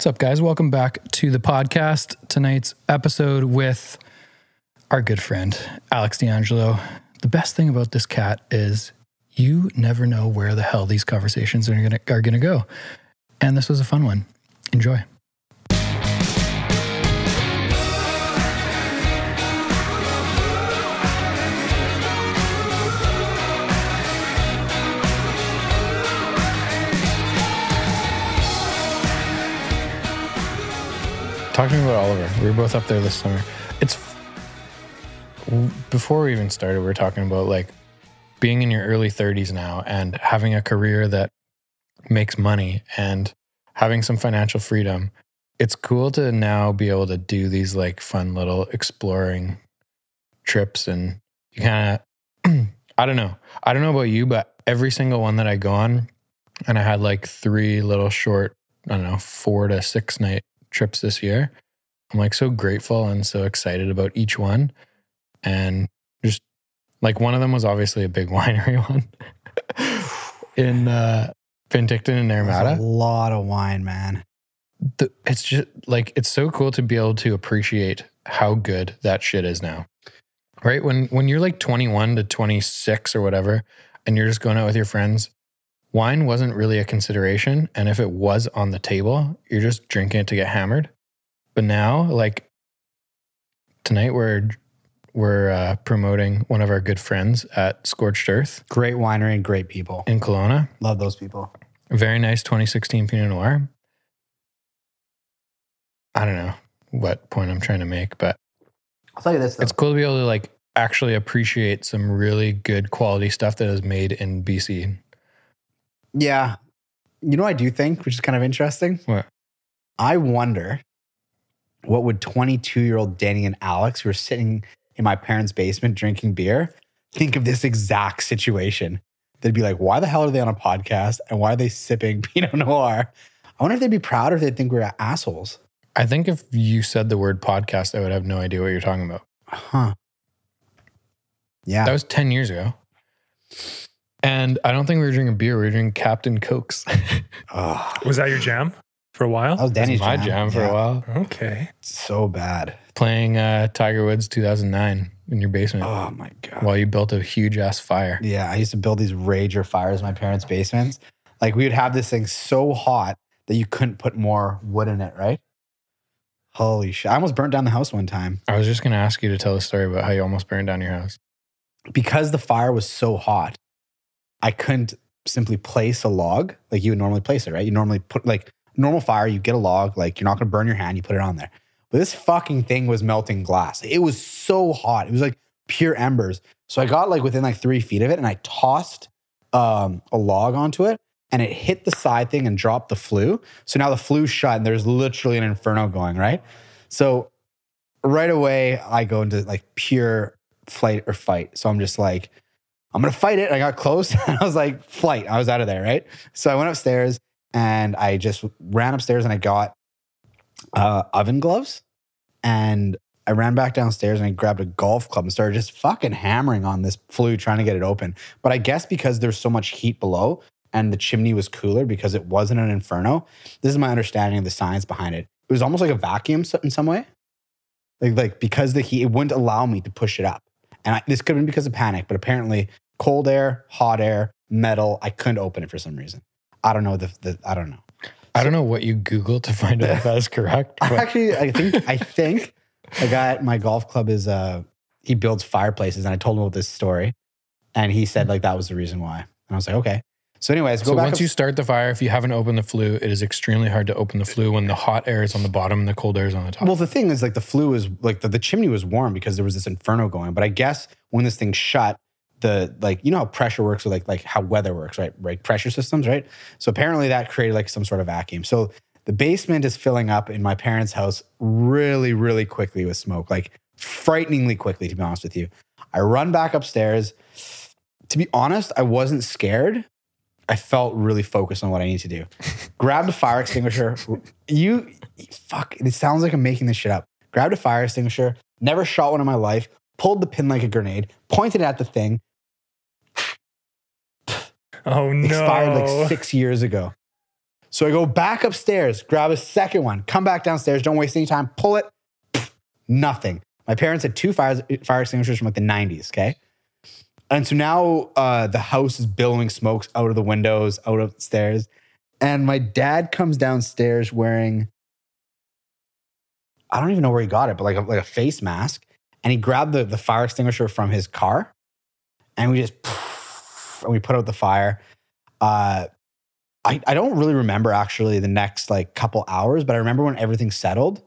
What's up, guys? Welcome back to the podcast. Tonight's episode with our good friend, Alex D'Angelo. The best thing about this cat is you never know where the hell these conversations are going are gonna go. And this was a fun one. Enjoy. Talk to me about Oliver. We were both up there this summer. It's before we even started, we were talking about like being in your early 30s now and having a career that makes money and having some financial freedom. It's cool to now be able to do these like fun little exploring trips and you kind of I don't know. I don't know about you, but every single one that I go on and I had like three little short, I don't know, 4 to 6 night trips this year. I'm like so grateful and so excited about each one. And just like one of them was obviously a big winery one in uh Penticton in That's Naramata. a lot of wine, man. The, it's just like it's so cool to be able to appreciate how good that shit is now. Right? When when you're like 21 to 26 or whatever and you're just going out with your friends, wine wasn't really a consideration and if it was on the table, you're just drinking it to get hammered. But now like tonight we're we're uh, promoting one of our good friends at Scorched Earth Great winery and great people. in Kelowna. Love those people. Very nice 2016 Pinot Noir. I don't know what point I'm trying to make, but I'll tell you this though. it's cool to be able to like actually appreciate some really good quality stuff that is made in BC. Yeah. You know what I do think, which is kind of interesting? What? I wonder what would 22 year old Denny and Alex, who are sitting in my parents' basement drinking beer, think of this exact situation. They'd be like, why the hell are they on a podcast? And why are they sipping Pinot Noir? I wonder if they'd be proud or if they'd think we're assholes. I think if you said the word podcast, I would have no idea what you're talking about. Huh. Yeah. That was 10 years ago. And I don't think we were drinking beer. We were drinking Captain Cokes. Ugh. Was that your jam for a while? that was That's Denny's my jam, for Yeah. a while. Okay. So bad. Playing uh, Tiger Woods 2009 in your basement Oh my God. while you built a huge ass fire. Yeah, I used to build these rager fires in my parents' basements. Like we would have this thing so hot that you couldn't put more wood in it, right? Holy shit. I almost burnt down the house one time I was just going to ask you to tell the story about how you almost burned down your house. because the fire was so hot. I couldn't simply place a log like you would normally place it, right? You normally put like normal fire, you get a log, like you're not gonna burn your hand, you put it on there. But this fucking thing was melting glass. It was so hot. It was like pure embers. So I got like within like three feet of it and I tossed um, a log onto it and it hit the side thing and dropped the flue. So now the flue's shut and there's literally an inferno going, right? So right away I go into like pure flight or fight. So I'm just like, I'm gonna fight it. I got close I was like, flight. I was out of there, right? So I went upstairs and I just ran upstairs and I got uh, oven gloves and I ran back downstairs and I grabbed a golf club and started just fucking hammering on this flue trying to get it open. But I guess because there's so much heat below and the chimney was cooler because it wasn't an inferno, this is my understanding of the science behind it. It was almost like a vacuum in some way. Like, like because the heat, it wouldn't allow me to push it up. And I, this could have been because of panic, but apparently cold air, hot air, metal, I couldn't open it for some reason. I don't know the, the I don't know. I don't know what you Googled to find out if that is correct. But actually, I think, I think the guy at my golf club is, uh, he builds fireplaces. And I told him about this story. And he said, like, that was the reason why. And I was like, okay. So, anyways, go back. so back. once you start the fire, if you haven't opened the flue, it is extremely hard to open the flue when the hot air is on the bottom and the cold air is on the top. well, the thing is, like, the flue is like the, the chimney was warm because there was this inferno going. But I guess when this thing shut, the like you know how pressure works or like like how weather works, right? Right, pressure systems, right? So apparently that created like some sort of vacuum. So the basement is filling up in my parents' house really, really quickly with smoke, like frighteningly quickly, to be honest with you. I run back upstairs. To be honest, I wasn't scared. I felt really focused on what I need to do. Grabbed a fire extinguisher. You fuck, it sounds like I'm making this shit up. Grabbed a fire extinguisher, never shot one in my life, pulled the pin like a grenade, pointed at the thing, Oh no. expired like six years ago. So I go back upstairs, grab a second one, come back downstairs, don't waste any time, pull it, nothing. My parents had two fire, fire extinguishers from like the 90s, okay? And so now uh, the house is billowing smokes out of the windows, out of the stairs. And my dad comes downstairs wearing, I don't even know where he got it, but like a, like a face mask. And he grabbed the, the fire extinguisher from his car and we just, and we put out the fire. Uh, I, I don't really remember actually the next like couple hours, but I remember when everything settled,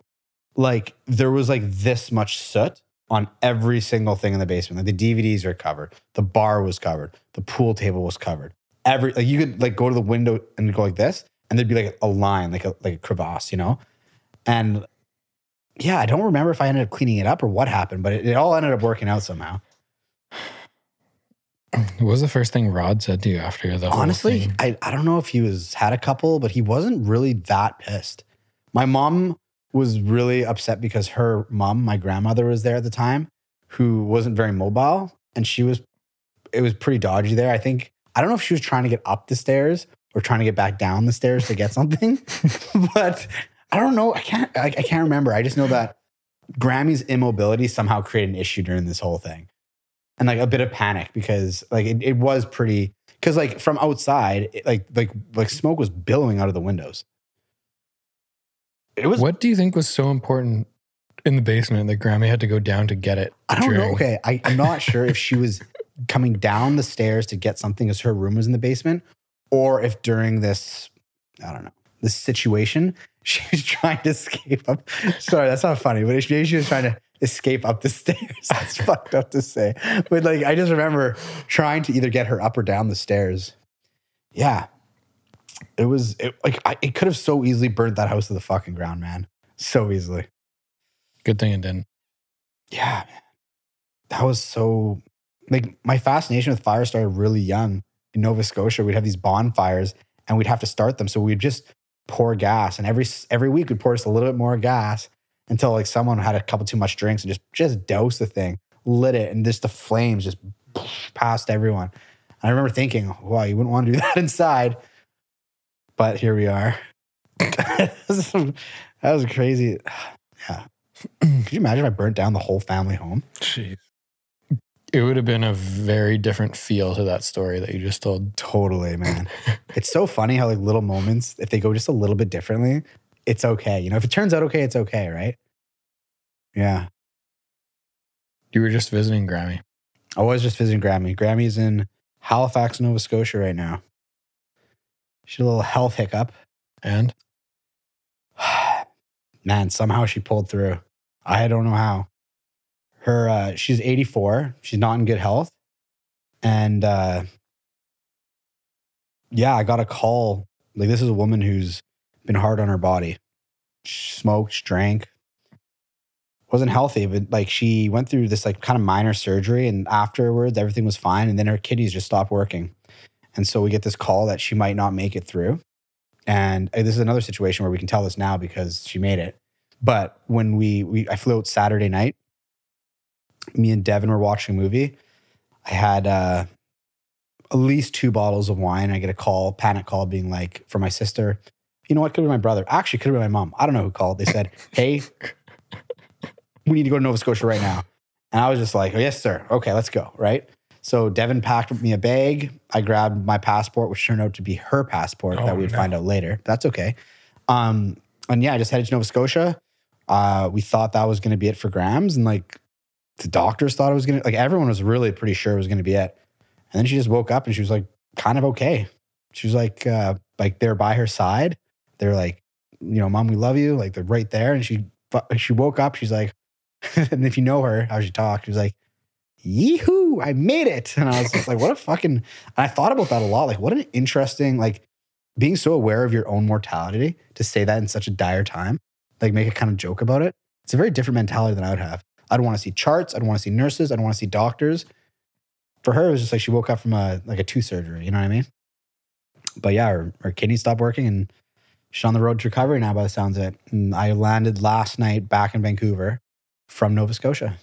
like there was like this much soot on every single thing in the basement. Like the DVDs are covered, the bar was covered, the pool table was covered. Every like you could like go to the window and go like this, and there'd be like a line, like a like a crevasse, you know? And yeah, I don't remember if I ended up cleaning it up or what happened, but it, it all ended up working out somehow. What was the first thing Rod said to you after the whole Honestly, thing? I, I don't know if he was had a couple, but he wasn't really that pissed. My mom was really upset because her mom, my grandmother, was there at the time, who wasn't very mobile, and she was it was pretty dodgy there. I think I don't know if she was trying to get up the stairs or trying to get back down the stairs to get something, but I don't know. I can't I, I can't remember. I just know that Grammy's immobility somehow created an issue during this whole thing, and like a bit of panic because like it, it was pretty because like from outside, it, like like like smoke was billowing out of the windows. It was what do you think was so important in the basement that Grammy had to go down to get it? I don't know. Okay, I, I'm not sure if she was coming down the stairs to get something as her room was in the basement, or if during this, I don't know, this situation, she was trying to escape up. Sorry, that's not funny, but maybe she was trying to escape up the stairs. That's fucked up to say, but like I just remember trying to either get her up or down the stairs. Yeah, it was it, like I, it could have so easily burned that house to the fucking ground, man. So easily. Good thing it didn't. yeah, man. that was so like my fascination with fire started really young in Nova Scotia. We'd have these bonfires and we'd have to start them. So we'd just pour gas and every every week we'd pour just a little bit more gas until like someone had a couple too much drinks and just just doused the thing, lit it, and just the flames just passed everyone. And I remember thinking, wow, you wouldn't want to do that inside. But here we are. that was crazy. Yeah. Could you imagine if I burnt down the whole family home? Jeez. It would have been a very different feel to that story that you just told. Totally, man. it's so funny how like little moments, if they go just a little bit differently, it's okay. You know, if it turns out okay, it's okay, right? Yeah. You were just visiting Grammy. I was just visiting Grammy. Grammy's in Halifax, Nova Scotia right now. She had a little health hiccup. And Man, somehow she pulled through. I don't know how. Her uh she's 84. She's not in good health. And uh yeah, I got a call. Like this is a woman who's been hard on her body. She smoked, she drank. Wasn't healthy, but like she went through this like kind of minor surgery and afterwards everything was fine and then her kidneys just stopped working. And so we get this call that she might not make it through. And uh, this is another situation where we can tell this now because she made it. But when we, we I flew out Saturday night, me and Devin were watching a movie. I had uh, at least two bottles of wine. I get a call, panic call, being like, for my sister, you know what? Could have been my brother. Actually, could have been my mom. I don't know who called. They said, hey, we need to go to Nova Scotia right now. And I was just like, oh, yes, sir. Okay, let's go. Right. So Devin packed me a bag. I grabbed my passport, which turned out to be her passport Oh, that we'd no. find out later. That's okay. Um, and yeah, I just headed to Nova Scotia. Uh, we thought that was going to be it for Grams, and like the doctors thought it was going to. Like everyone was really pretty sure it was going to be it. And then she just woke up and she was like, kind of okay. She was like, uh, like they're by her side. They're like, you know, mom, we love you. Like they're right there. And she she woke up. She's like, and if you know her, how she talked, she was like, Yee-hoo, I made it. And I was just like, what a fucking I thought about that a lot. Like, what an interesting, like being so aware of your own mortality to say that in such a dire time, like make a kind of joke about it. It's a very different mentality than I would have. I'd want to see charts, I'd want to see nurses, I'd want to see doctors. For her, it was just like she woke up from a like a tooth surgery, you know what I mean? But yeah, her, her kidney stopped working and she's on the road to recovery now by the sounds of it. And I landed last night back in Vancouver from Nova Scotia.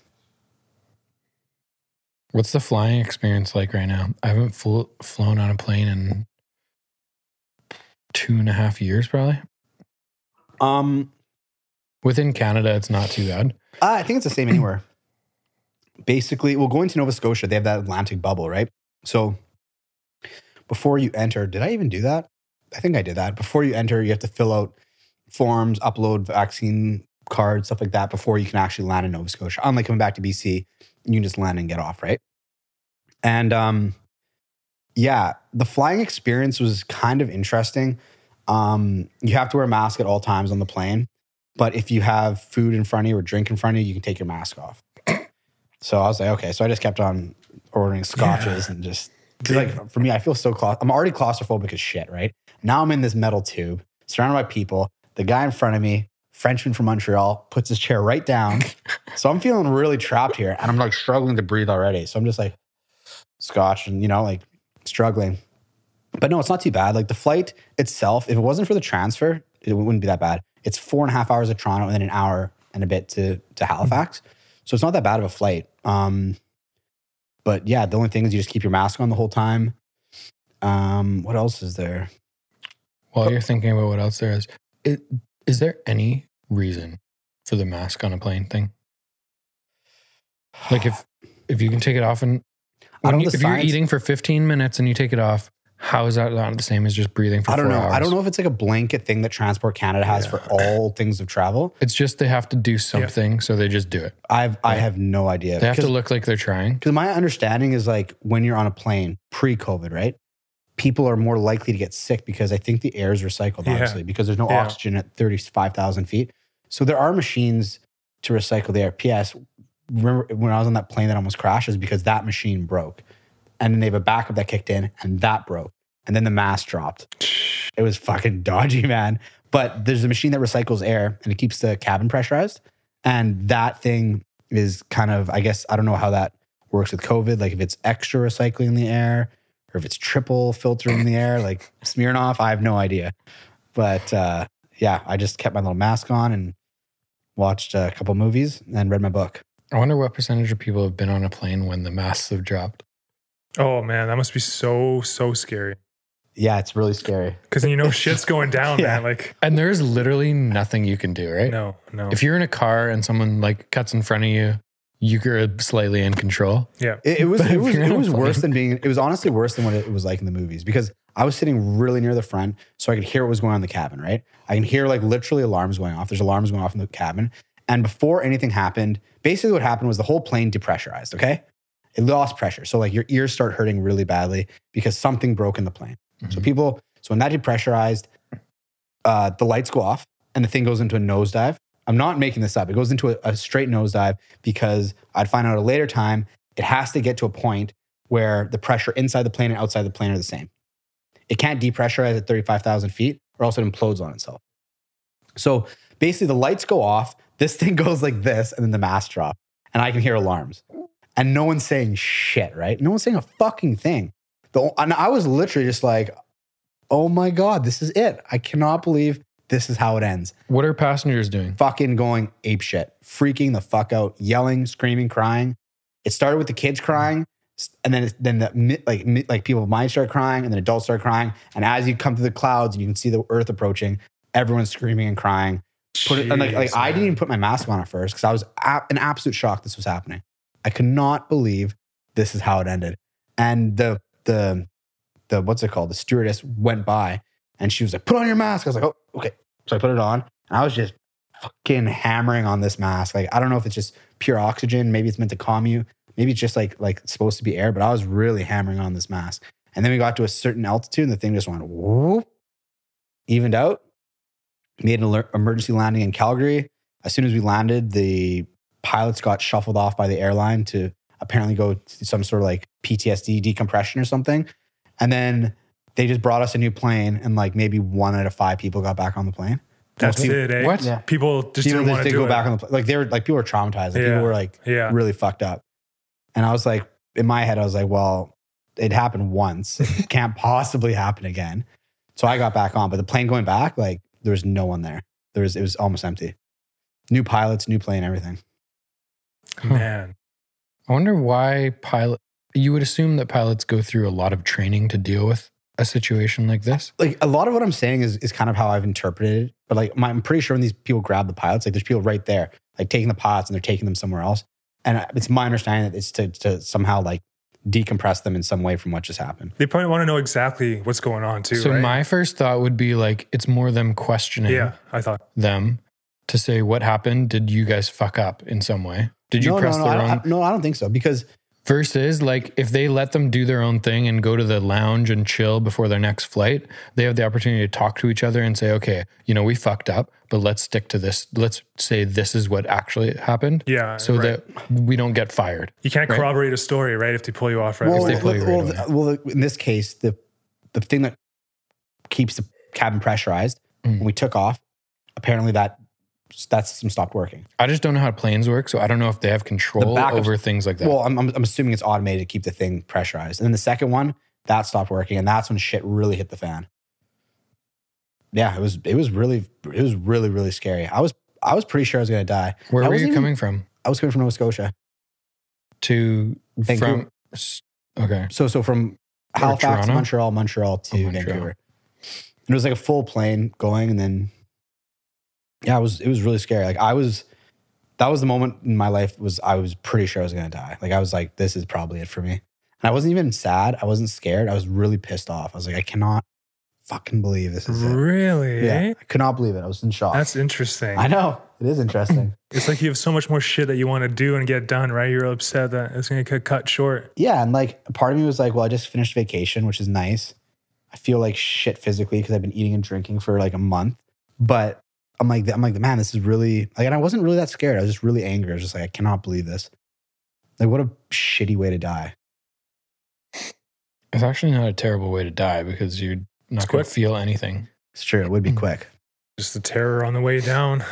What's the flying experience like right now? I haven't flew, flown on a plane in two and a half years, probably. Um, Within Canada, it's not too bad. Uh, I think it's the same anywhere. Basically, well, going to Nova Scotia, they have that Atlantic bubble, right? So before you enter, did I even do that? I think I did that. Before you enter, you have to fill out forms, upload vaccine cards, stuff like that before you can actually land in Nova Scotia. Unlike coming back to BC, you can just land and get off, right? And um, yeah, the flying experience was kind of interesting. Um, you have to wear a mask at all times on the plane. But if you have food in front of you or drink in front of you, you can take your mask off. So I was like, okay. So I just kept on ordering scotches and just 'cause, like for me, I feel so claust- I'm already claustrophobic as shit, right? Now I'm in this metal tube, surrounded by people. The guy in front of me, Frenchman from Montreal, puts his chair right down. so I'm feeling really trapped here, and I'm like struggling to breathe already. So I'm just like scotch and you know like struggling. But no, it's not too bad. Like the flight itself, if it wasn't for the transfer, it wouldn't be that bad. It's four and a half hours to Toronto and then an hour and a bit to to Halifax. So it's not that bad of a flight. Um, but yeah, the only thing is you just keep your mask on the whole time. Um, what else is there? While you're thinking about what else there is, it, is there any reason for the mask on a plane thing? Like if if you can take it off and I don't you- know the if you're eating for 15 minutes and you take it off, how is that not the same as just breathing for I don't know. hours? I don't know if it's like a blanket thing that Transport Canada has for all things of travel. It's just they have to do something, so they just do it. I've I have no idea. They have to look like they're trying. Because my understanding is like when you're on a plane pre-COVID, right? People are more likely to get sick because I think the air is recycled, Yeah. obviously, because there's no Yeah. oxygen at 35,000 feet. So there are machines to recycle the air. P.S. Remember when I was on that plane that almost crashes because that machine broke. And then they have a backup that kicked in and that broke. And then the mass dropped. It was fucking dodgy, man. But there's a machine that recycles air and it keeps the cabin pressurized. And that thing is kind of, I guess, I don't know how that works with COVID. Like if it's extra recycling the air or if it's triple filtering the air, like Smirnoff, I have no idea. But uh, yeah, I just kept my little mask on and watched a couple movies and read my book. I wonder what percentage of people have been on a plane when the masks have dropped. Oh man, that must be so so scary. Yeah, it's really scary. Because you know shit's going down, Yeah. man. Like And there's literally nothing you can do, right? no, no. If you're in a car and someone like cuts in front of you, you're slightly in control. yeah. It, it was it was it on a was worse than being. It was honestly worse than what it was like in the movies because I was sitting really near the front, so I could hear what was going on in the cabin. Right, I can hear like literally alarms going off. There's alarms going off in the cabin, and before anything happened, basically what happened was the whole plane depressurized. Okay, it lost pressure, so like your ears start hurting really badly because something broke in the plane. So Mhm. people, so when that depressurized, uh, the lights go off and the thing goes into a nosedive. I'm not making this up. It goes into a, a straight nosedive because I'd find out at a later time it has to get to a point where the pressure inside the plane and outside the plane are the same. It can't depressurize at 35,000 feet or else it implodes on itself. So basically, the lights go off, this thing goes like this, and then the mask drop, and I can hear alarms. And no one's saying shit, right? No one's saying a fucking thing. The, and I was literally just like, oh my God, this is it. I cannot believe this is how it ends. What are passengers doing? Fucking going ape shit, freaking the fuck out, yelling, screaming, crying. It started with the kids crying, and then then the like like people my age start crying, and then adults start crying. And as you come through the clouds and you can see the earth approaching, everyone's screaming and crying. Put it and like, like Jeez, I didn't even put my mask on at first because I was a- in absolute shock this was happening. I could not believe this is how it ended. And the the the what's it called? The stewardess went by and she was like, "Put on your mask." I was like, "Oh, okay." So I put it on, and I was just fucking hammering on this mask. Like I don't know if it's just pure oxygen. Maybe it's meant to calm you. Maybe it's just like like supposed to be air. But I was really hammering on this mask. And then we got to a certain altitude, and the thing just went whoop, evened out. Made an alert, emergency landing in Calgary. As soon as we landed, the pilots got shuffled off by the airline to apparently go to some sort of like PTSD decompression or something. And then they just brought us a new plane, and like maybe one out of five people got back on the plane. That's Most people- it, eh? What? Yeah. People just People didn't just want to go it. back on the plane. Like they were like people were traumatized. Like Yeah. people were like yeah. really fucked up. And I was like, in my head, I was like, well, it happened once. It can't possibly happen again. So I got back on. But the plane going back, like there was no one there. There was it was almost empty. New pilots, new plane, everything. Man. I wonder why pilot. You would assume that pilots go through a lot of training to deal with a situation like this? like a lot of what I'm saying is is kind of how I've interpreted it. But like my, I'm pretty sure when these people grab the pilots, like there's people right there, like taking the pilots and they're taking them somewhere else. And it's my understanding that it's to to somehow like decompress them in some way from what just happened. They probably want to know exactly what's going on too. so right? my first thought would be like it's more them questioning yeah, I thought them to say what happened. Did you guys fuck up in some way? Did you no, press no, no, their I, own? I, no, I don't think so because Versus like if they let them do their own thing and go to the lounge and chill before their next flight, they have the opportunity to talk to each other and say, okay, you know, we fucked up, but let's stick to this. Let's say this is what actually happened. yeah. So right. that we don't get fired. you can't right. corroborate a story, right? If they pull you off right. well, they away. pull you well, right well, well, in this case, the the thing that keeps the cabin pressurized Mm. when we took off, apparently that that system stopped working. I just don't know how planes work. So I don't know if they have control backups- over things like that. Well, I'm, I'm, I'm assuming it's automated to keep the thing pressurized. And then the second one, that stopped working, and that's when shit really hit the fan. Yeah, it was it was really it was really really scary. I was I was pretty sure I was gonna die. Where I were you even- coming from? I was coming from Nova Scotia. To Vancouver. from okay. So so from Halifax? Montreal, Montreal oh, to Oh, Montreal. Vancouver. And it was like a full plane going, and then yeah, it was it was really scary. Like I was that was the moment in my life was I was pretty sure I was gonna die. Like I was like, this is probably it for me. And I wasn't even sad. I wasn't scared. I was really pissed off. I was like, I cannot fucking believe this is it. really? Yeah, eh? I could not believe it. I was in shock. That's interesting. I know it is interesting. It's like you have so much more shit that you want to do and get done, right? You're upset that it's going to get cut short. yeah, and like part of me was like, well, I just finished vacation, which is nice. I feel like shit physically because I've been eating and drinking for like a month. But I'm like, I'm like, man, this is really like, and I wasn't really that scared. I was just really angry. I was just like, I cannot believe this. Like, what a shitty way to die. It's actually not a terrible way to die because you're not It's going to feel anything. It's true. It would be quick, Just the terror on the way down.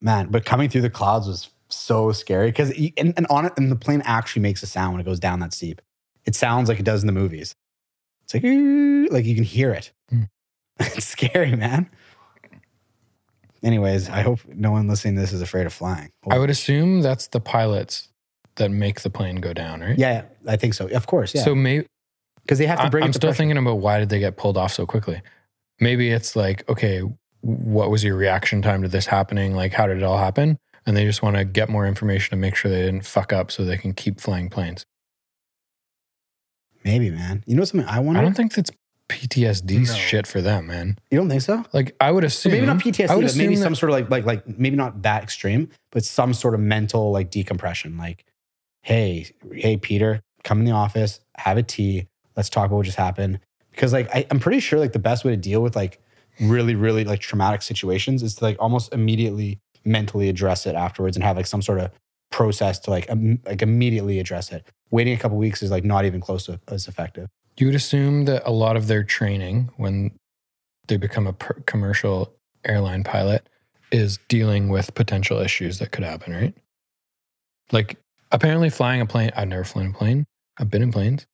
man. But coming through the clouds was so scary because and, and on it, and the plane actually makes a sound when it goes down that steep. It sounds like it does in the movies. It's like, like you can hear it. Hmm. it's scary, man. Anyways, I hope no one listening to this is afraid of flying. I would assume that's the pilots that make the plane go down, right? Yeah, I think so. Of course, yeah. So maybe Because they have to bring. I'm still pressure. thinking about why did they get pulled off so quickly? Maybe it's like, okay, what was your reaction time to this happening? Like, how did it all happen? And they just want to get more information to make sure they didn't fuck up so they can keep flying planes. Maybe, man. You know something I want. I don't think that's PTSD No. shit for them, man. you don't think so? Like, I would assume maybe not PTSD, but maybe some that- sort of like like like maybe not that extreme, but some sort of mental like decompression. Like, hey, hey, Peter, come in the office, have a tea, let's talk about what just happened. Because like I, I'm pretty sure like the best way to deal with like really really like traumatic situations is to like almost immediately mentally address it afterwards and have like some sort of process to like um, like immediately address it. Waiting a couple weeks is like not even close to as effective. You would assume that a lot of their training when they become a per- commercial airline pilot is dealing with potential issues that could happen, right? Like apparently flying a plane, I've never flown a plane. I've been in planes.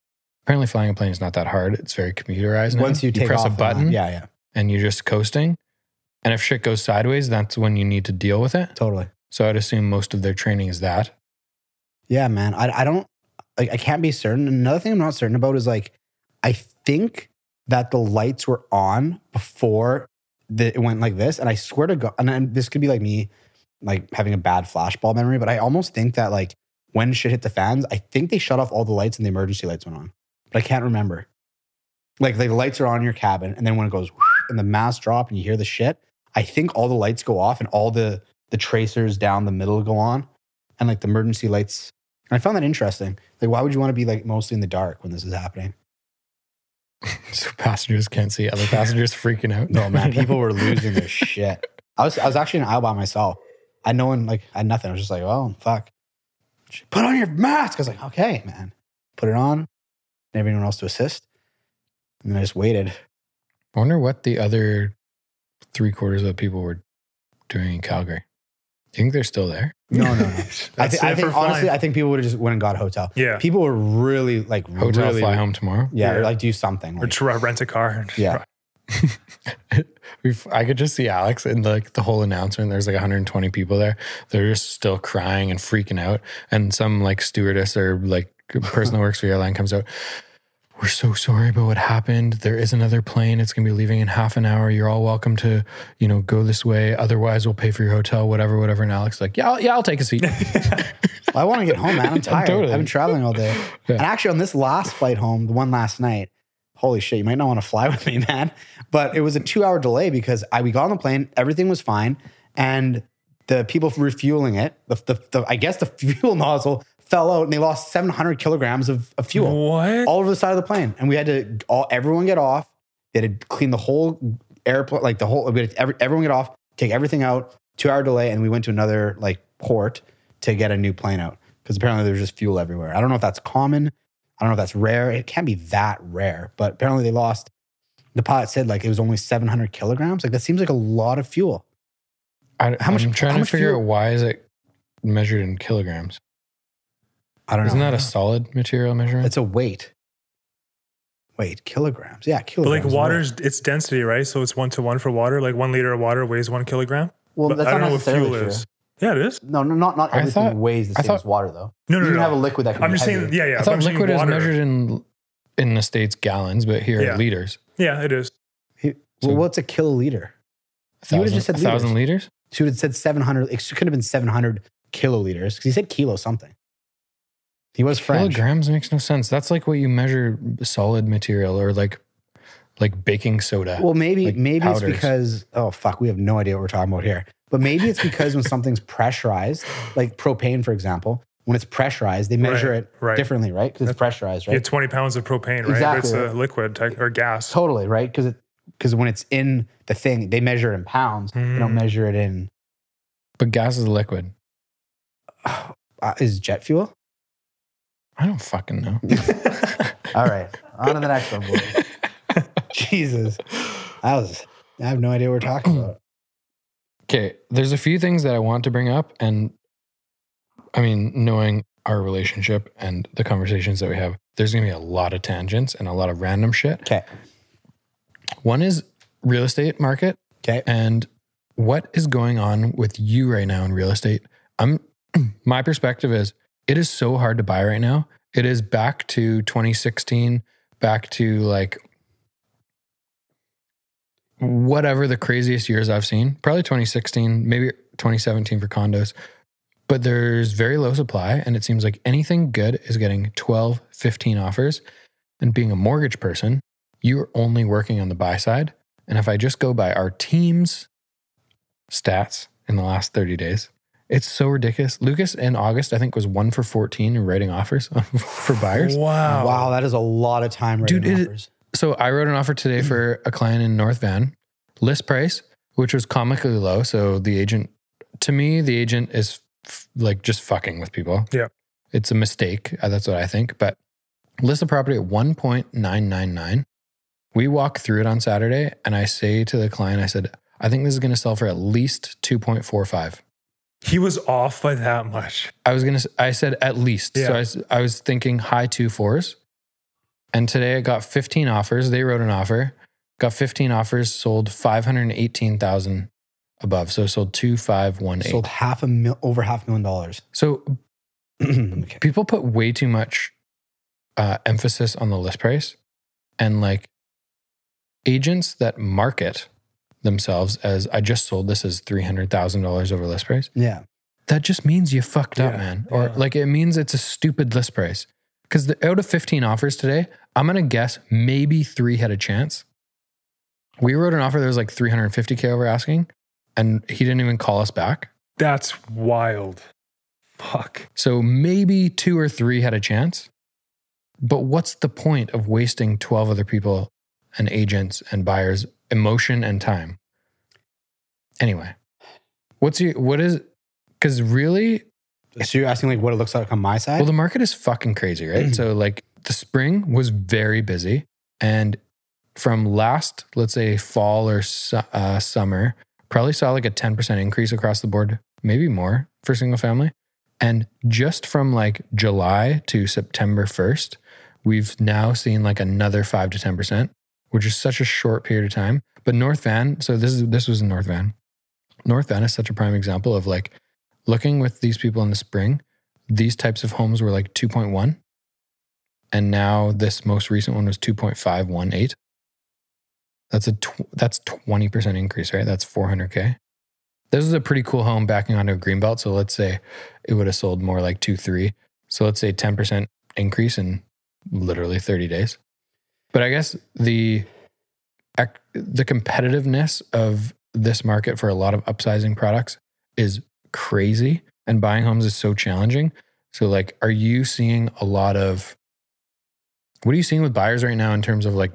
Apparently flying a plane is not that hard. It's very computerized. now. Once you take press a button yeah, yeah, and you're just coasting. And if shit goes sideways, that's when you need to deal with it. totally. So I'd assume most of their training is that. Yeah, man. I, I don't like I can't be certain. Another thing I'm not certain about is like I think that the lights were on before the, it went like this, and I swear to God, and this could be like me like having a bad flashbulb memory, but I almost think that like when shit hit the fans, I think they shut off all the lights and the emergency lights went on, but I can't remember. Like, like the lights are on in your cabin, and then when it goes and the mask drop and you hear the shit, I think all the lights go off and all the the tracers down the middle go on, and like the emergency lights. And I found that interesting. Like, why would you want to be like mostly in the dark when this is happening? So passengers can't see other passengers freaking out. No, man, people were losing their shit. I was I was actually in an aisle by myself. I had no one like I had nothing. I was just like, oh fuck. Put on your mask. I was like, okay, man. Put it on. And everyone else to assist. And then I just waited. I wonder what the other three quarters of the people were doing in Calgary. Do you think they're still there? No, no, no. I, That's thi- I think honestly, I think people would have just went and got a hotel. yeah. People were really like Hotel really, fly home tomorrow. Yeah, or like do something. Or Like, try rent a car. Yeah. We've, I could just see Alex in like the whole announcement. There's like 120 people there. They're just still crying and freaking out. And some like stewardess or like person that works for the airline comes out. We're so sorry about what happened. There is another plane. It's going to be leaving in half an hour. You're all welcome to, you know, go this way. Otherwise, we'll pay for your hotel, whatever, whatever. And Alex like, yeah, I'll, yeah, I'll take a seat. I want to get home, man. I'm tired. Totally. I've been traveling all day. Yeah. And actually, on this last flight home, the one last night, holy shit, you might not want to fly with me, man. But it was a two hour delay because I we got on the plane, everything was fine, and the people refueling it, the, the, the I guess the fuel nozzle fell out, and they lost 700 kilograms of, of fuel What? all over the side of the plane, and we had to all everyone get off. They had to clean the whole airplane, like the whole. We had to, every, everyone get off, take everything out. Two hour delay, and we went to another like port to get a new plane out because apparently there's just fuel everywhere. I don't know if that's common. I don't know if that's rare. It can't be that rare, but apparently they lost. The pilot said like it was only 700 kilograms. Like that seems like a lot of fuel. I, How much- I'm trying how to much figure fuel- out why is it measured in kilograms? I don't Isn't know. that a solid material measurement? It's a weight. Weight kilograms. Yeah, But like water's it's density, right? So it's one to one for water. Like one liter of water weighs one kilogram. Well, But that's I don't know what fuel true. is. Yeah, it is. No, no, not not I everything thought- weighs the I same thought- as water though. No, no, you no. can have a liquid that can I'm be just heavier. saying, yeah, yeah. I thought I'm liquid is measured in in the states gallons, but here Yeah. liters. Yeah, it is. He- So- well, what's a kiloliter? A You would've just said a thousand liters. She would have said 700. It could have been 700 kiloliters because he said kilo something. He was French. Kilograms makes no sense. That's like what you measure solid material or like like baking soda. Well, maybe Like maybe powders. it's because oh fuck, we have no idea what we're talking about here. But maybe it's because when something's pressurized, like propane, for example, when it's pressurized, they measure Right, it right. differently, right? Because it's pressurized, right? You right? get 20 pounds of propane, right? Exactly. It's a liquid type, or gas. totally, right? Because it because when it's in the thing, they measure it in pounds. They don't Mm. measure it in but gas is a liquid. uh, is jet fuel. I don't fucking know. All right, on to the next one. boys. Jesus, I was I have no idea what we're talking about. Okay, there's a few things that I want to bring up, and I mean, knowing our relationship and the conversations that we have, there's gonna be a lot of tangents and a lot of random shit. Okay, One is real estate market okay. and what is going on with you right now in real estate. I'm my perspective is it is so hard to buy right now. It is back to 2016, back to like whatever the craziest years I've seen. Probably 2016, maybe 2017 for condos. But there's very low supply and it seems like anything good is getting 12, 15 offers. And being a mortgage person, you're only working on the buy side. And if I just go by our team's stats in the last 30 days, it's so ridiculous. Lucas in August, I think, was one for 14 in writing offers for buyers. Wow. Wow, that is a lot of time. Dude, writing it- offers. So I wrote an offer today for a client in North Van, list price, which was comically low. So the agent, to me, the agent is f- like just fucking with people. Yeah. It's a mistake. Uh, That's what I think. But list the property at 1.999. We walk through it on Saturday and I say to the client, I said, I think this is going to sell for at least 2.45. He was off by that much. I was going to, I said at least. Yeah. So Yeah. I, s- I was thinking high two fours. And today I got 15 offers. They wrote an offer, got 15 offers, sold 518,000 above. So sold 2518. sold half a mil, over half a million dollars. So okay. people put way too much uh, emphasis on the list price and like agents that market themselves as I just sold this as $300,000 over list price. Yeah. That just means you fucked up, man. Or yeah. like it means it's a stupid list price. Because out of 15 offers today, I'm going to guess maybe three had a chance. We wrote an offer that was like 350K over asking, and he didn't even call us back. That's wild. Fuck. So maybe two or three had a chance. But what's the point of wasting 12 other people and agents and buyers emotion and time? Anyway, what's your, what is, because really, So you're asking like what it looks like on my side? well, the market is fucking crazy, right? so, like, the spring was very busy. And from last, let's say, fall or uh, summer, probably saw like a 10% increase across the board, maybe more for single family. And just from like July to September 1st, we've now seen like another 5 to 10%, which is such a short period of time. But North Van, so this is this was in North Van. North Van is such a prime example of like looking with these people in the spring, these types of homes were like 2.1 and now this most recent one was 2.518. That's a tw- that's 20% increase, right? That's 400k. This is a pretty cool home backing onto a greenbelt. So let's say it would have sold more like two, three. So let's say 10% increase in literally 30 days. But I guess the the competitiveness of this market for a lot of upsizing products is crazy and buying homes is so challenging. So like are you seeing a lot of what are you seeing with buyers right now in terms of like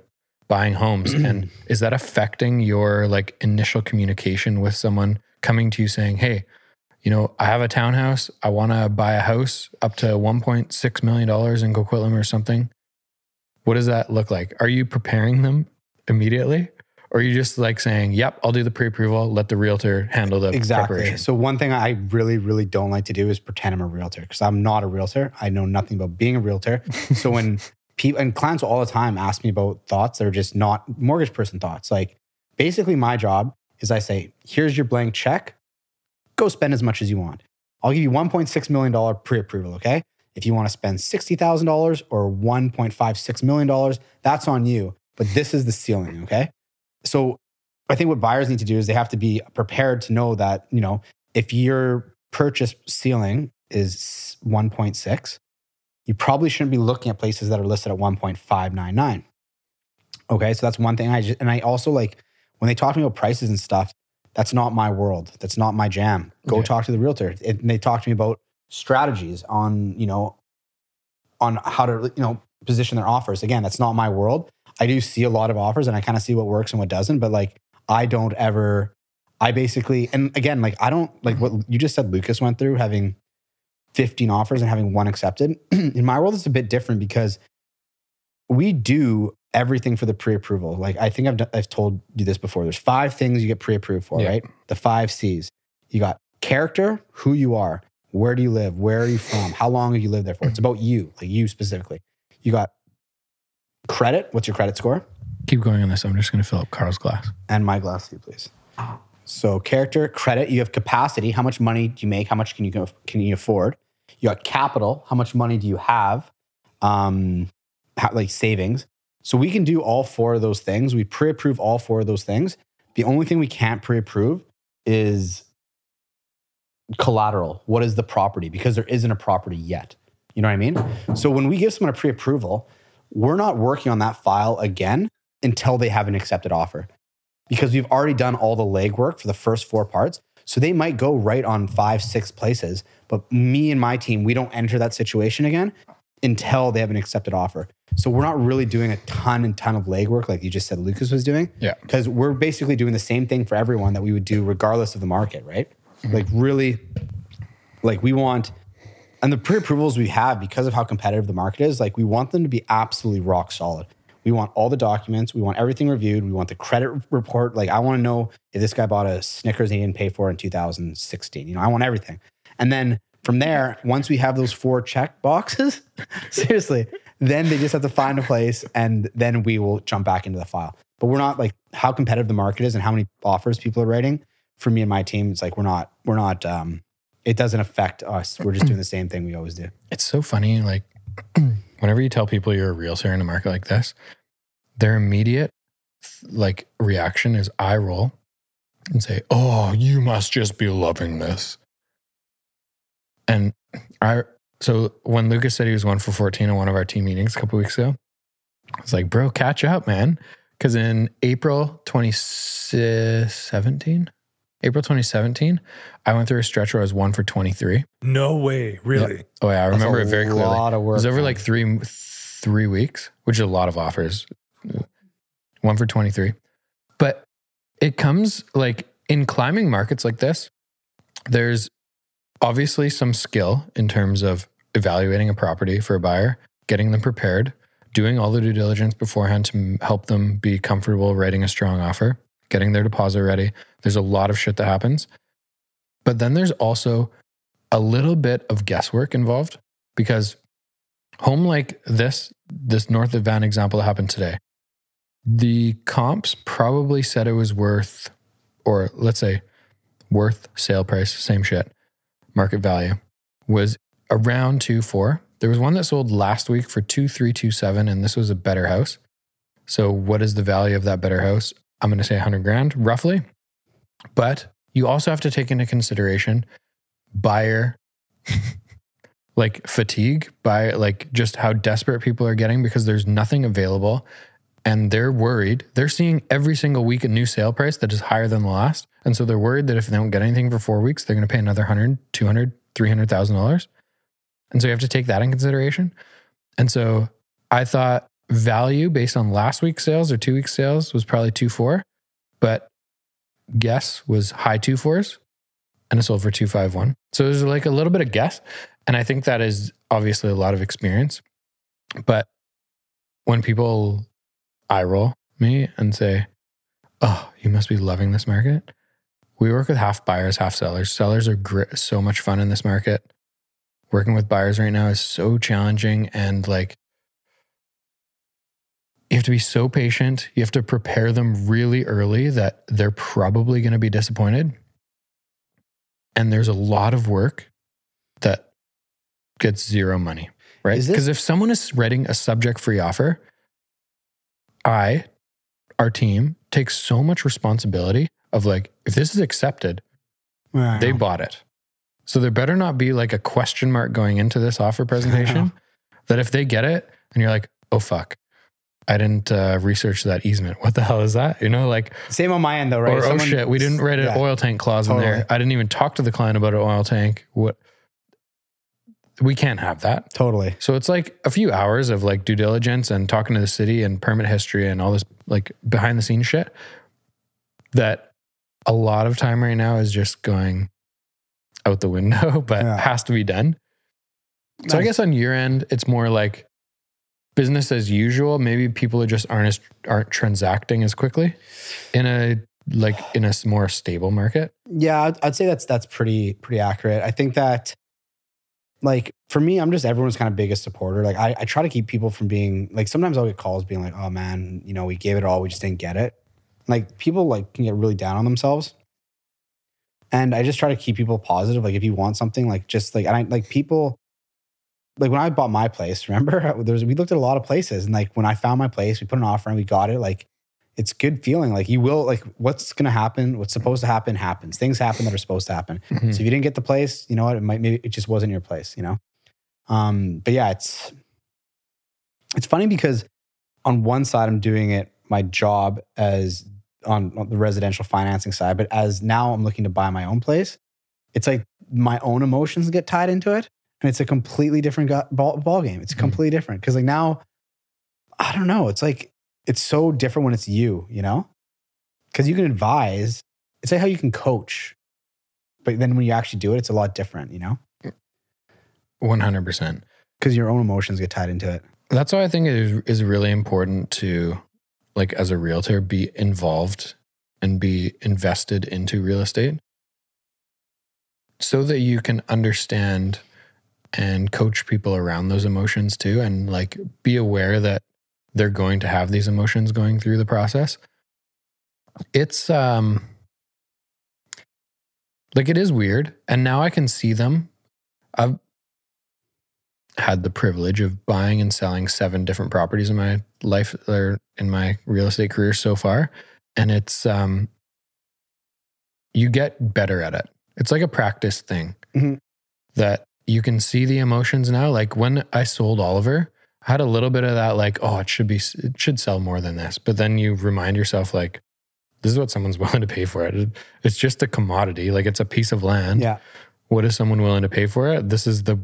buying homes and is that affecting your like initial communication with someone coming to you saying, "Hey, you know, I have a townhouse. I want to buy a house up to 1.6 million dollars in Coquitlam or something." What does that look like? Are you preparing them immediately? Or are you just like saying, "Yep, I'll do the pre-approval. Let the realtor handle the exactly. preparation." So one thing I really, really don't like to do is pretend I'm a realtor because I'm not a realtor. I know nothing about being a realtor. so when people and clients all the time ask me about thoughts that are just not mortgage person thoughts, like basically my job is I say, here's your blank check. Go spend as much as you want. I'll give you $1.6 million pre-approval, okay? If you want to spend $60,000 or $1.56 million, that's on you. But this is the ceiling, okay? So I think what buyers need to do is they have to be prepared to know that, you know, if your purchase ceiling is 1.6, you probably shouldn't be looking at places that are listed at 1.599. Okay, so that's one thing I just and I also like when they talk to me about prices and stuff, that's not my world. That's not my jam. Go Yeah. talk to the realtor. And they talk to me about strategies on, you know, on how to, you know, position their offers. Again, that's not my world. I do see a lot of offers and I kind of see what works and what doesn't, but like I don't ever I basically and again, like I don't like what you just said Lucas went through having 15 offers and having one accepted. In my world, it's a bit different because we do everything for the pre-approval. Like I think I've done, I've told you this before. There's five things you get pre-approved for, Yeah. right? The five C's. You got character, who you are, where do you live, where are you from, how long have you lived there for? It's about you, like you specifically. You got credit. What's your credit score? Keep going on this. I'm just going to fill up Carl's glass. and my glass too, please. So character, credit, you have capacity. How much money do you make? How much can you go, can you afford? You got capital. How much money do you have? Um, how, like savings. So we can do all four of those things. We pre-approve all four of those things. The only thing we can't pre-approve is collateral. What is the property? Because there isn't a property yet. You know what I mean? So when we give someone a pre-approval, we're not working on that file again until they have an accepted offer because we've already done all the legwork for the first four parts. So they might go right on five, six places, but me and my team, we don't enter that situation again until they have an accepted offer. So we're not really doing a ton and ton of legwork like you just said Lucas was doing. Yeah. Because we're basically doing the same thing for everyone that we would do regardless of the market, right? Mm-hmm. Like really, like we want, and the pre-approvals we have because of how competitive the market is, like we want them to be absolutely rock solid. We want all the documents. We want everything reviewed. We want the credit report. Like I want to know if this guy bought a Snickers he didn't pay for in 2016. You know, I want everything. And then from there, once we have those four check boxes, seriously, then they just have to find a place and then we will jump back into the file. But we're not like how competitive the market is and how many offers people are writing. For me and my team, it's like we're not, we're not, um, it doesn't affect us. We're just doing the same thing we always do. It's so funny. Like, whenever you tell people you're a realtor in a market like this, their immediate like reaction is eye roll and say, "Oh, you must just be loving this." And I so when Lucas said he was one for fourteen in one of our team meetings a couple weeks ago, I was like, "Bro, catch up, man." Because in April 2017, April 2017, I went through a stretch where I was one for 23. No way, really. Oh yeah, I remember it very clearly. A lot of work. It work. was over man. like three three weeks, which is a lot of offers. One for 23. But it comes like in climbing markets like this, there's obviously some skill in terms of evaluating a property for a buyer, getting them prepared, doing all the due diligence beforehand to help them be comfortable writing a strong offer, getting their deposit ready. There's a lot of shit that happens. But then there's also a little bit of guesswork involved because home like this, this North of Van example that happened today, the comps probably said it was worth, or let's say worth sale price, same shit, market value was around two four, There was one that sold last week for 2327 and this was a better house. So what is the value of that better house? I'm going to say 100 grand roughly. But you also have to take into consideration buyer like fatigue by like just how desperate people are getting because there's nothing available and they're worried. They're seeing every single week a new sale price that is higher than the last. And so they're worried that if they don't get anything for 4 weeks, they're going to pay another 100, 200, 300,000 dollars. And so you have to take that in consideration. And so I thought value based on last week's sales or two weeks sales was probably two four, but guess was high two fours and it sold for 251. So there's like a little bit of guess. And I think that is obviously a lot of experience. But when people eye roll me and say, Oh, you must be loving this market. We work with half buyers, half sellers. Sellers are gr- so much fun in this market. Working with buyers right now is so challenging and like you have to be so patient. You have to prepare them really early that they're probably going to be disappointed. And there's a lot of work that gets zero money, right? Because if someone is writing a subject free offer, I, our team, takes so much responsibility of like, if this is accepted, they bought it. So there better not be like a question mark going into this offer presentation that if they get it and you're like, oh fuck, I didn't uh, research that easement. What the hell is that? You know, like, Same on my end though, right? or oh shit, we didn't write an Yeah, oil tank clause in there. I didn't even talk to the client about an oil tank. What? We can't have that. Totally. So it's like a few hours of like due diligence and talking to the city and permit history and all this like behind the scenes shit that a lot of time right now is just going out the window, but Yeah. has to be done. So I guess on your end, it's more like business as usual. Maybe people are just aren't aren't transacting as quickly in a like in a more stable market. Yeah, I'd, I'd say that's that's pretty pretty accurate. I think that like for me, I'm just everyone's kind of biggest supporter. Like I, I try to keep people from being like sometimes I'll get calls being like, oh man, you know, we gave it all, we just didn't get it. Like people like can get really down on themselves. And I just try to keep people positive. Like if you want something, like just like and I like people like when I bought my place, remember there was we looked at a lot of places and like when I found my place, we put an offer and we got it. Like it's good feeling. Like you will like what's gonna happen, what's supposed to happen happens. Things happen that are supposed to happen. Mhm. So if you didn't get the place, you know what? It might maybe it just wasn't your place, you know? Um, but yeah, it's it's funny because on one side I'm doing it my job as on, on the residential financing side, but as now I'm looking to buy my own place, it's like my own emotions get tied into it. And it's a completely different go- ball, ball game. It's Mhm. completely different. Cause like now, I don't know. It's like, it's so different when it's you, you know? Cause you can advise. It's like how you can coach. But then when you actually do it, it's a lot different, you know? One hundred percent. Because your own emotions get tied into it. That's why I think it is, is really important to, like, as a realtor, be involved and be invested into real estate so that you can understand and coach people around those emotions too. And, like, be aware that they're going to have these emotions going through the process. It's, um, like, it is weird. And now I can see them. I've, had the privilege of buying and selling seven different properties in my life or in my real estate career so far and it's um you get better at it it's like a practice thing Mhm. that you can see the emotions now like when i sold oliver i had a little bit of that like oh it should be it should sell more than this but then you remind yourself like this is what someone's willing to pay for it it's just a commodity like it's a piece of land Yeah. what is someone willing to pay for it? This is the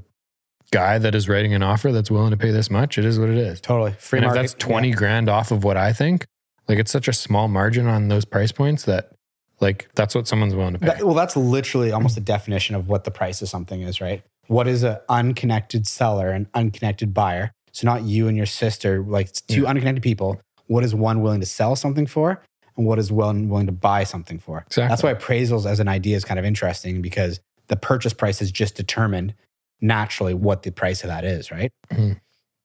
guy that is writing an offer that's willing to pay this much. It is what it is. Totally. Free and if market. that's 20 yeah. grand off of what I think, like it's such a small margin on those price points that like that's what someone's willing to pay. That- well, that's literally almost the definition of what the price of something is, right? What is an unconnected seller and unconnected buyer? So not you and your sister, like it's two Yeah. unconnected people. What is one willing to sell something for, and what is one willing to buy something for? exactly. That's why appraisals as an idea is kind of interesting because the purchase price is just determined naturally what the price of that is, right? Mhm.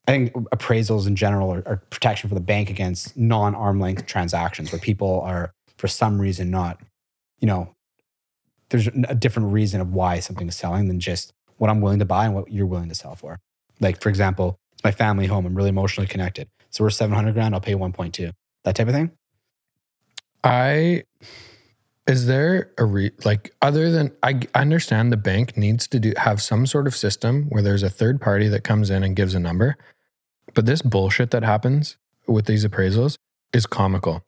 I think appraisals in general are, are protection for the bank against non arm length transactions where people are, for some reason, not, you know, there's a different reason of why something is selling than just what I'm willing to buy and what you're willing to sell for. Like for example, it's my family home. I'm really emotionally connected. So we're 700 grand. I'll pay 1.2. That type of thing. I is there a re, like other than I understand the bank needs to do have some sort of system where there's a third party that comes in and gives a number, but this bullshit that happens with these appraisals is comical.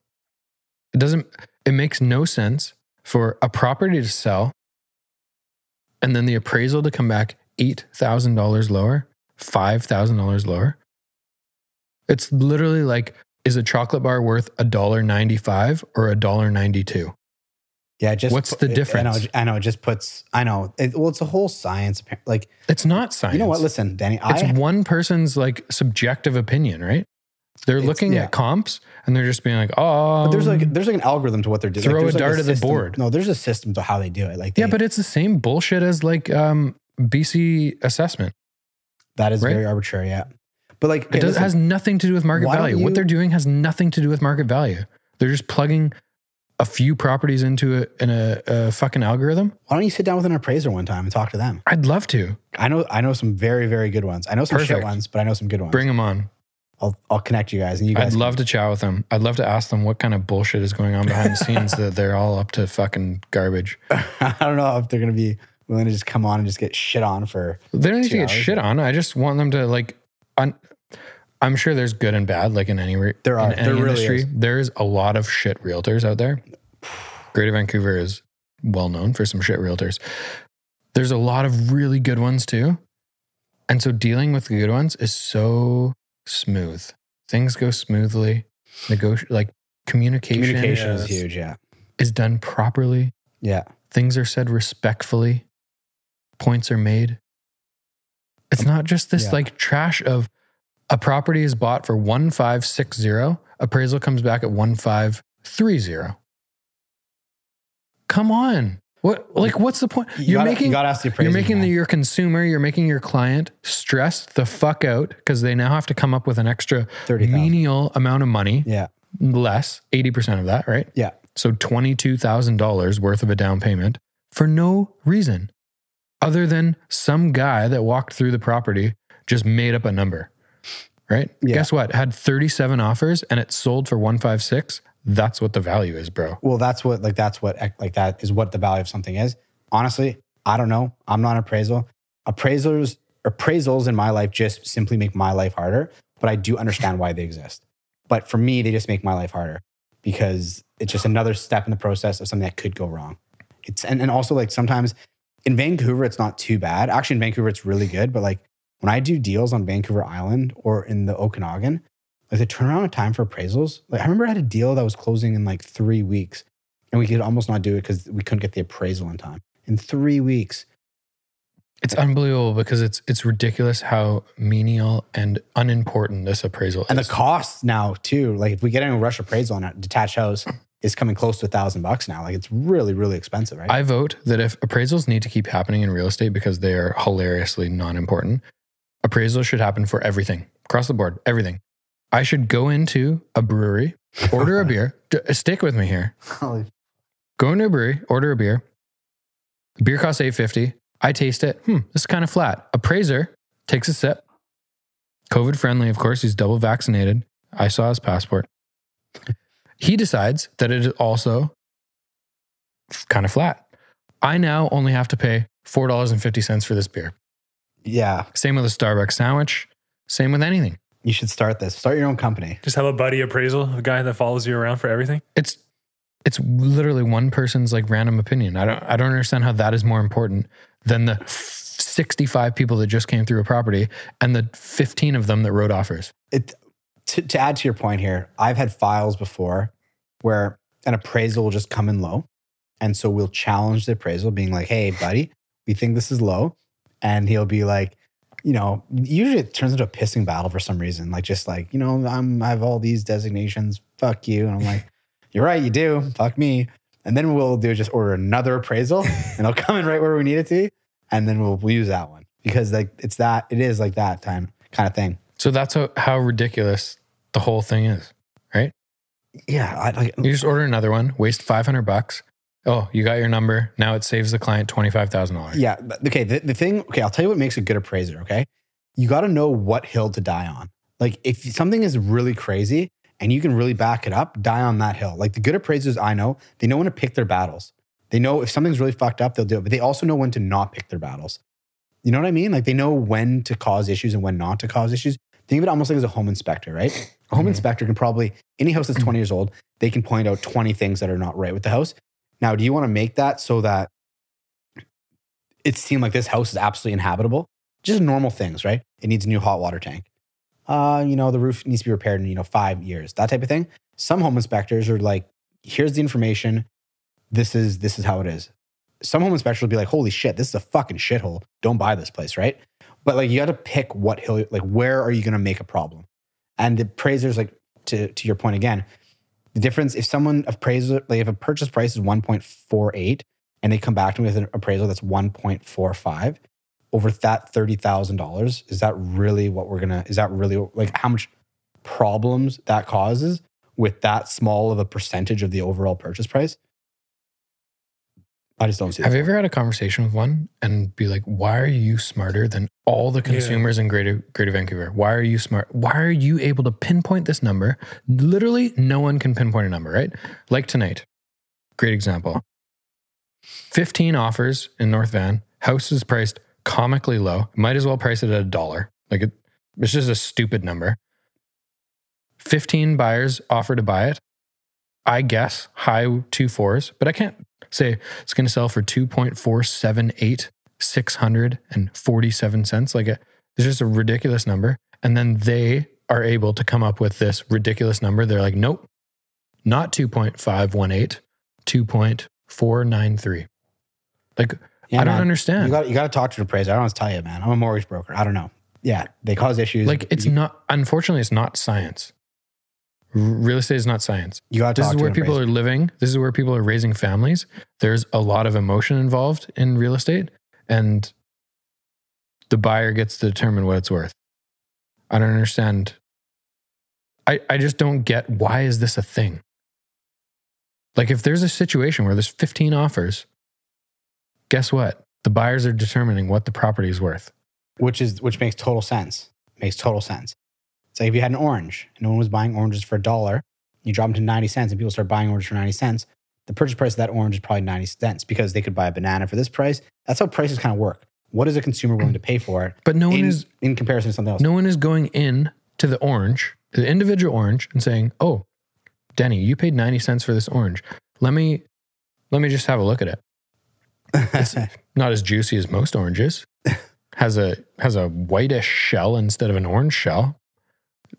It doesn't. It makes no sense for a property to sell, and then the appraisal to come back eight thousand dollars lower, five thousand dollars lower. It's literally like is a chocolate bar worth a dollar ninety five or a dollar ninety two? Yeah, just What's the difference? I know. I know. It just puts. I know. It, well, it's a whole science. Like It's not science. you know what? Listen, Denny. it's I one person's like subjective opinion, right? They're looking yeah. at comps and they're just being like, oh, but there's like there's like an algorithm to what they're doing. throw like, a like dart at the board. No, there's a system to how they do it. Like yeah, but it's the same bullshit as like um, BC assessment. that is right? very arbitrary. Yeah, but like It does, listen, has nothing to do with market value. What they're doing has nothing to do with market value. They're just plugging a few properties into a, in a, a fucking algorithm. why don't you sit down with an appraiser one time and talk to them? I'd love to I know I know some very very good ones. I know some shit ones, but I know some good ones. bring them on. I'll I'll connect you guys and you guys. I'd love to chat with them. I'd love to ask them what kind of bullshit is going on behind the scenes that they're all up to fucking garbage. I don't know if they're gonna be willing to just come on and just get shit on for. They don't need to get hours, shit on. I just want them to like. Un- I'm sure there's good and bad, like in any re- There are. in any There really industry. is. There's a lot of shit realtors out there. Greater Vancouver is well known for some shit realtors. There's a lot of really good ones too, and so dealing with the good ones is so smooth. Things go smoothly. Negoti- like communication, Communication is Yes. huge. Yeah. is done properly. Yeah. Things are said respectfully. Points are made. It's not just this Yeah. like trash of a property is bought for 1560, appraisal comes back at 1530. Come on. What like what's the point? You You're gotta, making you gotta ask the appraiser. you're making the, your consumer, you're making your client stress the fuck out because they now have to come up with an extra 30,000. menial amount of money, Yeah. less, 80% of that, right? Yeah. So $22,000 worth of a down payment for no reason other than some guy that walked through the property just made up a number. Right? Yeah. Guess what? Had 37 offers and it sold for 156. That's what the value is, bro. Well, that's what like that's what like that is what the value of something is. Honestly, I don't know. I'm not an appraisal. Appraisals appraisals in my life just simply make my life harder, but I do understand why they exist. But for me, they just make my life harder because it's just another step in the process of something that could go wrong. It's and, and also like sometimes in Vancouver, it's not too bad. Actually, in Vancouver, it's really good. But like when I do deals on Vancouver Island or in the Okanagan, like the turnaround time for appraisals, like I remember I had a deal that was closing in like three weeks and we could almost not do it because we couldn't get the appraisal in time. In three weeks. It's unbelievable because it's it's ridiculous how menial and unimportant this appraisal And the is. cost now too, like if we get in a rush appraisal on a detached house, is coming close to a thousand bucks now. Like it's really, really expensive, right? I vote that if appraisals need to keep happening in real estate because they are hilariously non important, appraisals should happen for everything across the board, everything. I should go into a brewery, order a beer. D- Stick with me here. Holy- Go into a brewery, order a beer. Beer costs eight fifty. I taste it. Hmm, this is kind of flat. Appraiser takes a sip. COVID friendly, of course. He's double vaccinated. I saw his passport. He decides that it is also kind of flat. I now only have to pay four dollars and fifty cents for this beer. yeah, Same with a Starbucks sandwich. Same with anything. You should start this. Start your own company. Just have a buddy appraisal, a guy that follows you around for everything. It's it's literally one person's like random opinion. I don't I don't understand how that is more important than the 65 people that just came through a property and the 15 of them that wrote offers. it to, to add to your point here, I've had files before where an appraisal will just come in low. And so we'll challenge the appraisal, being like, hey, buddy, we think this is low. And he'll be like, you know, usually it turns into a pissing battle for some reason. Like, just like, you know, I'm, I have all these designations. Fuck you. And I'm like, you're right, you do. Fuck me. And then we'll do just order another appraisal and it'll come in right where we need it to be. And then we'll, we'll use that one because like it's that, it is like that time kind of thing. So that's how, how ridiculous the whole thing is. Right? Yeah. I, like, You just order another one, waste 500 bucks. Oh, you got your number. Now it saves the client $25,000. Yeah. Okay. The, the thing, okay, I'll tell you what makes a good appraiser. Okay. you got to know what hill to die on. Like if something is really crazy and you can really back it up, die on that hill. Like the good appraisers I know, they know when to pick their battles. They know if something's really fucked up, they'll do it, but they also know when to not pick their battles. You know what I mean? Like they know when to cause issues and when not to cause issues. Think of it almost like as a home inspector, right? A home Mhm. inspector can probably, any house that's 20 years old, they can point out 20 things that are not right with the house. Now, do you want to make that so that it seemed like this house is absolutely inhabitable? Just normal things, right? It needs a new hot water tank. Uh, you know, the roof needs to be repaired in, you know, five years, that type of thing. Some home inspectors are like, here's the information. This is this is how it is. Some home inspectors will be like, holy shit, this is a fucking shithole. Don't buy this place, right? But like you got to pick what hill, like where are you to make a problem? And the appraisers, like to to your point again, the difference if someone appraiser like if a purchase price is 1.48 and they come back to me with an appraisal that's 1.45 over that $30,000 is that really what we're going to is that really like how much problems that causes with that small of a percentage of the overall purchase price I just don't see Have you ever had a conversation with one and be like, why are you smarter than all the Yeah. consumers in Greater Greater Vancouver? Why are you smart? Why are you able to pinpoint this number? Literally, no one can pinpoint a number, right? Like tonight. Great example. 15 offers in North Van. House is priced comically low. Might as well price it at a dollar. Like it, it's just a stupid number. 15 buyers offer to buy it. I guess high two fours, but I can't say it's going to sell for 2.478 647 cents like a, it's just a ridiculous number and then they are able to come up with this ridiculous number they're like nope not 2.518 2.493 like Yeah, i don't man. understand You got you got to talk to an appraiser. I don't want to tell you, man. I'm a mortgage broker. I don't know. Yeah, they cause issues. like it's you, not unfortunately it's not science real estate is not science. You got to this is where people are living. This is where people are raising families. There's a lot of emotion involved in real estate and the buyer gets to determine what it's worth. I don't understand. I i just don't get why is this a thing? Like if there's a situation where there's 15 offers guess what? The buyers are determining what the property is worth. Which is which makes total sense. Makes total sense. It's like if you had an orange and no one was buying oranges for a dollar, you drop them to 90 cents and people start buying oranges for 90 cents, the purchase price of that orange is probably 90 cents because they could buy a banana for this price. That's how prices kind of work. What is a consumer willing to pay for it but no one in, is in comparison to something else? No one is going in to the orange, the individual orange, and saying, "Oh, Denny, you paid ninety cents for this orange. Let me, let me just have a look at it. It's Not as juicy as most oranges. Has a has a whitish shell instead of an orange shell.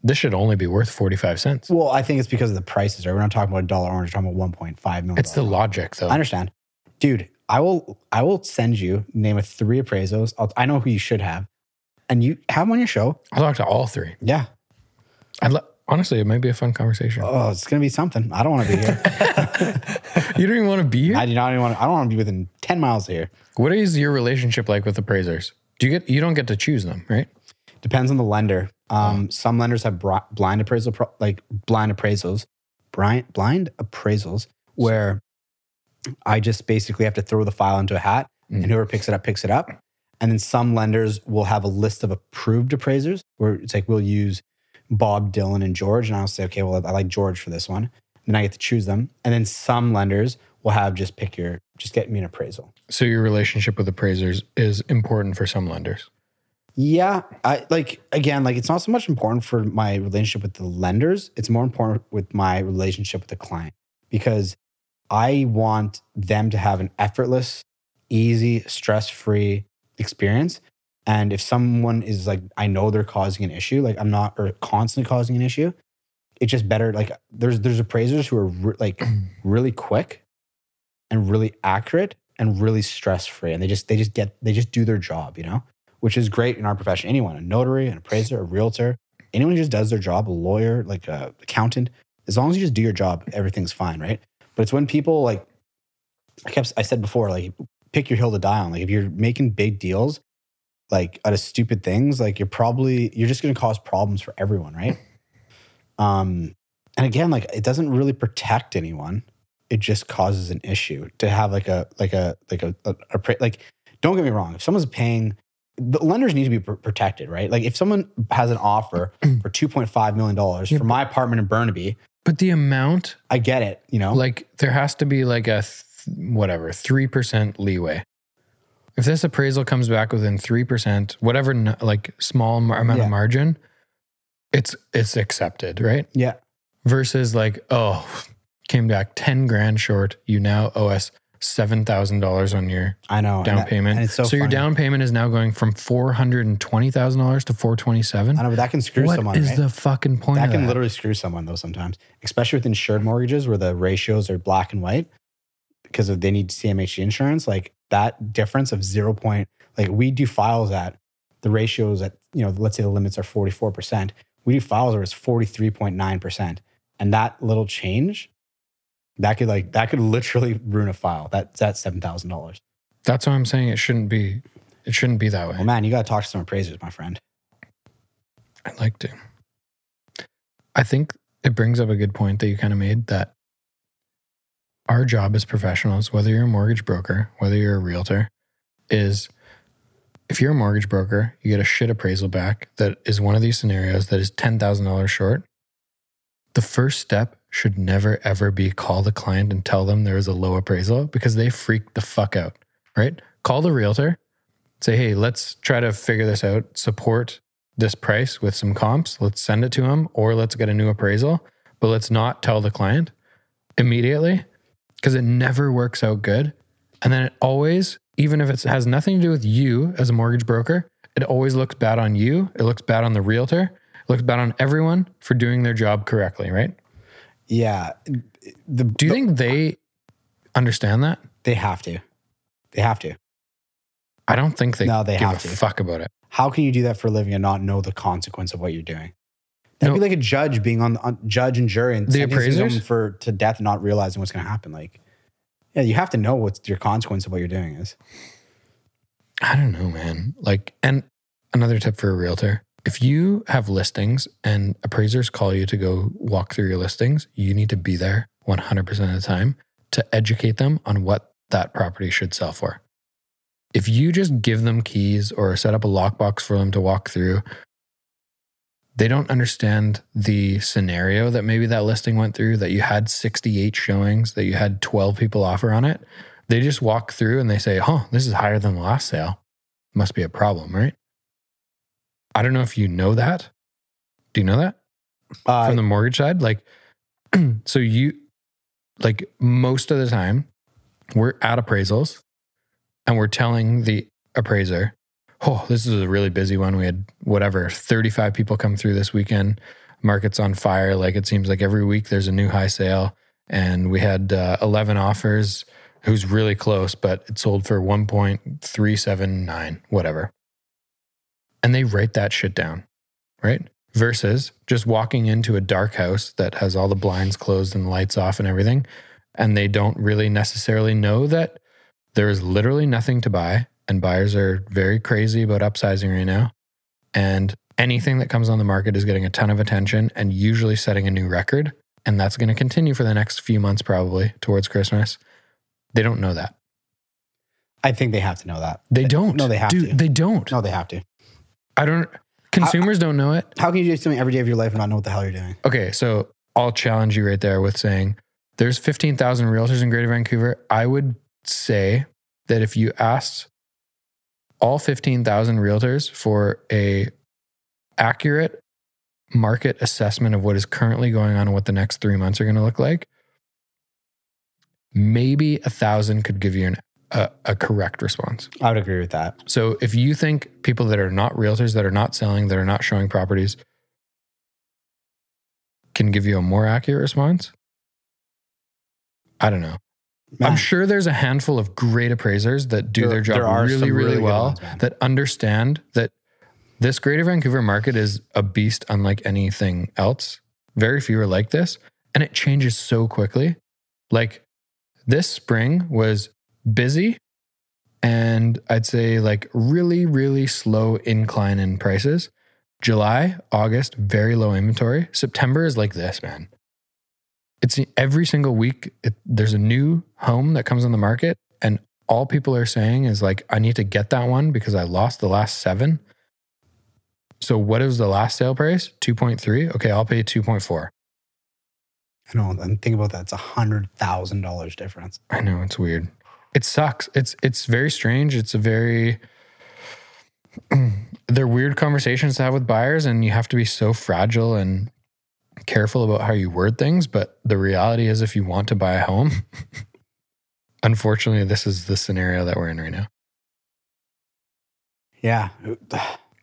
This should only be worth forty five cents. well, I think it's because of the prices, right? We're not talking about a dollar orange, we're talking about 1.5 million. It's the logic, though. I understand. Dude, I will I will send you name of three appraisals. I'll, I know who you should have. And you have them on your show. I'll talk to all three. Yeah. I'd lo- honestly, it might be a fun conversation. Oh, it's gonna be something. I don't want to be here. you don't even want to be here. I do not even want. I don't want to be within ten miles of here. what is your relationship like with appraisers? Do you get? You don't get to choose them, right? Depends on the lender. Um, Some lenders have blind appraisal, pro- like blind appraisals, blind blind appraisals, where I just basically have to throw the file into a hat, Mm. and whoever picks it up picks it up. And then some lenders will have a list of approved appraisers, where it's like we'll use Bob, Dylan, and George, and I'll say, okay, well, I like George for this one. Then I get to choose them. And then some lenders will have just pick your, just get me an appraisal. So your relationship with appraisers is important for some lenders. Yeah, I like again, like it's not so much important for my relationship with the lenders. It's more important with my relationship with the client because I want them to have an effortless, easy, stress-free experience. And if someone is like, I know they're causing an issue, like I'm not, or constantly causing an issue, it's just better. Like there's there's appraisers who are re- like really quick and really accurate and really stress-free, and they just they just get they just do their job, you know which is great in our profession. Anyone, a notary, an appraiser, a realtor, anyone who just does their job, a lawyer, like a accountant, as long as you just do your job, everything's fine, right? But it's when people like I kept I said before, like pick your hill to die on. Like if you're making big deals, like out of stupid things, like you're probably you're just gonna cause problems for everyone, right? Um, and again, like it doesn't really protect anyone. It just causes an issue to have like a like a like a, a, a like. Don't get me wrong. If someone's paying the lenders need to be pr- protected, right? Like if someone has an offer for two point five million dollars Yeah, for my apartment in Burnaby, But the amount, I get it. You know, like, there has to be like a th- whatever, 3% leeway. If this appraisal comes back within 3%, whatever, n- like, small mar- amount Yeah. of margin, it's it's accepted, right? yeah, Versus like, oh, came back 10 grand short. You now owe us $7,000 on your I know down and that- payment. and it's so, so your down payment is now going from $420,000 to 427. I know, but that can screw What someone. is right? the fucking point that can that? literally screw someone though sometimes, especially with insured mortgages where the ratios are black and white because of they need CMHC insurance. Like that difference of zero point, like we do files at the ratios at you know let's say the limits are forty four percent. We do files where it's forty three point nine percent, and that little change, that could like that could literally ruin a file. That that's seven thousand dollars. That's why I'm saying it shouldn't be. It shouldn't be that way. Well, man, you got to talk to some appraisers, my friend. I'd like to. I think it brings up a good point that you kind of made that our job as professionals, whether you're a mortgage broker, whether you're a realtor, is if you're a mortgage broker, you get a shit appraisal back that is one of these scenarios that is $10,000 short. The first step should never ever be call the client and tell them there is a low appraisal because they freak the fuck out, right? Call the realtor, say, hey, let's try to figure this out, support this price with some comps. Let's send it to them or let's get a new appraisal, but let's not tell the client immediately because it never works out good. And then it always, even if it has nothing to do with you as a mortgage broker, it always looks bad on you. It looks bad on the realtor. It looks bad on everyone for doing their job correctly, right? Yeah, the, Do you think they understand that? they have to? They have to. I don't think they, No, they give have a to. fuck about it. How can you do that for a living and not know the consequence of what you're doing? That'd No. be like a judge being on, on judge and jury and The appraisers? for to death and not realizing what's going to happen. Like, yeah, you have to know what your consequence of what you're doing is. I don't know, man. Like, and another tip for a realtor if you have listings and appraisers call you to go walk through your listings, you need to be there 100% of the time to educate them on what that property should sell for. If you just give them keys or set up a lockbox for them to walk through, they don't understand the scenario that maybe that listing went through, that you had 68 showings, that you had 12 people offer on it. They just walk through and they say, huh, this is higher than the last sale. Must be a problem, right? I don't know if you know that. Do you know that Uh, from the mortgage side? Like, so you, like, most of the time, we're at appraisals and we're telling the appraiser, oh, this is a really busy one. We had whatever, 35 people come through this weekend. Market's on fire. Like, it seems like every week there's a new high sale. And we had uh, 11 offers. Who's really close, but it sold for 1.379, whatever. And they write that shit down, right? Versus just walking into a dark house that has all the blinds closed and lights off and everything. And they don't really necessarily know that there is literally nothing to buy. And buyers are very crazy about upsizing right now. And anything that comes on the market is getting a ton of attention and usually setting a new record. And that's going to continue for the next few months, probably towards Christmas. They don't know that. I think they have to know that. They don't. No, they have Dude, to. They don't. No, they have to. I don't. Consumers don't know it. How can you do something every day of your life and not know what the hell you're doing? Okay, so I'll challenge you right there with saying there's 15,000 realtors in Greater Vancouver. I would say that if you asked all 15,000 realtors for a accurate market assessment of what is currently going on and what the next 3 months are going to look like, maybe a thousand could give you an, a, a correct response. I would agree with that. So if you think people that are not realtors, that are not selling, that are not showing properties can give you a more accurate response, I don't know. I'm sure there's a handful of great appraisers that do There- their job really, really, really well, ones, that understand that this Greater Vancouver market is a beast unlike anything else. Very few are like this, and it changes so quickly. Like this spring was busy and I'd say like really, really slow incline in prices. July, August, very low inventory. September is like this, man. It's every single week, it, there's a new home that comes on the market, and all people are saying is like, I need to get that one because I lost the last seven. So what is the last sale price? 2.3. Okay, I'll pay 2.4. I know. And think about that. It's a hundred thousand dollars difference. I know it's weird. It sucks. It's it's very strange. It's a very they're weird conversations to have with buyers and you have to be so fragile and careful about how you word things, but the reality is if you want to buy a home, unfortunately this is the scenario that we're in right now. Yeah.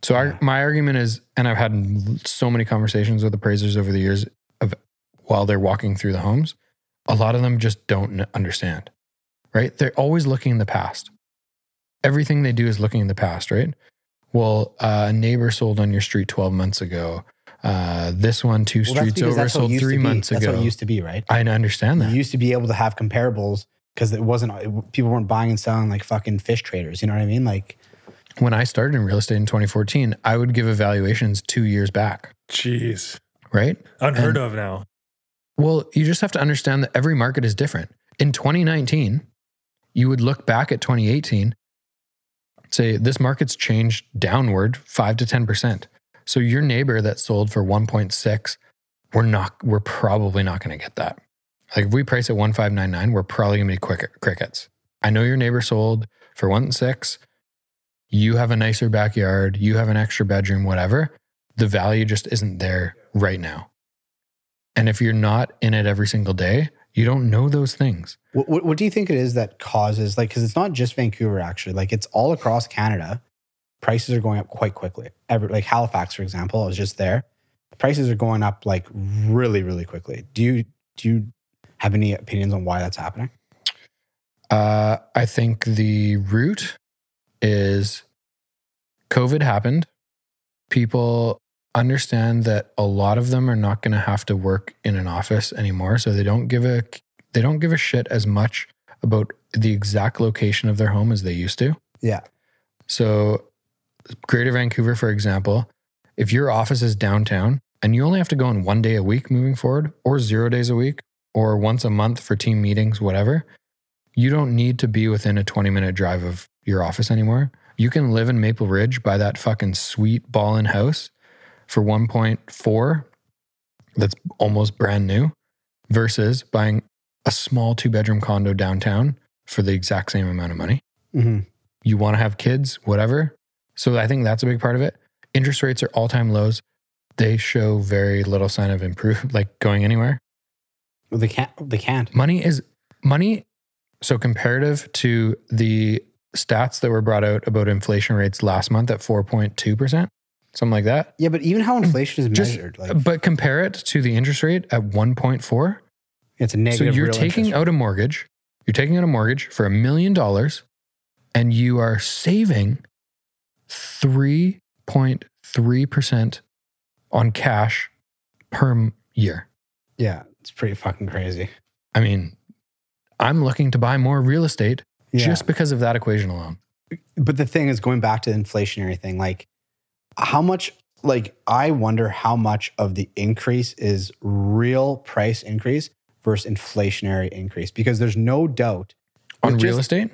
So our, my argument is, and I've had so many conversations with appraisers over the years of while they're walking through the homes, a lot of them just don't understand, right? They're always looking in the past. Everything they do is looking in the past, right? Well, uh, a neighbor sold on your street 12 months ago. Uh, this one, two Well, streets over, that's what it sold three to be. months That's ago. what it used to be, right? I understand You that. used to be able to have comparables because it wasn't it- people weren't buying and selling like fucking fish traders. You know what I mean? Like When I started in real estate in 2014, I would give evaluations two years back, Jeez. right? Unheard And- of now. Well, you just have to understand that every market is different. In 2019, you would look back at 2018, say this market's changed downward 5 to 10%. So your neighbor that sold for 1.6, we're not we're probably not going to get that. Like if we price at 1599, we're probably going to be quick crickets. I know your neighbor sold for 1.6. You have a nicer backyard, you have an extra bedroom, whatever. The value just isn't there right now. And if you're not in it every single day, you don't know those things. what, what, what do you think it is that causes like because it's not just Vancouver actually like it's all across Canada. Prices are going up quite quickly. Every, like Halifax, for example, I was just there. Prices are going up like really, really quickly. Do you do you have any opinions on why that's happening? Uh, I think the root is COVID happened. People understand that a lot of them are not going to have to work in an office anymore, so they don't give a they don't give a shit as much about the exact location of their home as they used to. Yeah. So, Greater Vancouver, for example, if your office is downtown and you only have to go in one day a week moving forward, or zero days a week, or once a month for team meetings, whatever, you don't need to be within a 20 minute drive of your office anymore. You can live in Maple Ridge, by that fucking sweet ball in house for 1.4 that's almost brand new versus buying a small two bedroom condo downtown for the exact same amount of money Mm-hmm. you want to have kids, whatever. So I think that's a big part of it. Interest rates are all time lows. They show very little sign of improve, like going anywhere. They can't. They can't. Money is money. So comparative to the stats that were brought out about inflation rates last month at 4.2%, something like that. Yeah, but even how hmm. inflation is Just- measured, like But compare it to the interest rate at 1.4. it's a negative. So you're taking out a mortgage, you're taking out a mortgage for a million dollars, and you are saving 3.3% on cash per year. Yeah, it's pretty fucking crazy. I mean, I'm looking to buy more real estate Yeah. just because of that equation alone. but the thing is going back to the inflationary thing like how much like i wonder how much of the increase is real price increase versus inflationary increase because there's no doubt On real just- estate?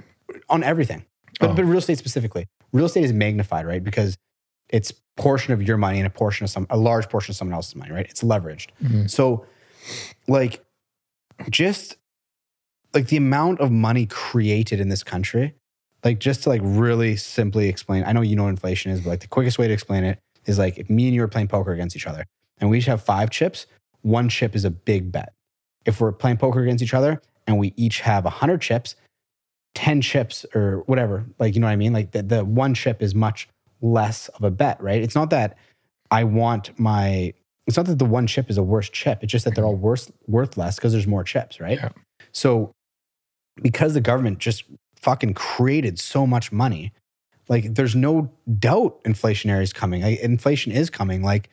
on everything but, Oh. but real estate specifically real estate is magnified right because it's portion of your money and a portion of some a large portion of someone else's money right it's leveraged Mhm. so like just like the amount of money created in this country like just to like really simply explain i know you know what inflation is but like the quickest way to explain it is like if me and you are playing poker against each other and we each have five chips one chip is a big bet. If we're playing poker against each other and we each have 100 chips 10 chips or whatever like you know what i mean? Like the, the one chip is much less of a bet right? It's not that i want my it's not that the one chip is a worse chip it's just that they're all mm-hmm. worth worth less because there's more chips right? Yeah. so because the government just fucking created so much money. Like there's no doubt inflationary is coming. Like, inflation is coming. Like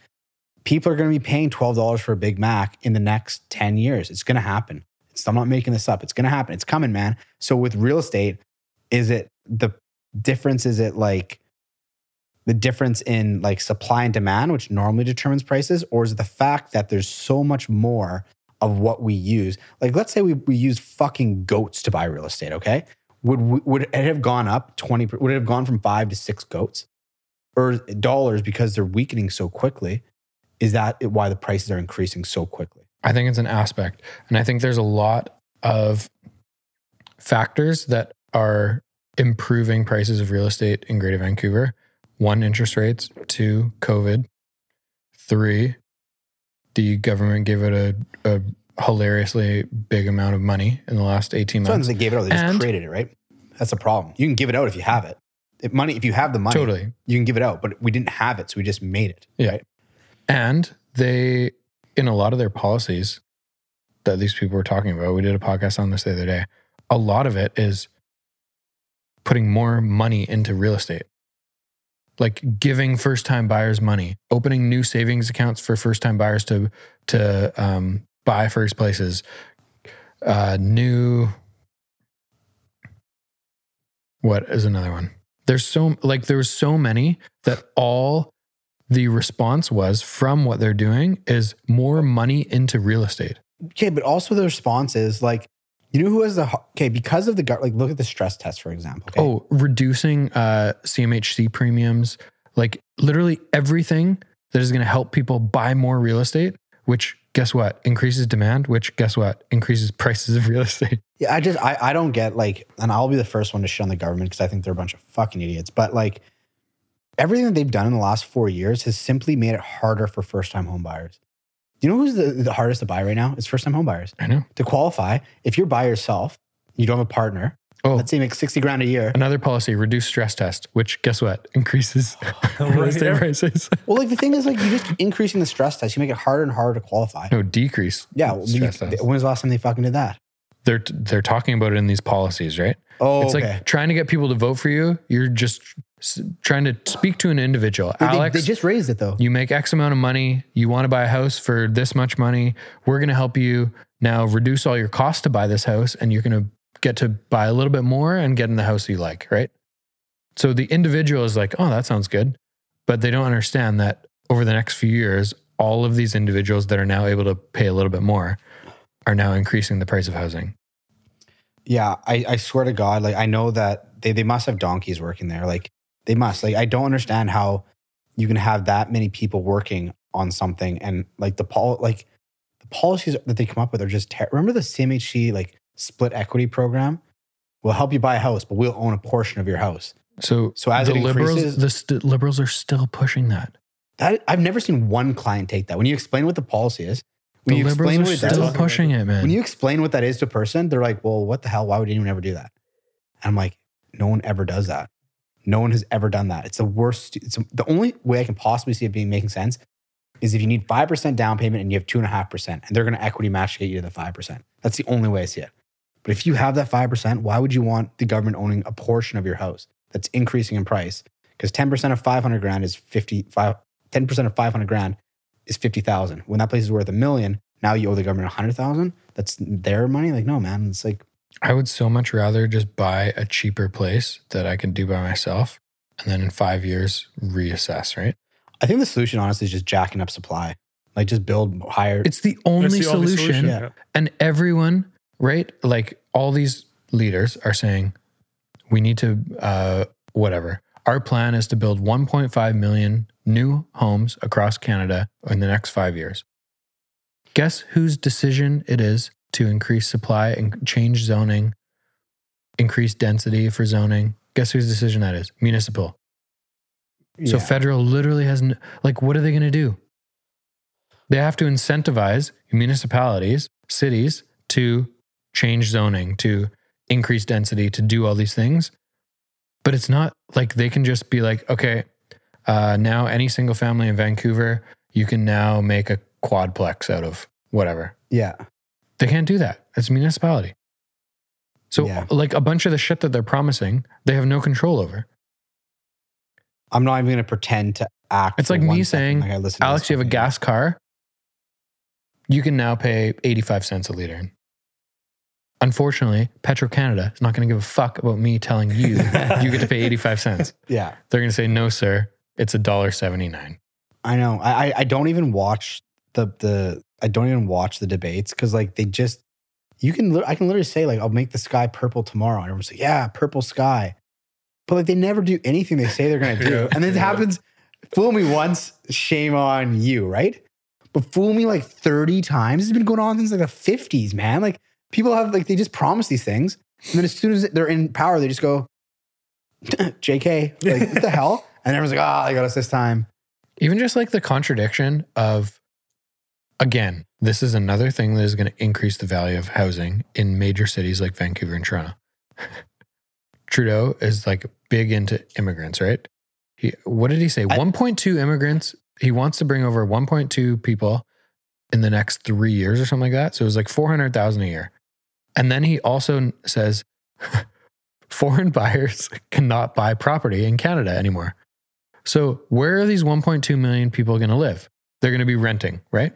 people are going to be paying $12 for a big mac in the next 10 years. It's going to happen. It's, i'm not making this up. It's going to happen. It's coming man. So with real estate is it the difference? Is it like the difference in like supply and demand which normally determines prices or is it the fact that there's so much more of what we use? Like let's say we, we use fucking goats to buy real estate okay would would it have gone up 20 would it have gone from 5 to 6 goats or dollars because they're weakening so quickly is that why the prices are increasing so quickly I think it's an aspect. And I think there's a lot of factors that are improving prices of real estate in Greater Vancouver. One, interest rates. Two, COVID. Three, the government gave it a, a hilariously big amount of money in the last 18 so months. they gave it out they just And- created it right that's the problem you can give it out if you have it if money if you have the money Totally. you can give it out but we didn't have it so we just made it Yeah. right And they, in a lot of their policies that these people were talking about, we did a podcast on this the other day. A lot of it is putting more money into real estate, like giving first time buyers money, opening new savings accounts for first time buyers to, to um, buy first places, uh, new. What is another one? There's so like there was so many that all the response was from what they're doing is more money into real estate. okay but also the response is like you know who has the okay because of the gut like look at the stress test for example okay? Oh, reducing uh, CMHC premiums, like literally everything that is going to help people buy more real estate, which guess what? Increases demand, which guess what? Increases prices of real estate. Yeah, I just I, I don't get like, and I'll be the first one to shit on the government because I think they're a bunch of fucking idiots. But like everything that they've done in the last four years has simply made it harder for first time home buyers. Do you know who's the, the hardest to buy right now? It's first time home buyers. I know. To qualify, if you're by yourself, you don't have a partner. Oh, Let's say you make 60 grand a year. another policy, reduce stress test, which guess what? Increases real estate prices. Well, like the thing is, like you just increasing the stress test, you make it harder and harder to qualify. no, decrease. Yeah. Well, you, test. when was the last time they fucking did that? They're they're talking about it in these policies, right? Oh, it's okay. like trying to get people to vote for you. You're just trying to speak to an individual. They- they- Alex, they just raised it though. you make X amount of money. You want to buy a house for this much money. We're going to help you now reduce all your costs to buy this house, and you're going to get to buy a little bit more and get in the house you like, right? So the individual is like, oh, that sounds good. But they don't understand that over the next few years, all of these individuals that are now able to pay a little bit more are now increasing the price of housing. Yeah, I, I swear to God, like I know that they, they must have donkeys working there. Like they must. Like I don't understand how you can have that many people working on something and like the pol like the policies that they come up with are just ter- remember the CMHC like split equity program? We'll help you buy a house, but we'll own a portion of your house. So, So as the liberals, the st- liberals are still pushing that. That I've never seen one client take that. When you explain what the policy is, when The you explain liberals what are it still does, pushing it, man. when you explain what that is to a person, they're like, "Well, what the hell? Why would anyone ever do that?" And I'm like, "No one ever does that. No one has ever done that. It's the worst. It's the only way I can possibly see it being making sense is if you need five percent down payment and you have two and a half percent, and they're going to equity match to get you to the five percent. That's the only way I see it. But if you have that five percent, why would you want the government owning a portion of your house that's increasing in price? Because ten percent of five hundred grand is fifty five. Ten percent of five hundred grand is fifty thousand. When that place is worth a million, now you owe the government a hundred thousand. That's their money. Like, no, man. It's like, I would so much rather just buy a cheaper place that I can do by myself and then in five years reassess, right? I think the solution, honestly, is just jacking up supply. Like, just build higher. It's the only That's the only solution. Yeah. And everyone, right? Like all these leaders are saying, we need to, uh, whatever. Our plan is to build 1.5 million new homes across Canada in the next five years. Guess whose decision it is to increase supply and change zoning, increase density for zoning? Guess whose decision that is? Municipal. So Yeah. federal literally has n- like what are they going to do? They have to incentivize municipalities, cities to change zoning, to increase density, to do all these things. But it's not like they can just be like, okay, uh, now any single family in Vancouver, you can now make a quadplex out of whatever. yeah. They can't do that. It's a municipality. So, Yeah. like a bunch of the shit that they're promising, they have no control over. I'm not even going to pretend to act. It's like me saying, like I listen to Alex, you have a gas car. You can now pay 85 cents a liter. Unfortunately, Petro Canada is not going to give a fuck about me telling you you get to pay 85 cents. Yeah. They're going to say, no, sir, it's a dollar 79. I know. I, I, I don't even watch the, the, I don't even watch the debates because, like, they just, you can, I can literally say like, I'll make the sky purple tomorrow. And everyone's like, yeah, purple sky. But like, they never do anything they say they're going to do. Yeah. And then it happens, fool me once, shame on you, right? But fool me like 30 times. It's been going on since like the 50s, man. Like people have like, they just promise these things. And then as soon as they're in power, they just go, JK, like, what the hell? And everyone's like, ah, they got us this time. Even just like the contradiction of, again, this is another thing that is going to increase the value of housing in major cities like Vancouver and Toronto. Trudeau is like big into immigrants, right? He, what did he say? I- 1.2 immigrants. He wants to bring over 1.2 people in the next three years or something like that. So it was like 400,000 a year. And then he also says foreign buyers cannot buy property in Canada anymore. So where are these 1.2 million people going to live? They're going to be renting, right?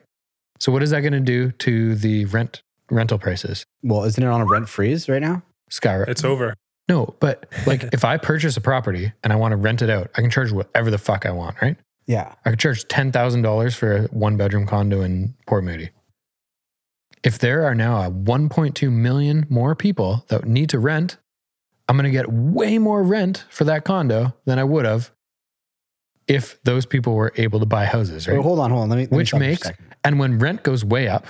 So what is that going to do to the rent rental prices? Well, isn't it on a rent freeze right now? Skyrocket. It's over. No, but like if I purchase a property and I want to rent it out, I can charge whatever the fuck I want, right? Yeah. I could charge ten thousand dollars for a one bedroom condo in Port Moody. If there are now a 1.2 million more people that need to rent, I'm going to get way more rent for that condo than I would have if those people were able to buy houses, right? Well, hold on, hold on. Let me. let Which stop you for a makes- And when rent goes way up,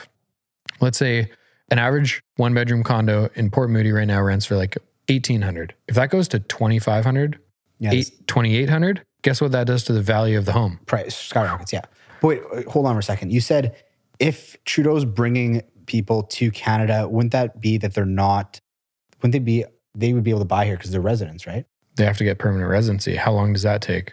let's say an average one bedroom condo in Port Moody right now rents for like 1800. If that goes to 2500, yeah, 2800, guess what that does to the value of the home? price skyrockets. Yeah. But wait, wait, hold on for a second. You said if Trudeau's bringing people to Canada, wouldn't that be that they're not? Wouldn't they be? They would be able to buy here because they're residents, right? They have to get permanent residency. How long does that take?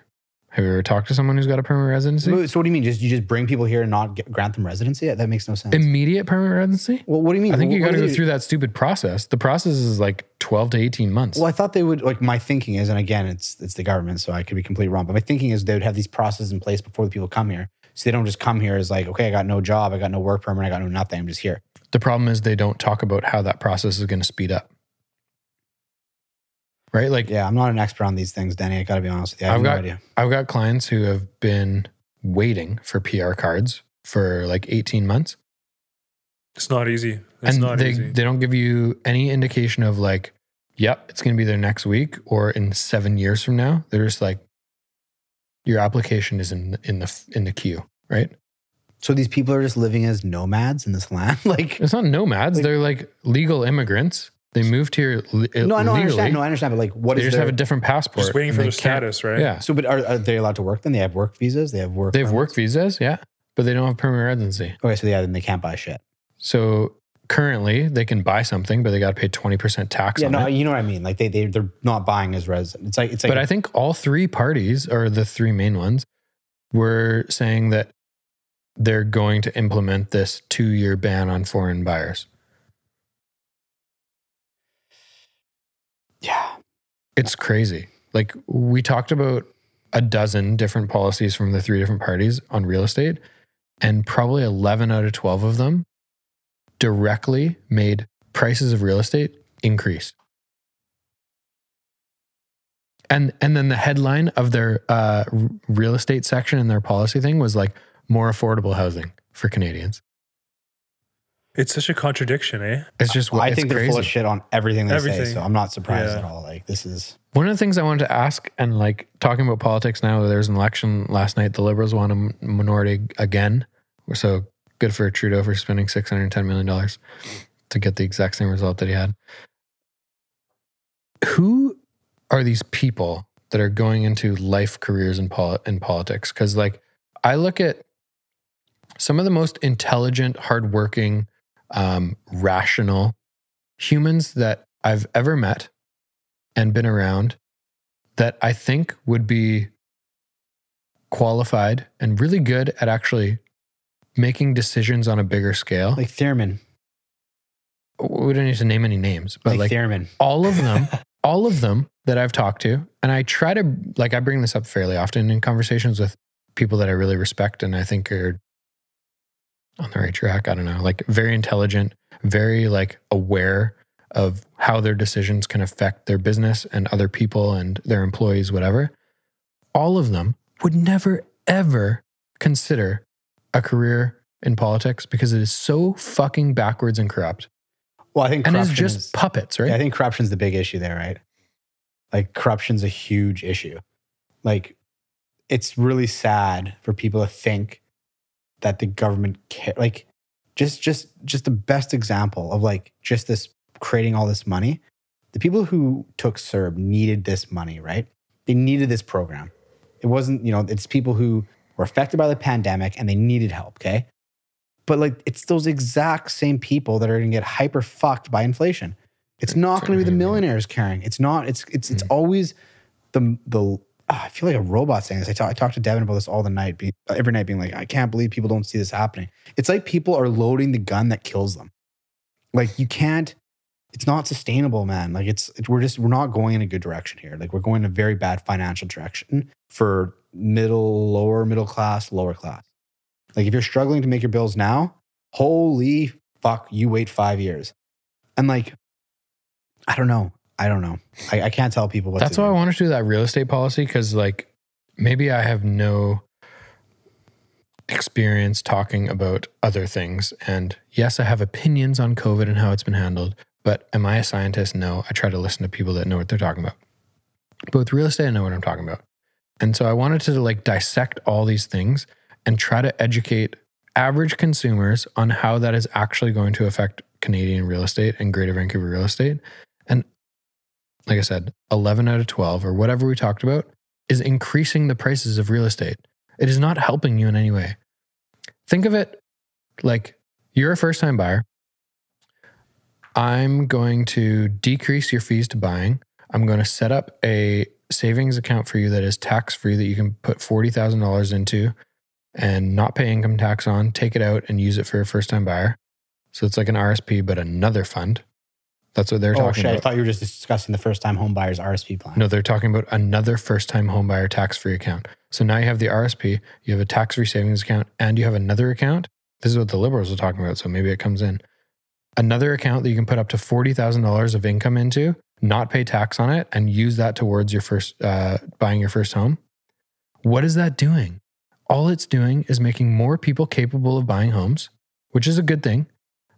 Have you ever talked to someone who's got a permanent residency? So, what do you mean? Just you just bring people here and not get, grant them residency? That makes no sense. Immediate permanent residency? well, what do you mean? I think you got to go they- through that stupid process. The process is like 12 to 18 months. Well, I thought they would like my thinking is, and again, it's it's the government, so I could be completely wrong. But my thinking is they would have these processes in place before the people come here, so they don't just come here as like, okay, I got no job, I got no work permit, I got no nothing, I'm just here. The problem is they don't talk about how that process is going to speed up. Right? Like Yeah, I'm not an expert on these things, Denny. I got to be honest with you. I have I've no got- idea. I've got clients who have been waiting for PR cards for like 18 months. It's not easy. It's and not they, easy. they don't give you any indication of like, yep, it's going to be there next week or in seven years from now. They're just like, your application is in in the in the queue, right? So these people are just living as nomads in this land, like. It's not nomads; Like- they're like legal immigrants. They moved here le- uh, No, I know, I legally. understand. No, I understand. But like, what they is just their, have a different passport. Just waiting for they their status, right? Yeah, So, but are, are they allowed to work then? They have work visas. They have work. they have work visas, yeah, but they don't have permanent residency. Okay, so yeah, then they can't buy shit. So currently, they can buy something, but they got to pay twenty percent tax Yeah, on no, it. you know what I mean. Like they they they're not buying as resident. It's like it's like but I think all three parties, or the three main ones, were saying that they're going to implement this two-year ban on foreign buyers. yeah, It's crazy. Like we talked about a dozen different policies from the three different parties on real estate, and probably 11 out of 12 of them directly made prices of real estate increase. And and then the headline of their uh, real estate section in their policy thing was like more affordable housing for Canadians. It's such a contradiction, eh? It's just I it's think they're crazy. full of shit on everything they say. So I'm not surprised Yeah. at all. Like this is One of the things I wanted to ask, and like talking about politics now, there's an election last night. The Liberals won a minority again. So good for Trudeau for spending $610 million to get the exact same result that he had. Who are these people that are going into life careers in, poli- in politics? Because, like, I look at some of the most intelligent, hardworking, um, rational humans that I've ever met and been around that I think would be qualified and really good at actually making decisions on a bigger scale. like Thurman, we don't need to name any names, but like, like, Thurman. all of them, all of them that I've talked to, and I try to like I bring this up fairly often in conversations with people that I really respect and I think are on the right track. I don't know, like very intelligent, very like aware of how their decisions can affect their business and other people and their employees, whatever. All of them would never ever consider a career in politics because it is so fucking backwards and corrupt. Well, I think and it's just is- puppets, right? Yeah, I think corruption's the big issue there, right? Like corruption's a huge issue. Like it's really sad for people to think that the government care like just just just the best example of like just this creating all this money. The people who took CERB needed this money, right? They needed this program. It wasn't, you know, it's people who were affected by the pandemic and they needed help, okay? But like it's those exact same people that are gonna get hyper fucked by inflation. It's not going to be the millionaires carrying. It's not. It's it's it's Mhm. always the the. ah, I feel like a robot saying this. I talk, I talk to Devin about this all the night, be, every night, being like, I can't believe people don't see this happening. It's like people are loading the gun that kills them. Like you can't. It's not sustainable, man. Like it's it- we're just we're not going in a good direction here. Like we're going in a very bad financial direction for middle, lower middle class, lower class. Like if you're struggling to make your bills now, holy fuck, you wait five years. And like, I don't know. I don't know. I, I can't tell people what That's why I wanted to do that real estate policy because, like, maybe I have no experience talking about other things. And yes, I have opinions on COVID and how it's been handled. But am I a scientist? No. I try to listen to people that know what they're talking about. But with real estate, I know what I'm talking about. And so I wanted to like dissect all these things and try to educate average consumers on how that is actually going to affect Canadian real estate and Greater Vancouver real estate. And like I said, 11 out of 12 or whatever we talked about is increasing the prices of real estate. It is not helping you in any way. Think of it like you're a first time buyer. I'm going to decrease your fees to buying. I'm going to set up a savings account for you that is tax free that you can put $40,000 into and not pay income tax on, take it out and use it for a first time buyer. So it's like an RSP, but another fund. That's what they're Oh talking shit! I thought you were just discussing the first time home buyers RSP plan. No, they're talking about another first time homebuyer tax free account. So now you have the RSP, you have a tax free savings account, and you have another account. This is what the liberals are talking about. So maybe it comes in. Another account that you can put up to $40,000 of income into, not pay tax on it, and use that towards your first, uh, buying your first home. What is that doing? All it's doing is making more people capable of buying homes, which is a good thing.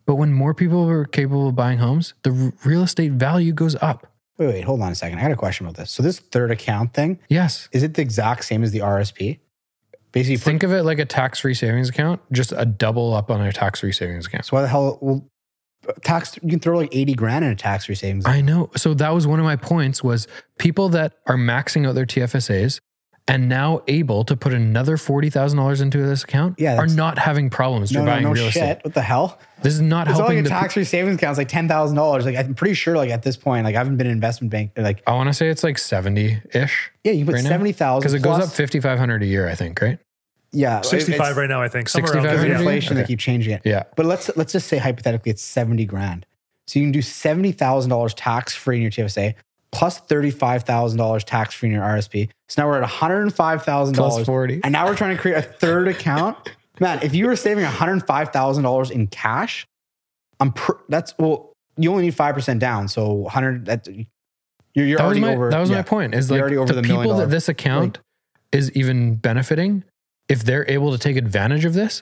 But when more people are capable of buying homes, the r- real estate value goes up. Wait, wait, hold on a second. I got a question about this. So this third account thing Yes. is it the exact same as the RSP? Basically, Think of it like a tax free savings account, just a double up on a tax free savings account. so why the hell? Well, tax you can throw like eighty grand in a tax free savings. I know. So that was one of my points was people that are maxing out their TFSAs and now able to put another $40,000 into this account Yeah, are not having problems no, for no, buying no real shit. estate. What the hell? This is not It's helping like a tax free savings account. It's like ten thousand dollars. Like I'm pretty sure, like at this point, like I haven't been in investment bank. Like I want to say it's like 70-ish yeah, you put Right now? seventy thousand because it goes up 5500 a year, I think, right? Yeah, 65 it's- right now, I think. Somewhere around 65 because of there, right yeah. now? inflation. They keep changing it. Yeah. But let's let's just say hypothetically it's seventy grand. So you can do seventy thousand dollars tax free in your TFSA plus thirty five thousand dollars tax free in your RSP. So now we're at one hundred and five thousand Plus dollars, 40. and now we're trying to create a third account. Man, if you were saving one hundred five thousand dollars in cash, I'm pr- that's well, you only need five percent down. So hundred that you're, you're that was already my over. that was yeah. my point. Is like already over the the million people that this account is even benefiting, if they're able to take advantage of this,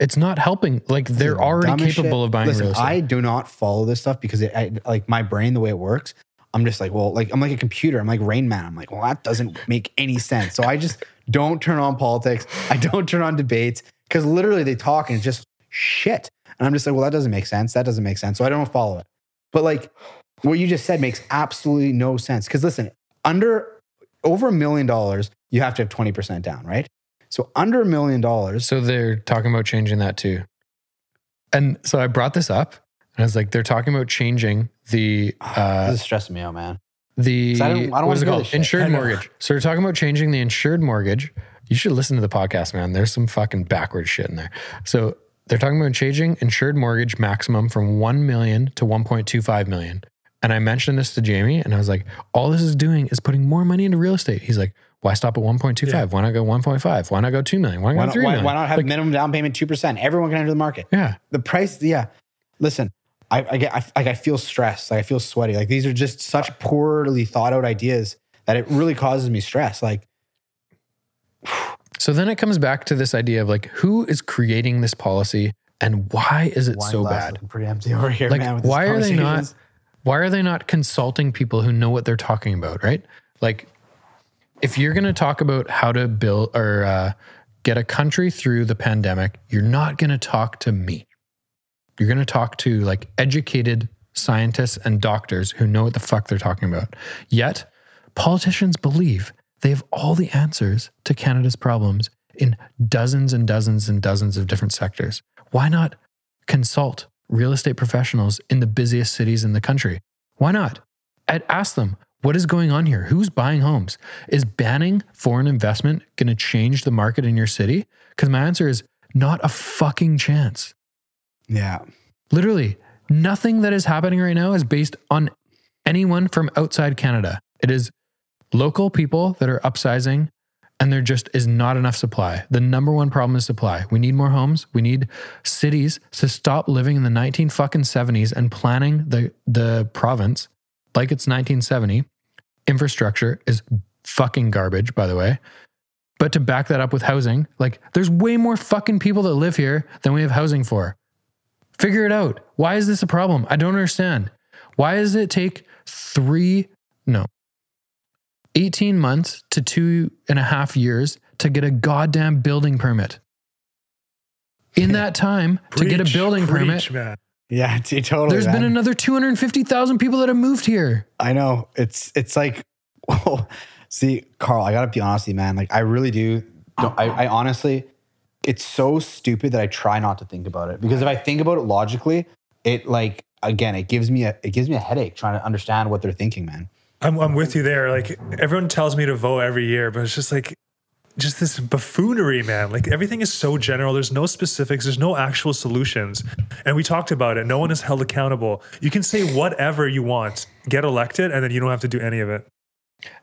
it's not helping. Like they're the already capable shit. of buying Listen, real estate. I do not follow this stuff because it, I, like my brain, the way it works, I'm just like, well, like I'm like a computer. I'm like Rain Man. I'm like, well, that doesn't make any sense. So I just don't turn on politics. I don't turn on debates because literally they talk and it's just shit. And I'm just like, well, that doesn't make sense. That doesn't make sense. So I don't follow it. But like what you just said makes absolutely no sense. Because listen, under over a million dollars, you have to have 20% down, right? So under a million dollars, So they're talking about changing that too. And so I brought this up and I was like, they're talking about changing the uh this is stressing me out, man. The. I don't- I don't what wanna is it called? Insured mortgage. So they're talking about changing the insured mortgage. You should listen to the podcast, man. There's some fucking backward shit in there. So they're talking about changing insured mortgage maximum from 1 million to 1.25 million. And I mentioned this to Jamie and I was like, all this is doing is putting more money into real estate. He's like, why stop at 1.25? Yeah. Why not go 1.5? Why not go 2 million? Why not Why go not, 3 why, why not have Like, minimum down payment two percent? Everyone can enter the market. yeah. The price, yeah. Listen, I, I get, I, like, I feel stressed. Like I feel sweaty. Like these are just such poorly thought out ideas that it really causes me stress. Like, So then it comes back to this idea of like who is creating this policy And why is it Wine so bad? Pretty empty over here, Like, man. why are they not- Why are they not consulting people who know what they're talking about, right? Like, if you're going to talk about how to build or uh, get a country through the pandemic, you're not going to talk to me. You're going to talk to like educated scientists and doctors who know what the fuck they're talking about. Yet, politicians believe they have all the answers to Canada's problems in dozens and dozens and dozens of different sectors. Why not consult real estate professionals in the busiest cities in the country? Why not? I'd ask them, what is going on here? Who's buying homes? Is banning foreign investment going to change the market in your city? Because my answer is not a fucking chance. Yeah. Literally, nothing that is happening right now is based on anyone from outside Canada. It is local people that are upsizing, and there just is not enough supply. The number one problem is supply. We need more homes. We need cities to stop living in the 19 fucking 70s and planning the the province like it's 1970. Infrastructure is fucking garbage, by the way. But to back that up with housing, like there's way more fucking people that live here than we have housing for. Figure it out. Why is this a problem? I don't understand. Why does it take three, no, 18 months to two and a half years to get a goddamn building permit? In that time, to get a Preach, building permit, man. Yeah, t- totally. there's been another 250,000 people that have moved here. I know. It's it's like, see, Carl, I gotta be honest with you, man. Like, I really do. Don't, I, I honestly, it's so stupid that I try not to think about it because if I think about it logically, it like again, it gives me a it gives me a headache trying to understand what they're thinking, man. I'm, I'm with you there. Like everyone tells me to vote every year, but it's just like, just this buffoonery, man. Like everything is so general. There's no specifics. There's no actual solutions. And we talked about it. No one is held accountable. You can say whatever you want, get elected, and then you don't have to do any of it.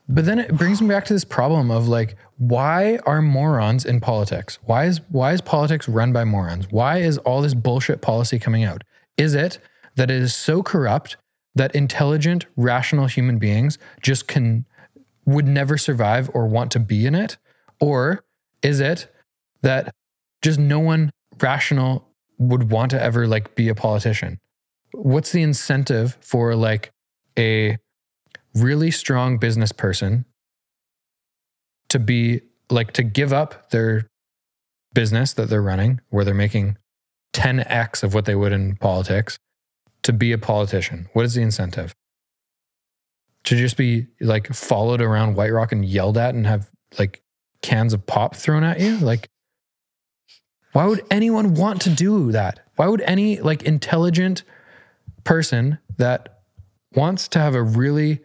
But then it brings me back to this problem of like, why are morons in politics? Why is why is politics run by morons? Why is all this bullshit policy coming out? Is it that it is so corrupt that intelligent, rational human beings just can would never survive or want to be in it? Or is it that just no one rational would want to ever like be a politician? What's the incentive for like a really strong business person to be like to give up their business that they're running where they're making 10x of what they would in politics to be a politician what is the incentive to just be like followed around white rock and yelled at and have like cans of pop thrown at you like why would anyone want to do that why would any like intelligent person that wants to have a really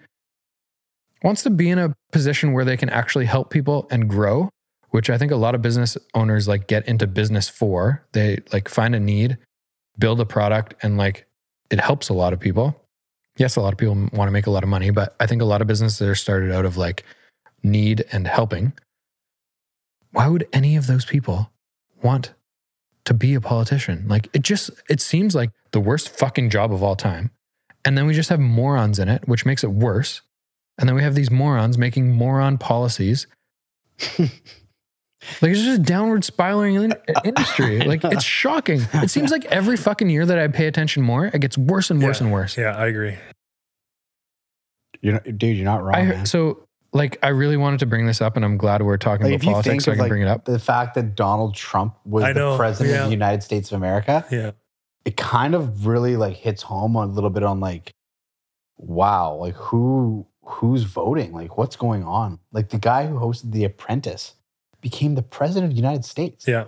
wants to be in a position where they can actually help people and grow, which I think a lot of business owners like get into business for. They like find a need, build a product, and like it helps a lot of people. Yes, a lot of people want to make a lot of money, but I think a lot of businesses are started out of like need and helping. Why would any of those people want to be a politician? Like it just it seems like the worst fucking job of all time. And then we just have morons in it, which makes it worse. And then we have these morons making moron policies. like it's just a downward spiraling in- industry. Like it's shocking. It seems like every fucking year that I pay attention more, it gets worse and worse Yeah. and worse. Yeah, I agree. You're not, dude, you're not wrong. I man. so like I really wanted to bring this up, and I'm glad we're talking Like, about politics, so I can like bring it up. the fact that Donald Trump was I the know, president yeah. of the United States of America, Yeah. it kind of really like hits home a little bit on like, wow, like who who's voting? Like what's going on? Like the guy who hosted The Apprentice became the president of the United States. Yeah.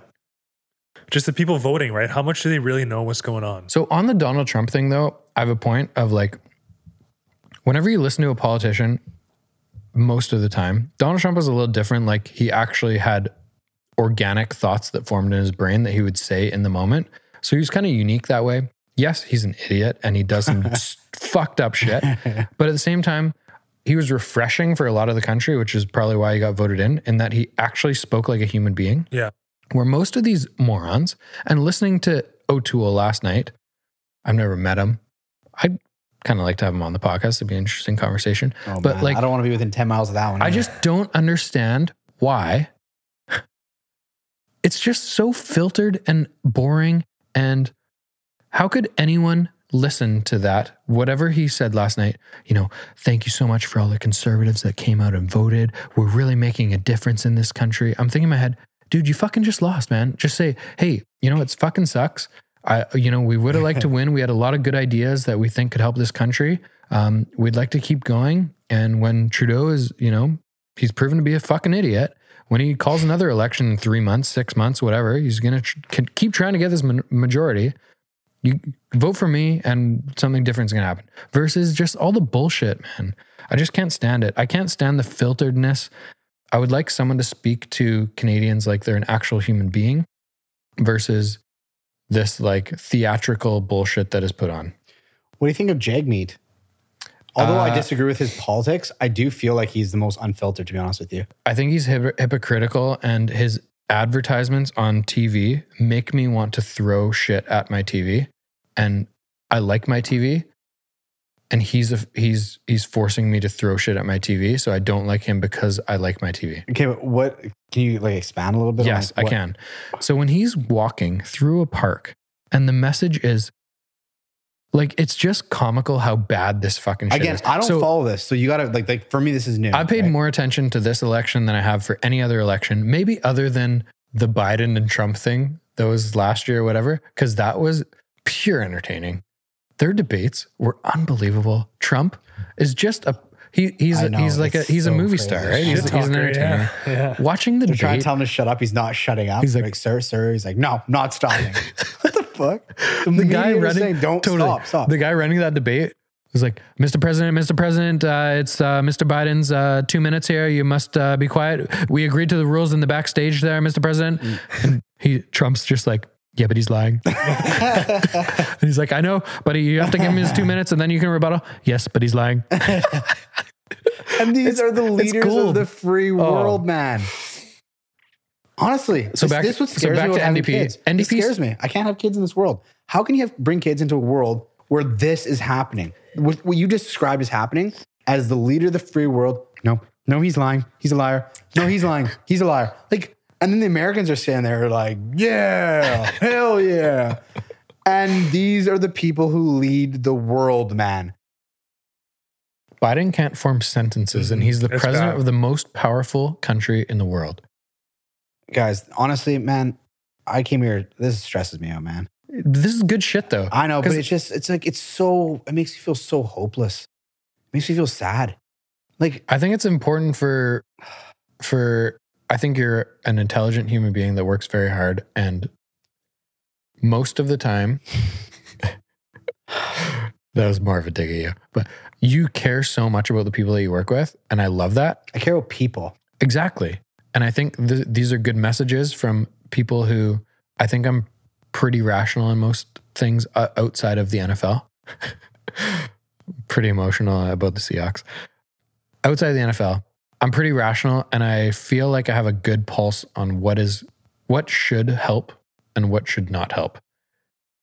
Just the people voting, right? How much do they really know what's going on? So on the Donald Trump thing, though, I have a point of like, whenever you listen to a politician, most of the time, Donald Trump was a little different. Like he actually had organic thoughts that formed in his brain that he would say in the moment. So he was kind of unique that way. Yes, he's an idiot and he does some fucked up shit, but at the same time, he was refreshing for a lot of the country, which is probably why he got voted in, in that he actually spoke like a human being. Yeah. Where most of these morons, and listening to O'Toole last night, I've never met him. I'd kind of like to have him on the podcast. It'd be an interesting conversation. Oh, But, man, like- I don't want to be within 10 miles of that one. I either. just don't understand why it's just so filtered and boring And how could anyone listen to that? Whatever he said last night, you know, thank you so much for all the conservatives that came out and voted. We're really making a difference in this country. I'm thinking in my head, dude, you fucking just lost, man. Just say, hey, you know, it's fucking sucks. I, you know, we would have liked to win. We had a lot of good ideas that we think could help this country. Um, we'd like to keep going. And when Trudeau is, you know, he's proven to be a fucking idiot. When he calls another election in three months, six months, whatever, he's going to tr- keep trying to get this ma- majority. You vote for me and something different is going to happen versus just all the bullshit, man. I just can't stand it. I can't stand the filteredness. I would like someone to speak to Canadians like they're an actual human being versus this like theatrical bullshit that is put on. What do you think of Jagmeet? Although I Uh, disagree with his politics, I do feel like he's the most unfiltered, to be honest with you. I think he's hypo- hypocritical and his advertisements on TV make me want to throw shit at my TV. And I like my TV. And he's a, he's he's forcing me to throw shit at my TV, so I don't like him because I like my TV. Okay, but what can you like expand a little bit? Yes, I can. So when he's walking through a park and the message is like it's just comical how bad this fucking shit Again, is. I don't So- follow this, so you gotta like like for me, this is new. I paid right? more attention to this election than I have for any other election, maybe other than the Biden and Trump thing that was last year or whatever, because that was pure entertaining. Their debates were unbelievable. Trump is just a he he's know, he's like a he's a movie crazy. star, right? He's, Shit he's an entertainer. Yeah, yeah. Watching the They're trying to tell him to shut up. He's not shutting up. He's like- like, sir, sir. He's like, no, not stopping. what the fuck? the guy running saying, don't totally, stop, stop. The guy running that debate was like, "Mr. President, Mr. President, uh, it's uh, Mr. Biden's uh, two minutes here. You must uh, be quiet. We agreed to the rules in the backstage there, Mr. President." Mm. And he Trump's just like, "Yeah, but he's lying." and he's like, "I know, but you have to give him his two minutes, and then you can rebuttal." Yes, but he's lying. and these are the leaders gold. of the free oh. world, man. Honestly, So this, back- this what so scares back me to NDP. This NDP scares me. I can't have kids in this world. How can you have, bring kids into a world where this is happening? What, what you just described is happening as the leader of the free world. No, no, he's lying. He's a liar. No, he's lying. He's a liar. Like, and then the Americans are standing there like, yeah, hell yeah. And these are the people who lead the world, man. Biden can't form sentences, and mm-hmm. he's the It's president bad. of the most powerful country in the world. Guys, honestly, man, I came here. This stresses me out, man. This is good shit, though. I know, but it's just, it's like, it's so, it makes me feel so hopeless. It makes me feel sad. Like, I think it's important for for I think you're an intelligent human being that works very hard and most of the time that was more of a dig at you. But you care so much about the people that you work with and I love that. I care about people. Exactly. And I think th- these are good messages from people who I think I'm pretty rational in most things uh, outside of the NFL. pretty emotional about the Seahawks. Outside of the NFL, I'm pretty rational and I feel like I have a good pulse on what is what should help and what should not help.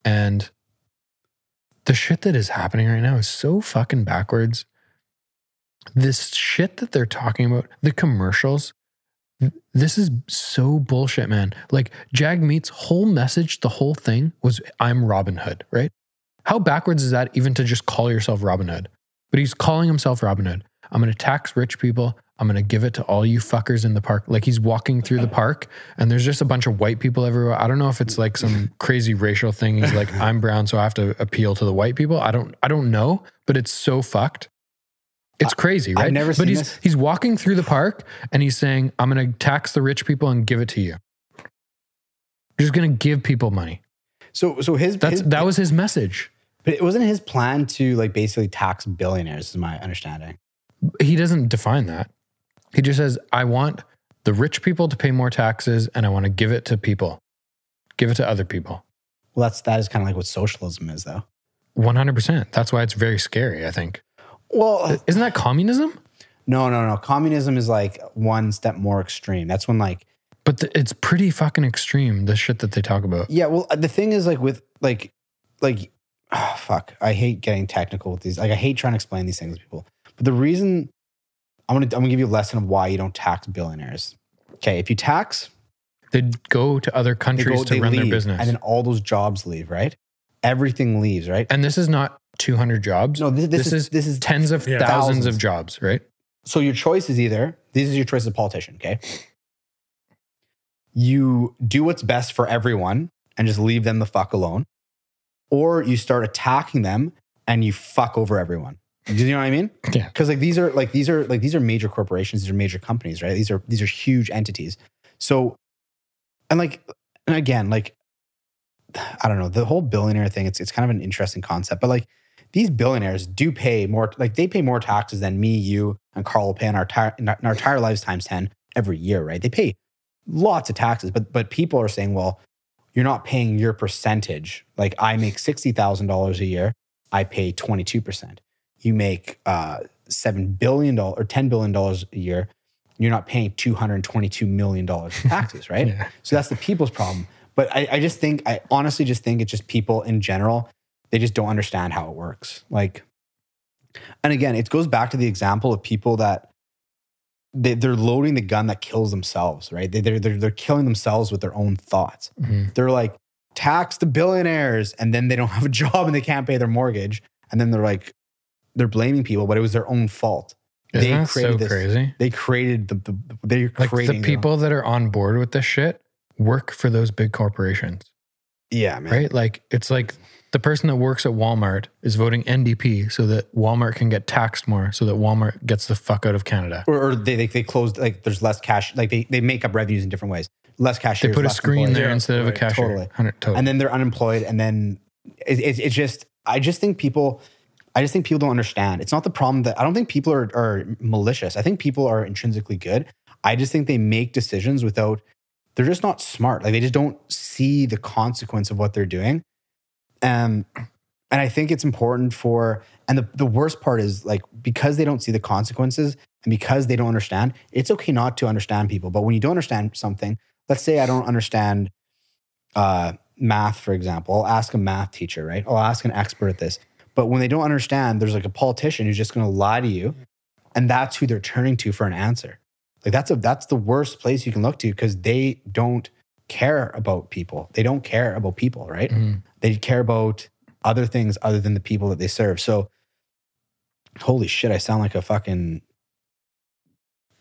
And the shit that is happening right now is so fucking backwards. This shit that they're talking about, the commercials, this is so bullshit, man. Like Jagmeet's whole message, the whole thing was I'm Robin Hood, right? How backwards is that even to just call yourself Robin Hood? But he's calling himself Robin Hood. I'm going to tax rich people. I'm going to give it to all you fuckers in the park. Like he's walking through the park and there's just a bunch of white people everywhere. I don't know if it's like some crazy racial thing. He's like, I'm brown, so I have to appeal to the white people. I don't, I don't know, but it's so fucked. It's crazy, I've right? never but seen he's this. he's walking through the park and he's saying, I'm going to tax the rich people and give it to you. You're just going to give people money. So, so his, That's his that was his message. but it wasn't his plan to like basically tax billionaires, is my understanding. he doesn't define that. He just says, I want the rich people to pay more taxes and I want to give it to people, give it to other people. Well, that's, that is kind of like what socialism is, though. 100%. That's why it's very scary, I think. Well, Isn't that communism? no, no, no. Communism is like one step more extreme. That's when like But the, it's pretty fucking extreme, the shit that they talk about. Yeah, well, the thing is, like, with like, like, ah, fuck, I hate getting technical with these. Like, I hate trying to explain these things to people. But the reason I'm gonna, I'm gonna give you a lesson of why you don't tax billionaires. Okay, if you tax They'd go to other countries go, to run leave, their business. and then all those jobs leave, right? Everything leaves, right? and this is not 200 jobs. No, this, this, this is, is this is tens of Yeah. thousands, Thousands. of jobs, right? so your choice is either this is your choice as a politician, okay? You do what's best for everyone and just leave them the fuck alone, or you start attacking them and you fuck over everyone. Do you know what I mean? Yeah. Because like these are like these are like these are major corporations, these are major companies, right? These are these are huge entities. So, and like, and again, like, I don't know, the whole billionaire thing. It's it's kind of an interesting concept, but like these billionaires do pay more, like they pay more taxes than me, you, and Carl will pay in our, entire in our entire lives times 10 every year, right? They pay lots of taxes, but but people are saying, well, you're not paying your percentage. Like I make $60,000 a year, I pay 22%. You make uh, $7 billion or $10 billion a year, you're not paying $222 million in taxes, right? Yeah. So that's the people's problem. But I, I just think, I honestly just think it's just people in general, they just don't understand how it works. Like, and again, it goes back to the example of people that they, they're loading the gun that kills themselves, right? They, they're, they're, they're killing themselves with their own thoughts. Mhm. They're like, tax the billionaires, and then they don't have a job and they can't pay their mortgage. And then they're like, they're blaming people, but it was their own fault. Isn't They that so created this- crazy? They created the, the they're Like creating the people that are on board with this shit work for those big corporations, yeah, man. right? Like it's like the person that works at Walmart is voting NDP so that Walmart can get taxed more, so that Walmart gets the fuck out of Canada. or, or they, they they closed like there's less cash like they, they make up revenues in different ways less cash. They put a screen employees. there Yeah, instead of a right, cashier. totally. totally. and then they're unemployed and then it, it, it's just i just think people i just think people don't understand. It's not the problem that i don't think people are, are malicious. I think people are intrinsically good. I just think they make decisions without they're just not smart. Like they just don't see the consequence of what they're doing. Um, and i think it's important for and the, the worst part is like because they don't see the consequences and because they don't understand it's okay not to understand people. But when you don't understand something let's say i don't understand uh, math, for example, I'll ask a math teacher, right? I'll ask an expert at this. But when they don't understand, there's like a politician who's just going to lie to you, and that's who they're turning to for an answer. Like that's a that's the worst place you can look to because they don't care about people. They don't care about people, right? Mhm. They care about other things other than the people that they serve. So, holy shit, I sound like a fucking.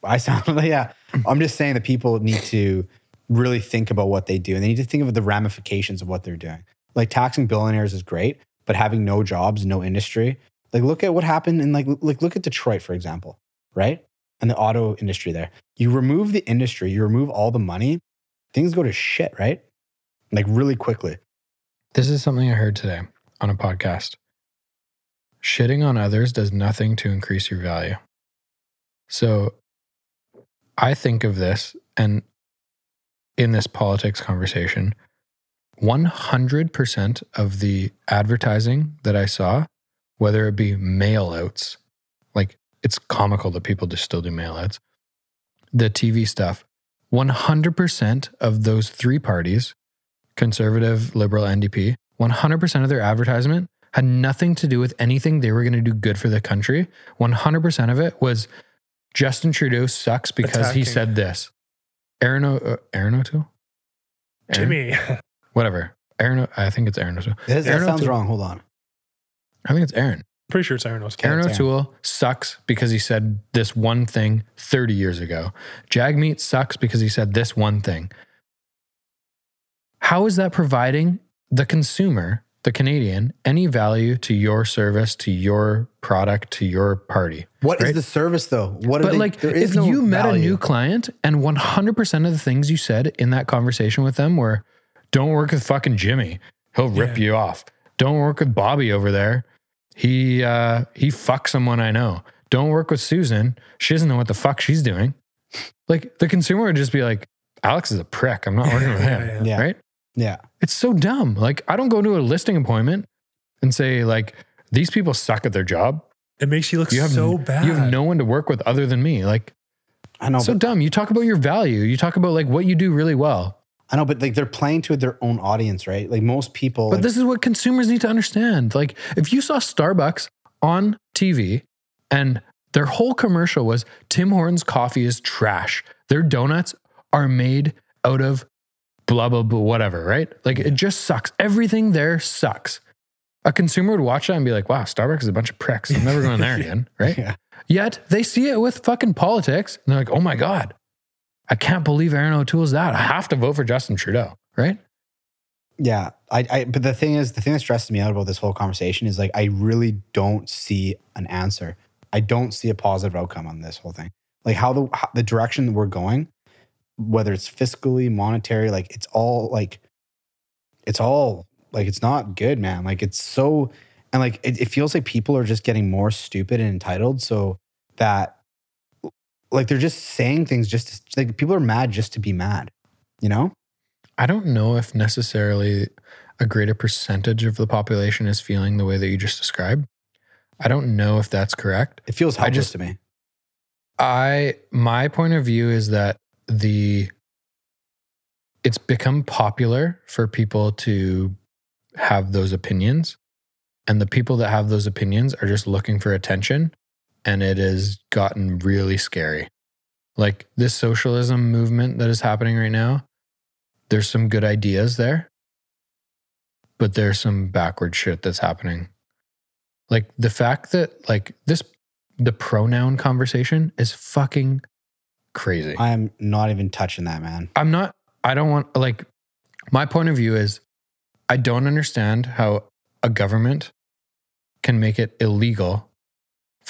I sound like yeah. I'm just saying that people need to really think about what they do, and they need to think of the ramifications of what they're doing. Like taxing billionaires is great, but having no jobs, no industry. Like look at what happened in like like look at Detroit for example, right? And the auto industry there. You remove the industry, you remove all the money, things go to shit, right? Like really quickly. This is something I heard today on a podcast. Shitting on others does nothing to increase your value. So I think of this and in this politics conversation, 100% of the advertising that I saw, whether it be mail outs, like it's comical that people just still do mail outs, the TV stuff, 100% of those three parties conservative, liberal, NDP, 100% of their advertisement had nothing to do with anything they were going to do good for the country. 100% of it was Justin Trudeau sucks because he said this. Erin, o- uh, Erin O'Toole? Erin? Jimmy. Whatever. Erin, I think it's Erin O'Toole. That, that Erin sounds O'Toole. wrong. Hold on. I think it's Erin. Pretty sure it's Erin O'Toole. Erin it's Erin. O'Toole sucks because he said this one thing 30 years ago. Jagmeet sucks because he said this one thing. How is that providing the consumer, the Canadian, any value to your service, to your product, to your party? What is Right? the service though? What But they, like, there is if no you met a new client and 100% of the things you said in that conversation with them were, don't work with fucking Jimmy. He'll rip Yeah. you off. Don't work with Bobby over there. He, uh, he fucks someone I know. Don't work with Susan. She doesn't know what the fuck she's doing. Like the consumer would just be like, Alex is a prick. I'm not working with him. Yeah, yeah. Right. yeah. It's so dumb. Like I don't go to a listing appointment and say like, these people suck at their job. It makes you look You have so bad. You have no one to work with other than me. Like, I know. so dumb. You talk about your value. You talk about like what you do really well. I know, but like they're playing to their own audience, right? Like most people. But this is what consumers need to understand. Like if you saw Starbucks on TV and their whole commercial was Tim Hortons coffee is trash. Their donuts are made out of blah blah blah whatever, right? Like it just sucks. Everything there sucks. A consumer would watch that and be like, "Wow, Starbucks is a bunch of pricks. I'm never going there again." Right? Yeah. Yet they see it with fucking politics, and they're like, "Oh my god, I can't believe Erin O'Toole's that. I have to vote for Justin Trudeau." Right? Yeah, I, I. But the thing is, the thing that stresses me out about this whole conversation is like I really don't see an answer. I don't see a positive outcome on this whole thing. Like how the how, the direction that we're going, whether it's fiscally, monetary, like it's all like, it's all like it's not good, man. Like it's so, and like it, it feels like people are just getting more stupid and entitled, so that like they're just saying things just to, like people are mad just to be mad, you know? I don't know if necessarily a greater percentage of the population is feeling the way that you just described. I don't know if that's correct. It feels I helpless just- to me. I my point of view is that the it's become popular for people to have those opinions and the people that have those opinions are just looking for attention and it has gotten really scary. Like this socialism movement that is happening right now, there's some good ideas there, but there's some backward shit that's happening. Like the fact that like this the pronoun conversation is fucking crazy. I am not even touching that, man. I'm not, I don't want, like, my point of view is I don't understand how a government can make it illegal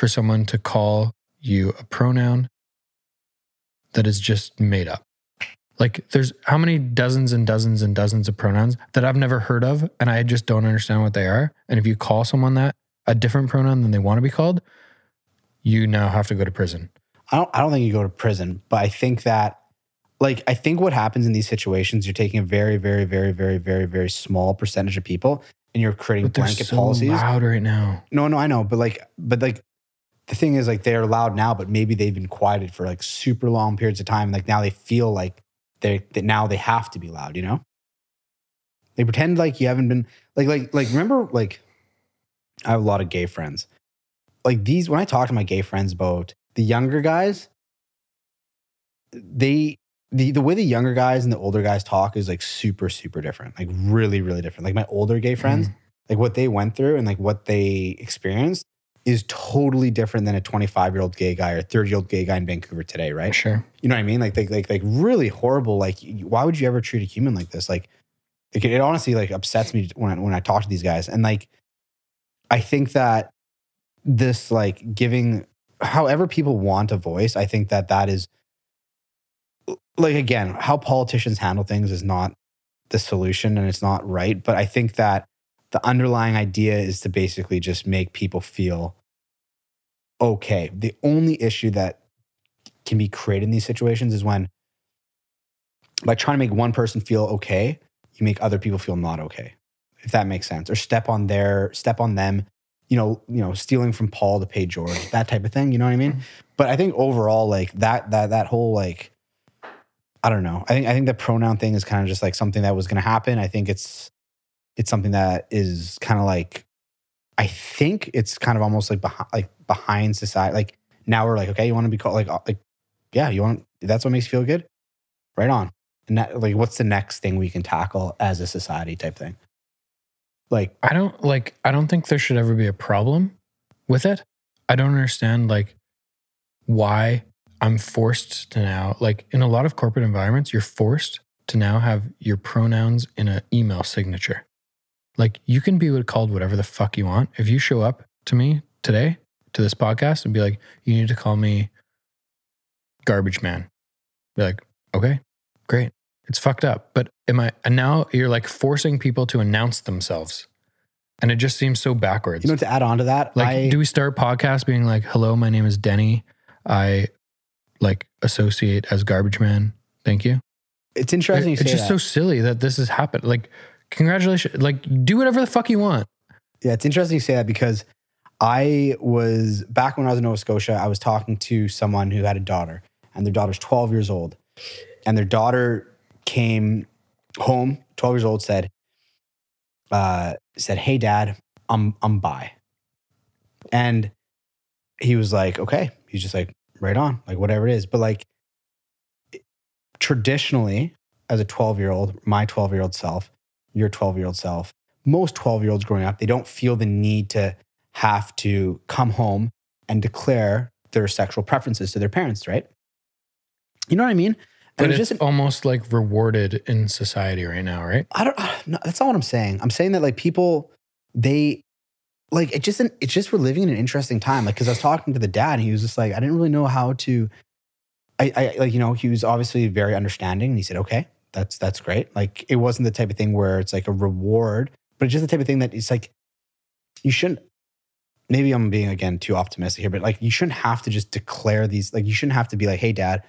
for someone to call you a pronoun that is just made up. Like, there's how many dozens and dozens and dozens of pronouns that I've never heard of, and I just don't understand what they are. And if you call someone that a different pronoun than they want to be called, you now have to go to prison. I don't I don't think you go to prison, but I think that like I think what happens in these situations, you're taking a very, very, very, very, very, very small percentage of people and you're creating But blanket so policies. loud right now. No, no, I know, but like, but like, the thing is, like, they're loud now, but maybe they've been quieted for like super long periods of time. Like now they feel like they that now they have to be loud. You know, they pretend like you haven't been like like like remember like I have a lot of gay friends. Like these, when I talk to my gay friends about the younger guys, they the the way the younger guys and the older guys talk is like super super different. Like really really different. Like my older gay friends mm. like what they went through and like what they experienced is totally different than a 25 year old gay guy or 30 year old gay guy in Vancouver today, right? Sure. You know what I mean? Like, like, like, like really horrible. Like, why would you ever treat a human like this? Like, it, it honestly like upsets me when I, when I talk to these guys. And like, I think that this like giving, however people want a voice, I think that that is like again, how politicians handle things is not the solution and it's not right. But I think that the underlying idea is to basically just make people feel okay. The only issue that can be created in these situations is when by trying to make one person feel okay, you make other people feel not okay. If that makes sense. Or step on their step on them, you know, you know, stealing from Paul to pay George, that type of thing. You know what I mean? Mm-hmm. But I think overall, like that that that whole like I don't know. I think I think the pronoun thing is kind of just like something that was gonna happen. I think it's it's something that is kind of like I think it's kind of almost like behind like behind society. Like now we're like, okay, you want to be called like like yeah, you want that's what makes you feel good? Right on. And that, like what's the next thing we can tackle as a society type thing? Like I don't like I don't think there should ever be a problem with it. I don't understand like why I'm forced to now like in a lot of corporate environments you're forced to now have your pronouns in an email signature. Like you can be called whatever the fuck you want. If you show up to me today to this podcast and be like you need to call me garbage man. Be like, "Okay, great." It's fucked up. But am I and now you're like forcing people to announce themselves. And it just seems so backwards. you know to add on to that, like I, do we start podcast being like, "Hello, my name is Denny. I like associate as garbage man. Thank you." it's interesting you it's just that. so silly that this has happened. Like congratulations. Like do whatever the fuck you want. Yeah, it's interesting you say that because I was back when I was in Nova Scotia, I was talking to someone who had a daughter, and their daughter's 12 years old. And their daughter came home, 12 years old, said, uh, said, Hey dad, I'm I'm bi. And he was like, Okay. He's just like, right on, like whatever it is. But like traditionally, as a 12 year old, my 12 year old self, your 12 year old self, most 12 year olds growing up, they don't feel the need to have to come home and declare their sexual preferences to their parents, right? You know what I mean? But And it's, it's just almost like rewarded in society right now, right? I don't. No, that's not what I'm saying. I'm saying that like people, they, like it just. It's just we're living in an interesting time. Like because I was talking to the dad, and he was just like, I didn't really know how to. I, I like you know he was obviously very understanding, and he said, okay, that's that's great. Like it wasn't the type of thing where it's like a reward, but it's just the type of thing that it's like you shouldn't. Maybe I'm being again too optimistic here, but like you shouldn't have to just declare these. Like you shouldn't have to be like, hey, dad,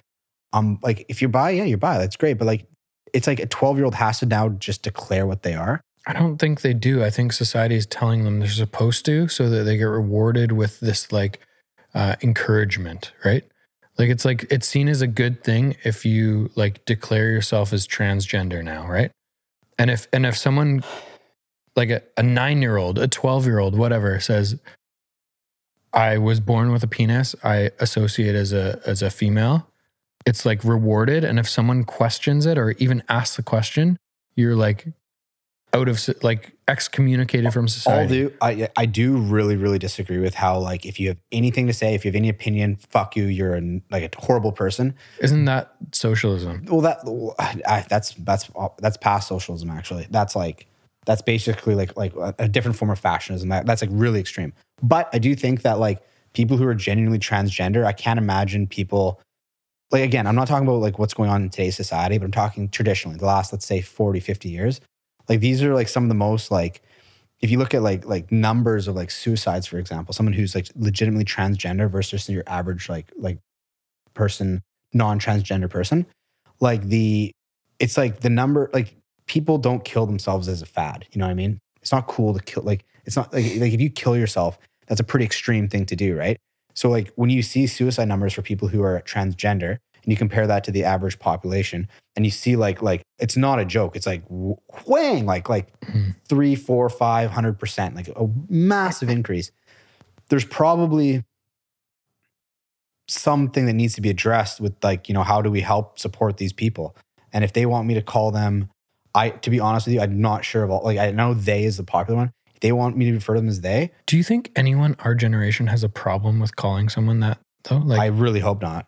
um, like if you're bi, yeah, you're bi. That's great, but like it's like a 12 year old has to now just declare what they are. I don't think they do. I think society is telling them they're supposed to so that they get rewarded with this like uh, encouragement, right? Like it's like it's seen as a good thing if you like declare yourself as transgender now, right? And if and if someone like a, a nine year old, a 12 year old, whatever says, I was born with a penis, I associate as a as a female, it's like rewarded. And if someone questions it or even asks the question, you're like out of like excommunicated from society. do I I do really really disagree with how like if you have anything to say, if you have any opinion, fuck you, you're an, like a horrible person. Isn't that socialism? Well, that I, that's that's uh, that's past socialism actually. That's like that's basically like like a different form of fascism. That, that's like really extreme. But I do think that like people who are genuinely transgender, I can't imagine people like again, I'm not talking about like what's going on in today's society, but I'm talking traditionally, the last let's say 40, 50 years. Like these are like some of the most like if you look at like like numbers of like suicides, for example, someone who's like legitimately transgender versus your average like like person, non-transgender person, like the it's like the number like people don't kill themselves as a fad. You know what I mean? It's not cool to kill like it's not like like if you kill yourself, that's a pretty extreme thing to do, right? So like when you see suicide numbers for people who are transgender and you compare that to the average population and you see like like it's not a joke. It's like whang like like Mhm. three four five hundred percent like a massive increase. There's probably something that needs to be addressed with like you know how do we help support these people? And if they want me to call them i to be honest with you i'm not sure of all like i know they is the popular one. If they want me to refer to them as they Do you think anyone our generation has a problem with calling someone that though? Like I really hope not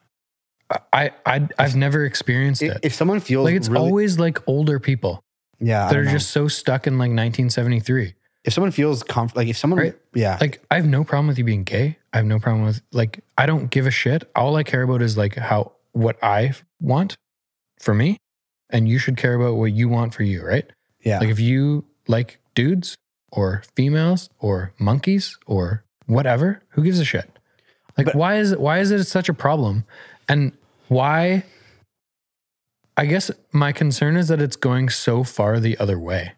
I I I've never experienced if, it. if someone feels Like it's really, always like older people yeah that are know. just so stuck in like 1973. if someone feels comfortable, like if someone, Right. yeah, Like I have no problem with you being gay. I have no problem with like I don't give a shit. All I care about is like how what I want for me, and you should care about what you want for you, right? yeah, Like if you like dudes or females or monkeys or whatever, who gives a shit? Like But- why is it why is it such a problem? And why I guess my concern is that it's going so far the other way.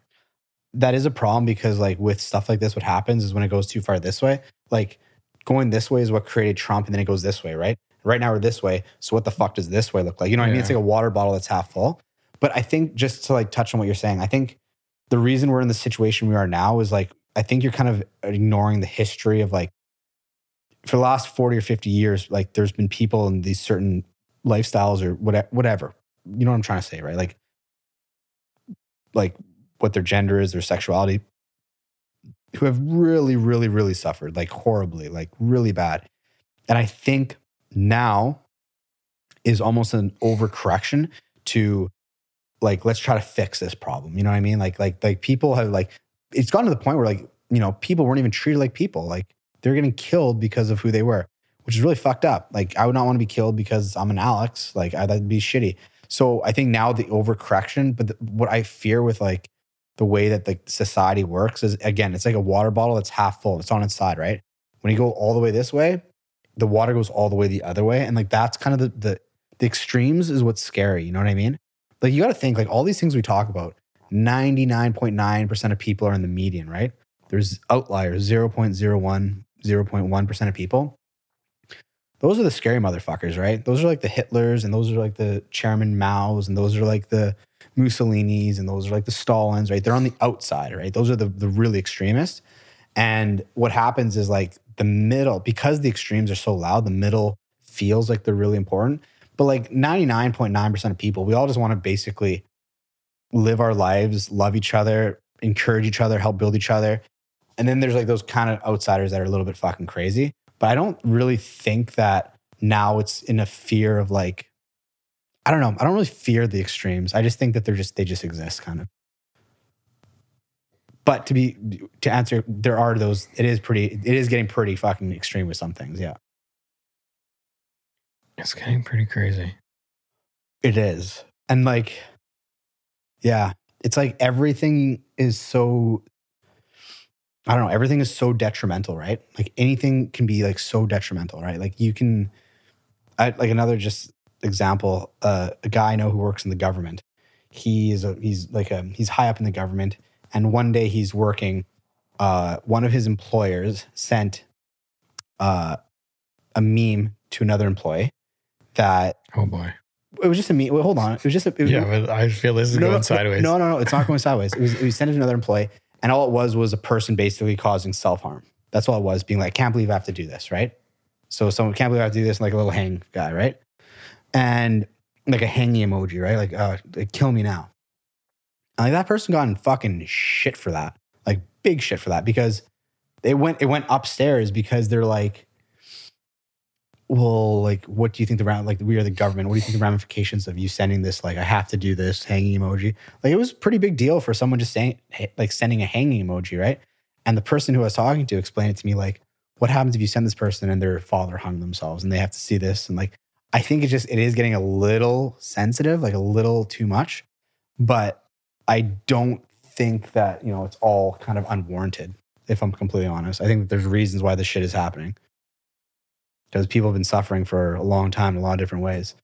that is a problem because like with stuff like this, what happens is when it goes too far this way, like going this way is what created Trump, and then it goes this way, right? Right now we're this way, so what the fuck does this way look like? You know what I mean? It's like a water bottle that's half full. But I think just to like touch on what you're saying, I think the reason we're in the situation we are now is like I think you're kind of ignoring the history of like for the last 40 or 50 years, like there's been people in these certain lifestyles or whatever, whatever. You know what I'm trying to say, right? Like, like what their gender is, their sexuality, who have really, really, really suffered, like horribly, like really bad. And I think now is almost an overcorrection to like, let's try to fix this problem. You know what I mean? Like, like, like people have like, it's gotten to the point where like, you know, people weren't even treated like people. Like they're getting killed because of who they were, which is really fucked up. Like I would not want to be killed because I'm an Alex. Like I, that'd be shitty. So I think now the overcorrection, but the, what I fear with like the way that like society works is again, it's like a water bottle that's half full. It's on its side, right? When you go all the way this way, the water goes all the way the other way, and like that's kind of the the, the extremes is what's scary. You know what I mean? Like you got to think like all these things we talk about. Ninety nine point nine percent of people are in the median, right? There's outliers, 0.01, 0.1 percent of people. Those are the scary motherfuckers, right? Those are like the Hitlers, and those are like the Chairman Mao's, and those are like the Mussolini's, and those are like the Stalins, right? They're on the outside, right? Those are the, the really extremists. And what happens is like the middle, because the extremes are so loud, the middle feels like they're really important. But like 99.9% of people, we all just want to basically live our lives, love each other, encourage each other, help build each other. And then there's like those kind of outsiders that are a little bit fucking crazy. But I don't really think that now it's in a fear of like, I don't know. I don't really fear the extremes. I just think that they're just, they just exist kind of. But to be, to answer, there are those, it is pretty, it is getting pretty fucking extreme with some things. Yeah. It's getting pretty crazy. It is. And like, yeah, it's like everything is so, I don't know, everything is so detrimental, right? Like anything can be like so detrimental, right? Like you can, I, like another just example, uh, a guy I know who works in the government. He is a, he's like a, he's high up in the government. And one day he's working, uh, one of his employers sent uh, a meme to another employee that Oh boy. it was just a meme. Well, hold on. It was just a, it, Yeah, but I feel this is no, going no, sideways. No, no, no. It's not going sideways. It was, it was sent it to another employee. And all it was was a person basically causing self harm. That's all it was, being like, can't believe I have to do this, right? So someone can't believe I have to do this, like a little hang guy, right? And like a hanging emoji, right? Like, uh, like, kill me now. And like that person got in fucking shit for that, like big shit for that, because it went it went upstairs because they're like, well, like, what do you think the round like we are the government? What do you think the ramifications of you sending this? Like, I have to do this hanging emoji. Like, it was a pretty big deal for someone just saying like sending a hanging emoji, right? And the person who I was talking to explained it to me like, what happens if you send this person and their father hung themselves and they have to see this? And like, I think it just it is getting a little sensitive, like a little too much. But I don't think that you know it's all kind of unwarranted. If I'm completely honest, I think that there's reasons why this shit is happening because people have been suffering for a long time in a lot of different ways.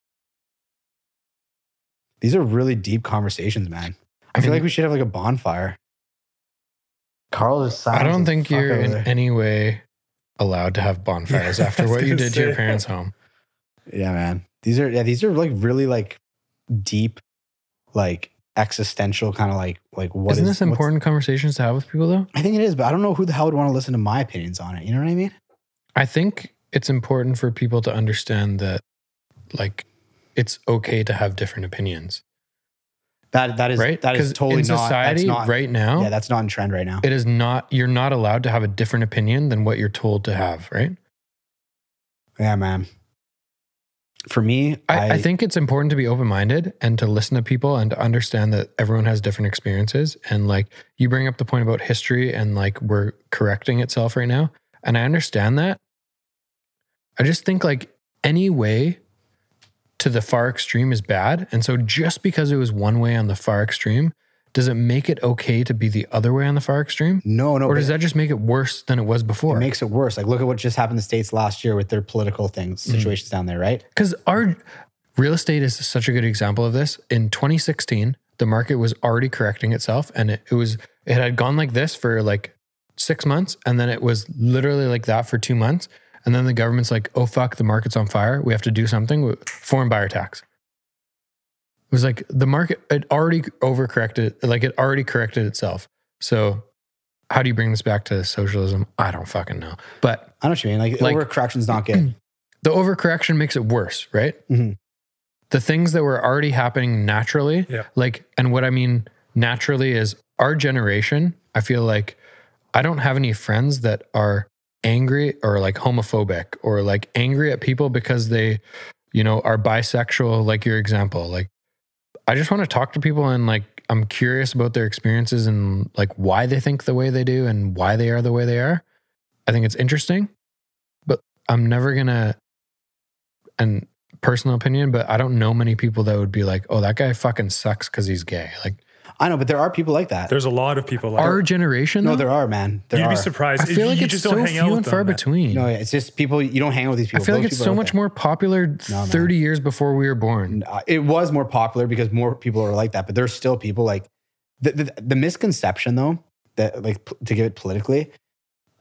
These are really deep conversations, man. I, feel mean- like we should have like a bonfire. Carl is I don't think you're in there. any way allowed to have bonfires Yeah, after what you gonna did to your parents' home. Yeah, man. These are yeah, these are like really like deep, like existential kind of like like what Isn't is- this important conversations to have with people though? I think it is, but I don't know who the hell would want to listen to my opinions on it. You know what I mean? I think it's important for people to understand that like it's okay to have different opinions, That that is right? that is totally in society that's not, right now, Yeah, that's not in trend right now. it is not you're not allowed to have a different opinion than what you're told to have, right? yeah, man. For me, I, I think it's important to be open minded and to listen to people and to understand that everyone has different experiences. And like you bring up the point about history and like we're correcting itself right now. And I understand that. I just think like any way to the far extreme is bad. And so just because it was one way on the far extreme, does it make it okay to be the other way on the far extreme? no, no. or does that just make it worse than it was before? it makes it worse. Like look at what just happened in the states last year with their political things, Mhm. situations down there, right? Because our real estate is such a good example of this. In 2016, the market was already correcting itself and it, it was it had gone like this for like six months and then it was literally like that for two months. And then the government's like, oh fuck, the market's on fire. We have to do something foreign buyer tax. It was like the market it already overcorrected, like it already corrected itself. So how do you bring this back to socialism? I don't fucking know. But I know what you mean. Like, Like- overcorrection's not good. the overcorrection makes it worse, right? Mhm. The things that were already happening naturally, Yeah. like, and what I mean naturally is our generation. I feel like I don't have any friends that are angry or like homophobic or like angry at people because they, you know, are bisexual, like your example. Like, I just want to talk to people and like, I'm curious about their experiences and like why they think the way they do and why they are the way they are. I think it's interesting, but I'm never gonna, and personal opinion, but I don't know many people that would be like, oh, that guy fucking sucks because he's gay. Like I know, but there are people like that. There's a lot of people like our generation, no, though, there are, man. There You'd are. be surprised. I feel like you it's just so don't hang out few with and them, far man. between. No, it's just people. You don't hang out with these people. I people. feel like Those it's people so are much out there. more popular No, 30 years before we were born. Uh, It was more popular because more people are like that, but there's still people like the, the, the misconception though that like p- to give it politically,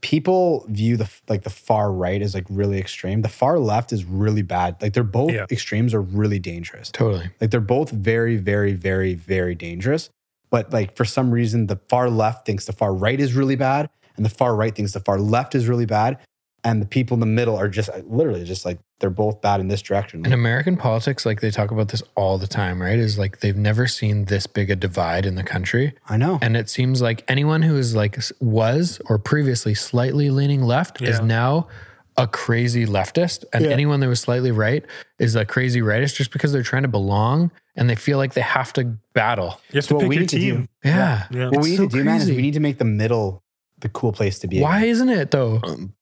people view the f- like the far right as like really extreme. The far left is really bad. Like they're both Yeah. extremes are really dangerous. Totally. Like they're both very, very, very, very dangerous. But like for some reason, the far left thinks the far right is really bad, and the far right thinks the far left is really bad, and the people in the middle are just uh, literally just like they're both bad in this direction. In American politics, like they talk about this all the time, right? Is like they've never seen this big a divide in the country. I know. And it seems like anyone who is like was or previously slightly leaning left is now a crazy leftist. And Yeah. anyone that was slightly right is a crazy rightist just because they're trying to belong and they feel like they have to battle. You have So to what we your need to do- team. Yeah. Yeah. what we need so to do, man, is we need to make the middle the cool place to be. Why again. isn't it though? Um,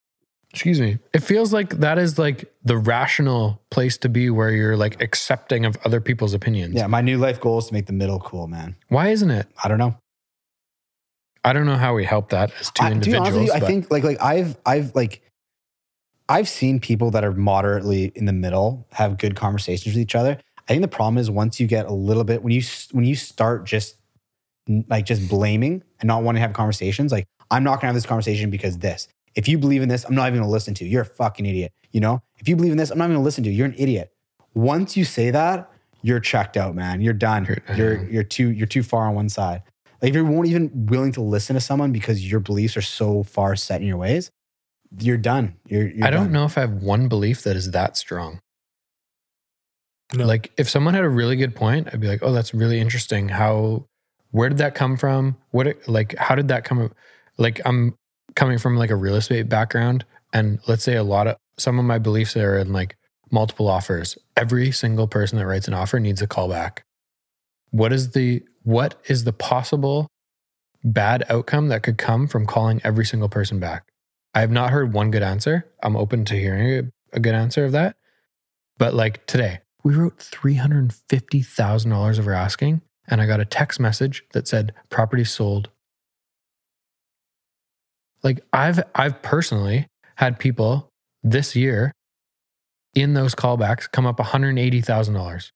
Excuse me. It feels like that is like the rational place to be where you're like accepting of other people's opinions. Yeah, my new life goal is to make the middle cool, man. Why isn't it? I don't know. I don't know how we help that as two I, individuals. honest with I think like like I've I've like I've seen people that are moderately in the middle have good conversations with each other. I think the problem is once you get a little bit when you when you start just like just blaming and not wanting to have conversations. Like I'm not gonna have this conversation because this. If you believe in this, I'm not even gonna listen to you. You're a fucking idiot. You know. If you believe in this, I'm not even gonna listen to you. You're an idiot. Once you say that, you're checked out, man. You're done. You're- You're you're too you're too far on one side. Like if you won't even willing to listen to someone because your beliefs are so far set in your ways, you're done. You're, you're I don't done. know if I have one belief that is that strong. No. Like if someone had a really good point, I'd be like, "Oh, that's really interesting. How where did that come from? What it, like how did that come like I'm coming from like a real estate background and let's say a lot of some of my beliefs are in like multiple offers. Every single person that writes an offer needs a callback. What is the what is the possible bad outcome that could come from calling every single person back? I have not heard one good answer. I'm open to hearing a, good answer of that. But like today, we wrote $350,000 of our asking, and I got a text message that said property sold. Like I've I've personally had people this year in those callbacks come up $180,000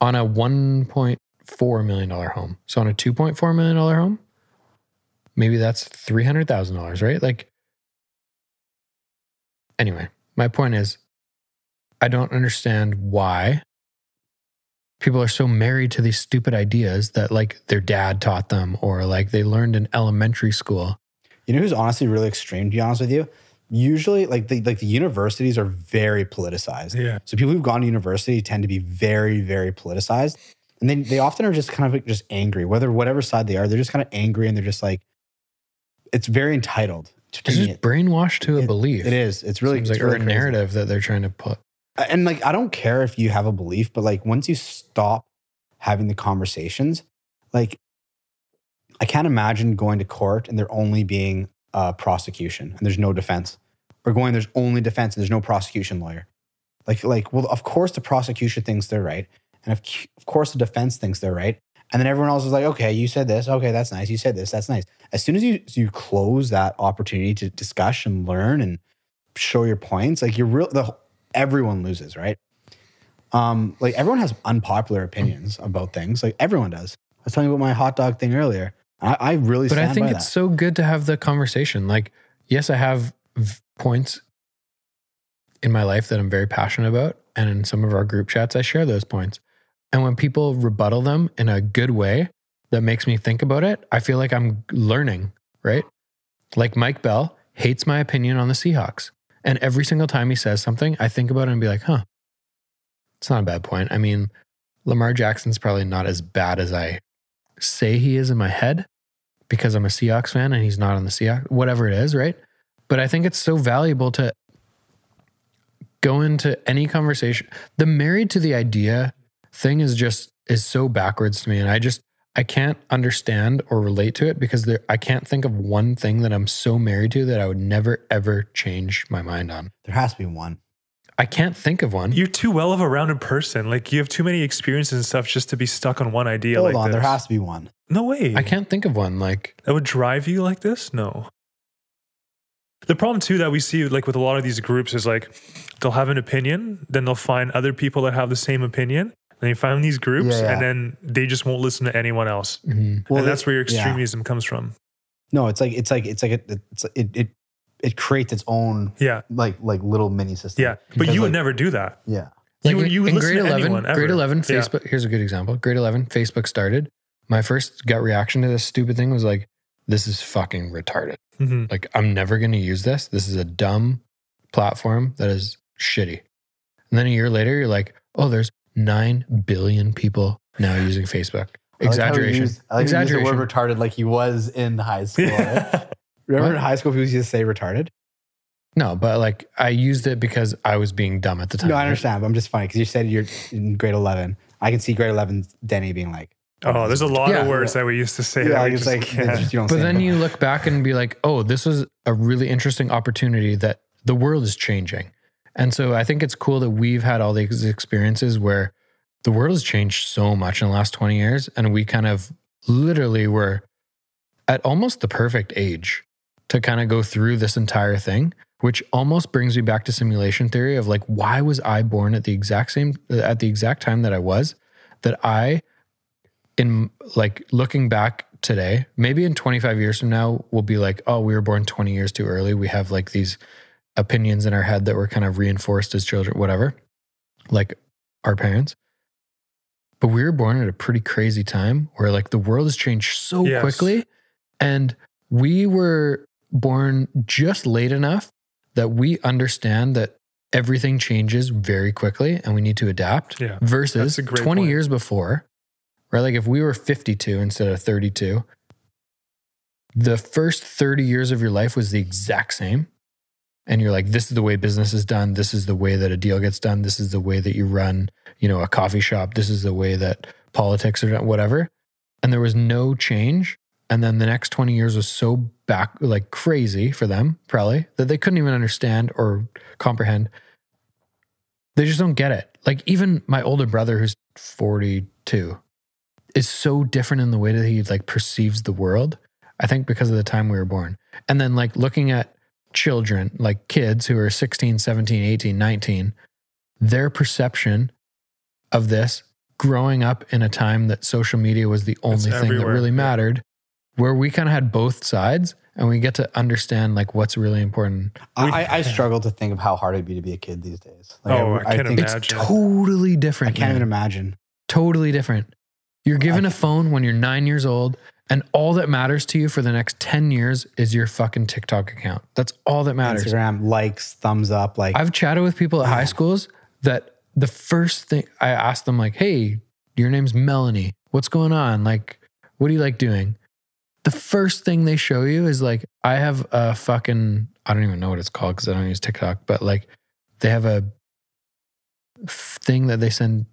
on a $1.4 million home. So on a $2.4 million home, maybe that's $300,000, right? Like, anyway, my point is, I don't understand why people are so married to these stupid ideas that like their dad taught them or like they learned in elementary school. You know who's honestly really extreme, to be honest with you? Usually like the like the universities are very politicized. Yeah. So people who've gone to university tend to be very, very politicized. And then they often are just kind of like just angry, whether whatever side they are, they're just kind of angry and they're just like, it's very entitled. It's just brainwashed to a it- belief. it is. It's really, Seems like really a crazy. narrative that they're trying to put. and like I don't care if you have a belief, but like once you stop having the conversations, like I can't imagine going to court and there only being a prosecution and there's no defense, or going there's only defense and there's no prosecution lawyer. Like like well, of course the prosecution thinks they're right, and of, of course the defense thinks they're right, and then everyone else is like, okay, you said this, okay, that's nice, you said this, that's nice. As soon as you you close that opportunity to discuss and learn and show your points, like you're real the everyone loses, right? Um, like everyone has unpopular opinions about things. Like everyone does. I was telling you about my hot dog thing earlier. I, I really But I think it's that. so good to have the conversation. Like, yes, I have v- points in my life that I'm very passionate about. And in some of our group chats, I share those points. And when people rebuttal them in a good way that makes me think about it, I feel like I'm learning, right? Like Mike Bell hates my opinion on the Seahawks. And every single time he says something, I think about it and be like, huh, it's not a bad point. I mean, Lamar Jackson's probably not as bad as I say he is in my head because I'm a Seahawks fan and he's not on the Seahawks, whatever it is, right? But I think it's so valuable to go into any conversation. The married to the idea thing is just is so backwards to me, and I just I can't understand or relate to it because there I can't think of one thing that I'm so married to that I would never ever change my mind on. there has to be one. I can't think of one. You're too well of a rounded person. Like you have too many experiences and stuff just to be stuck on one idea Hold like on, there has to be one. no way. I can't think of one. Like that would drive you like this? No. The problem too that we see like with a lot of these groups is like they'll have an opinion, then they'll find other people that have the same opinion. And you find these groups Yeah, yeah. and then they just won't listen to anyone else. mhm. Well, and that's where your yeah. extremism comes from. No, it's like it's like it's like a, it's it it it creates its own Yeah. like like little mini system. Yeah. But Because, you would like, never do that. Yeah. You, Like would- you would in listen grade to 11, anyone grade 11 Yeah. Facebook, here's a good example. Grade 11, Facebook started. My first gut reaction to this stupid thing was like, this is fucking retarded. Mhm. Like, I'm never going to use this. This is a dumb platform that is shitty. And then a year later, you're like, oh, there's 9 billion people now using Facebook. I like how he Exaggeration. used- I like how he used Exaggeration. the word retarded like he was in high school. right? Yeah. Remember What? in high school, people used to say retarded? no, but like I used it because I was being dumb at the time. No, I right? understand. But I'm just funny because you said you're in grade 11. I can see grade 11 Denny being like, Oh, there's a lot Yeah. of words that we used to say. yeah, that like it's just like, can't. just, you don't But say then it. you look back and be like, oh, this was a really interesting opportunity that the world is changing. And so I think it's cool that we've had all these experiences where the world has changed so much in the last 20 years. And we kind of literally were at almost the perfect age to kind of go through this entire thing, which almost brings me back to simulation theory of like, why was I born at the exact same, at the exact time that I was? That I in like looking back today, maybe in 25 years from now, we'll be like, oh, we were born 20 years too early. We have like these opinions in our head that were kind of reinforced as children, whatever, like our parents. But we were born at a pretty crazy time where like the world has changed so Yes. quickly. And we were born just late enough that we understand that everything changes very quickly and we need to adapt Yeah, versus that's a great 20 point. years before right like if we were 52 instead of 32 the first 30 years of your life was the exact same and you're like this is the way business is done. This is the way that a deal gets done. This is the way that you run you know a coffee shop. This is the way that politics done whatever. And there was no change. And then the next 20 years was so back like crazy for them probably that they couldn't even understand or comprehend. They just don't get it. Like even my older brother who's 42 is so different in the way that he like perceives the world i think because of the time we were born. And then like looking at children like kids who are 16 17 18 19 their perception of this growing up in a time that social media was the only It's thing that really mattered where we kind of had both sides and we get to understand like what's really important I, I- I struggle to think of how hard it'd be to be a kid these days. Like, Oh, I can't think imagine. it's totally different. I can't man. even imagine. totally different. You're given a phone when you're nine years old, and all that matters to you for the next 10 years is your fucking TikTok account. That's all that matters. Instagram likes, thumbs up, like I've chatted with people at high schools that the first thing I asked them, like, hey, your name's Melanie. What's going on? Like, what do you like doing? The first thing they show you is like, I have a fucking, I don't even know what it's called because I don't use TikTok, but like, they have a thing that they send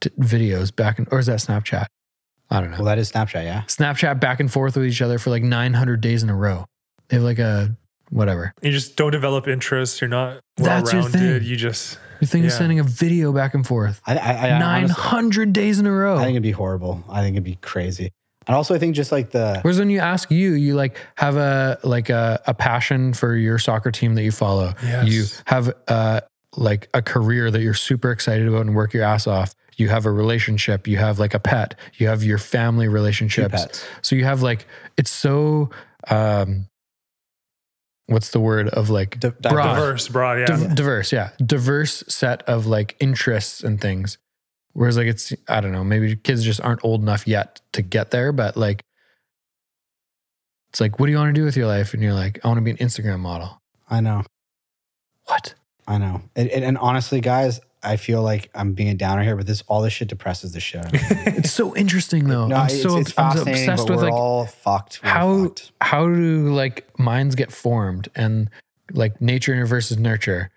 videos back and, or is that Snapchat? I don't know. well, that is Snapchat, yeah. Snapchat back and forth with each other for like 900 days in a row. They have like a whatever. You just don't develop interest. You're not well That's your rounded. thing. You just Your thing is Yeah. sending a video back and forth. I, I, I Nine honestly- days in a row. I think it'd be horrible. I think it'd be crazy. And also, I think just like the Whereas when you ask you, you like have a like a, a passion for your soccer team that you follow. Yes. You have uh like a career that you're super excited about and work your ass off. You have a relationship. You have like a pet. You have your family relationships. So you have like it's so um what's the word of like broad. diverse, broad. Yeah. Div- diverse, yeah. Diverse set of like interests and things. Whereas like it's I don't know, maybe kids just aren't old enough yet to get there, but like it's like, what do you want to do with your life? And you're like, I want to be an Instagram model. I know. What? I know. And, and, and honestly, guys, I feel like I'm being a downer here, but this all this shit depresses the shit out of me. It's so interesting though. no, I'm it's, so it's I'm fascinating, obsessed but with we're like all fucked. We're how fucked. how do like minds get formed and like nature versus nurture.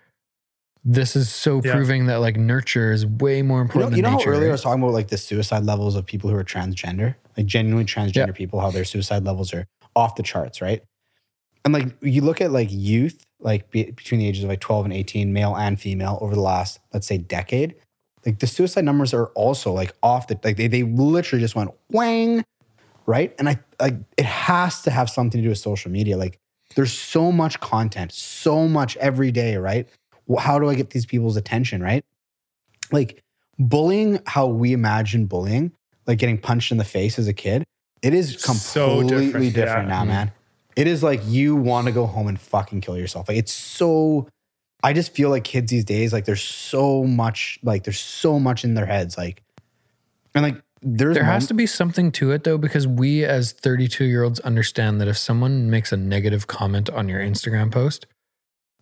This is so Yeah. proving that like nurture is way more You know, important you know than how nature. earlier I was talking about like the suicide levels of people who are transgender, like genuinely transgender Yeah. people, how their suicide levels are off the charts, right? And like you look at like youth, like be, between the ages of like 12 and 18, male and female, over the last, let's say, decade, like the suicide numbers are also like off the, like they, they literally just went wang, right? And I like it has to have something to do with social media. Like there's so much content, so much every day, right? How do I get these people's attention, right? Like bullying, how we imagine bullying, like getting punched in the face as a kid, it is So completely different, different, yeah. now, man. It is like you want to go home and fucking kill yourself. Like it's so. I just feel like kids these days, like there's so much, like there's so much in their heads, like, and like there's There has mom- to be something to it though, because we as 32 year olds understand that if someone makes a negative comment on your Instagram post,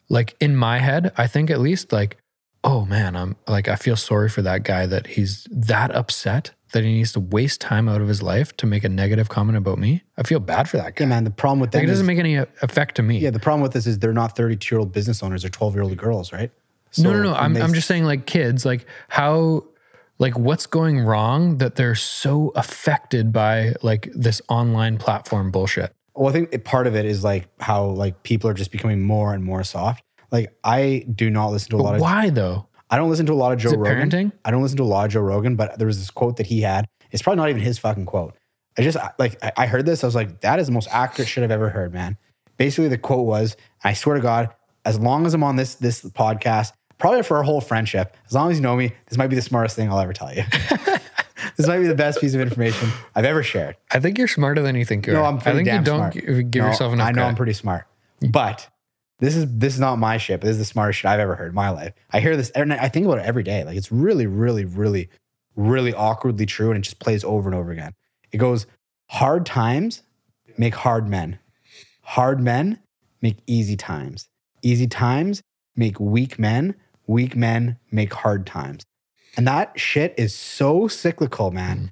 like in my head, I think at least like, oh man, I'm like, I feel sorry for that guy that he's that upset that he needs to waste time out of his life to make a negative comment about me. I feel bad for that guy. Yeah, man. The problem with Like, it doesn't is, make any uh, effect to me. yeah, the problem with this is they're not 32 year old business owners; they're 12 year old girls, right? no, no, no. I'm, they- I'm just saying, like, kids, like, how, like, what's going wrong that they're so affected by, like, this online platform bullshit? Well, I think part of it is like how like people are just becoming more and more soft. Like I do not listen to a lot of. why, though? I don't listen to a lot of Joe Is it Rogan. parenting? I don't listen to a lot of Joe Rogan, but there was this quote that he had. It's probably not even his fucking quote. I just like I- I heard this. I was like, that is the most accurate shit I've ever heard, man. Basically, the quote was, I swear to God, as long as I'm on this this podcast, probably for our whole friendship, as long as you know me, this might be the smartest thing I'll ever tell you. this might be the best piece of information I've ever shared. I think you're smarter than you think you No, are. I'm I pretty think you damn don't smart. gi- give No, yourself enough I know credit. I'm pretty smart, mm. but this is this is not my shit. But this is the smartest shit I've ever heard in my life. I hear this, and I think about it every day. Like it's really, really, really, really awkwardly true, and it just plays over and over again. It goes: hard times make hard men, hard men make easy times, easy times make weak men, weak men make hard times, and that shit is so cyclical, man. Mm.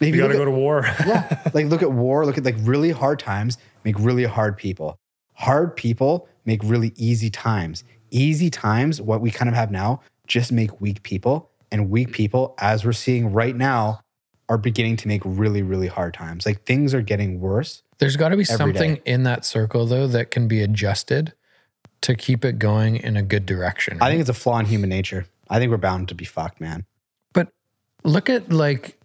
If You got to at- go to war. yeah. Like look at war, look at like really hard times make really hard people. Hard people make really easy times. Easy times, what we kind of have now, just make weak people. And weak people, as we're seeing right now, are beginning to make really, really hard times. Like things are getting worse. There's got to be something day. in that circle, though, that can be adjusted to keep it going in a good direction. I think it's a flaw in human nature. I think we're bound to be fucked, man. But look at like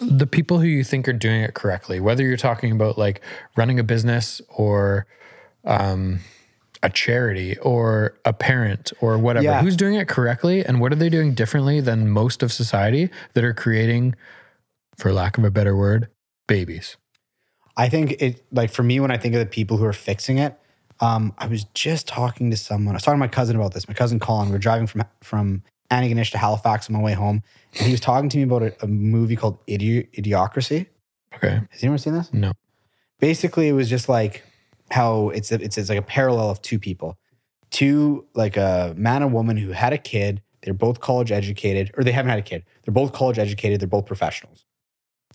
the people who you think are doing it correctly, whether you're talking about like running a business or um, a charity or a parent or whatever. Yeah. Who's doing it correctly and what are they doing differently than most of society that are creating, for lack of a better word, babies? I think it like for me when I think of the people who are fixing it, um, I was just talking to someone. I was talking to my cousin about this. My cousin Colin. We're driving from from Antigonish to Halifax on my way home, and he was talking to me about a, a movie called Idi- Idiocracy. Okay. Has anyone seen this? No. Basically, it was just like how it's a, it's, it's like a parallel of two people, two like a man and woman who had a kid. They're both college educated, or they haven't had a kid. They're both college educated. They're both professionals,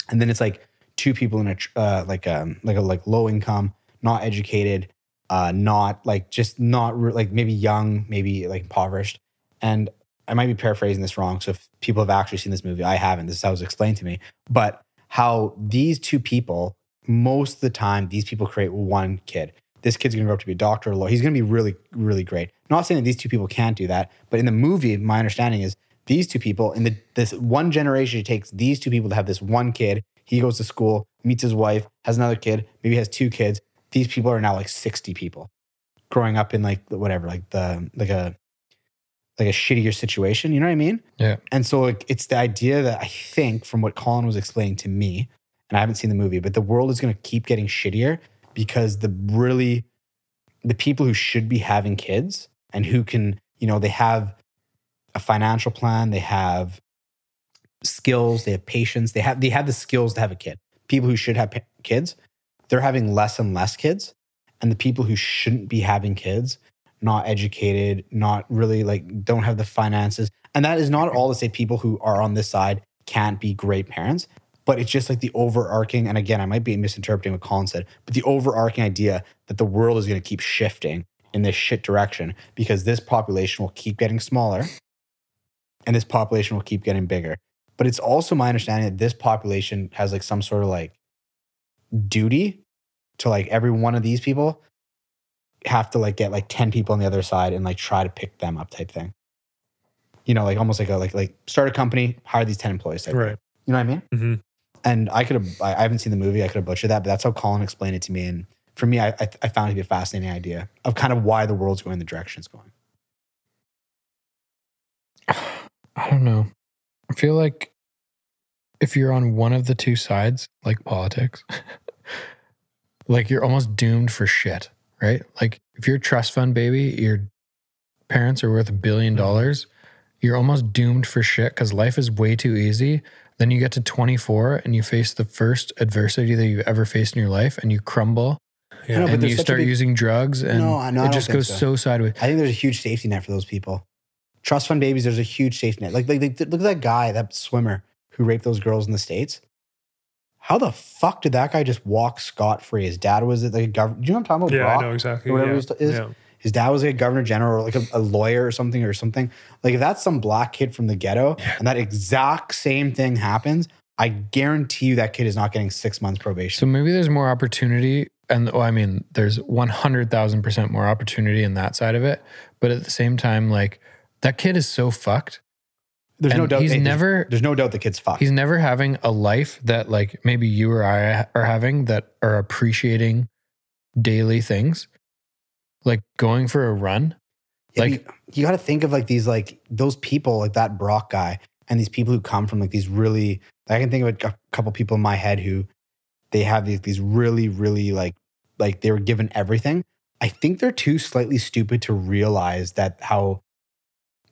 and then it's like two people in a uh, like um like a like low income, not educated, uh, not like just not re- like maybe young, maybe like impoverished. And I might be paraphrasing this wrong. So if people have actually seen this movie, I haven't. This is how it was explained to me. But how these two people, most of the time, these people create one kid. This kid's gonna grow up to be a doctor or lawyer. He's gonna be really, really great. Not saying that these two people can't do that, but in the movie, my understanding is these two people in the this one generation, it takes these two people to have this one kid. He goes to school, meets his wife, has another kid, maybe has two kids. These people are now like 60 people growing up in like whatever, like the like a like a shittier situation. You know what I mean? Yeah. And so like, it's the idea that I think from what Colin was explaining to me, and I haven't seen the movie, but the world is going to keep getting shittier because the really the people who should be having kids and who can, you know, they have a financial plan, they have skills, they have patience, they have they have the skills to have a kid. People who should have pa- kids, they're having less and less kids, and the people who shouldn't be having kids, not educated, not really like don't have the finances, and that is not all to say people who are on this side can't be great parents, but it's just like the overarching, and again, I might be misinterpreting what Colin said, but the overarching idea that the world is going to keep shifting in this shit direction because this population will keep getting smaller and this population will keep getting bigger. But it's also my understanding that this population has like some sort of like duty to like every one of these people have to like get like 10 people on the other side and like try to pick them up type thing. You know, like almost like a like like start a company, hire these 10 employees. Type thing. Right. You know what I mean? hmm And I could have, I haven't seen the movie. I could have butchered that, but that's how Colin explained it to me. And for me, I, I, I found it to be a fascinating idea of kind of why the world's going the direction it's going. I don't know. I feel like if you're on one of the two sides, like politics, like you're almost doomed for shit, right? Like if you're a trust fund baby, your parents are worth a billion Mhm. dollars, you're almost doomed for shit because life is way too easy. Then you get to 24 and you face the first adversity that you've ever faced in your life and you crumble Yeah. know, and there's you start big- using drugs and No, no, it just goes so. so. sideways. I think there's a huge safety net for those people. Trust fund babies, there's a huge safety net. Like, like, like, look at that guy, that swimmer who raped those girls in the States. How the fuck did that guy just walk scot free? His dad was like a governor. Do you know what I'm talking about? Yeah, I know exactly. whatever yeah. he's- is. yeah. His dad was like a governor general or like a, a lawyer or something or something. Like if that's some black kid from the ghetto and that exact same thing happens, I guarantee you that kid is not getting six months probation. So maybe there's more opportunity. And I mean, there's 100,000% more opportunity in that side of it. But at the same time, like that kid is so fucked. there's no doubt he's hey, there's- never- There's, no doubt the kid's fucked. He's never having a life that like maybe you or I are having that are appreciating daily things. Like going for a run. Yeah, like- you, you got to think of like these like those people like that Brock guy and these people who come from like these really I can think of a, couple people in my head who they have these these really really like like they were given everything. I think they're too slightly stupid to realize that how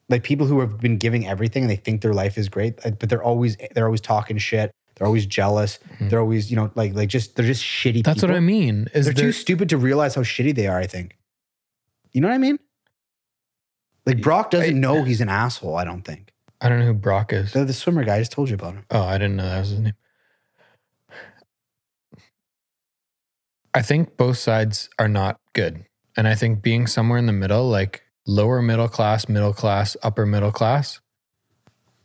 like people who have been giving everything and they think their life is great, but they're always they're always talking shit. They're always jealous. Mhm. They're always you know like like just they're just shitty. That's people. what I mean. Is they're there, too stupid to realize how shitty they are. I think. You know what I mean? Like Brock doesn't know he's an asshole. I don't think I don't know who Brock is. the, the swimmer guy. I just told you about him. Oh, I didn't know that was his name. I think both sides are not good. And I think being somewhere in the middle, like lower middle class, middle class, upper middle class,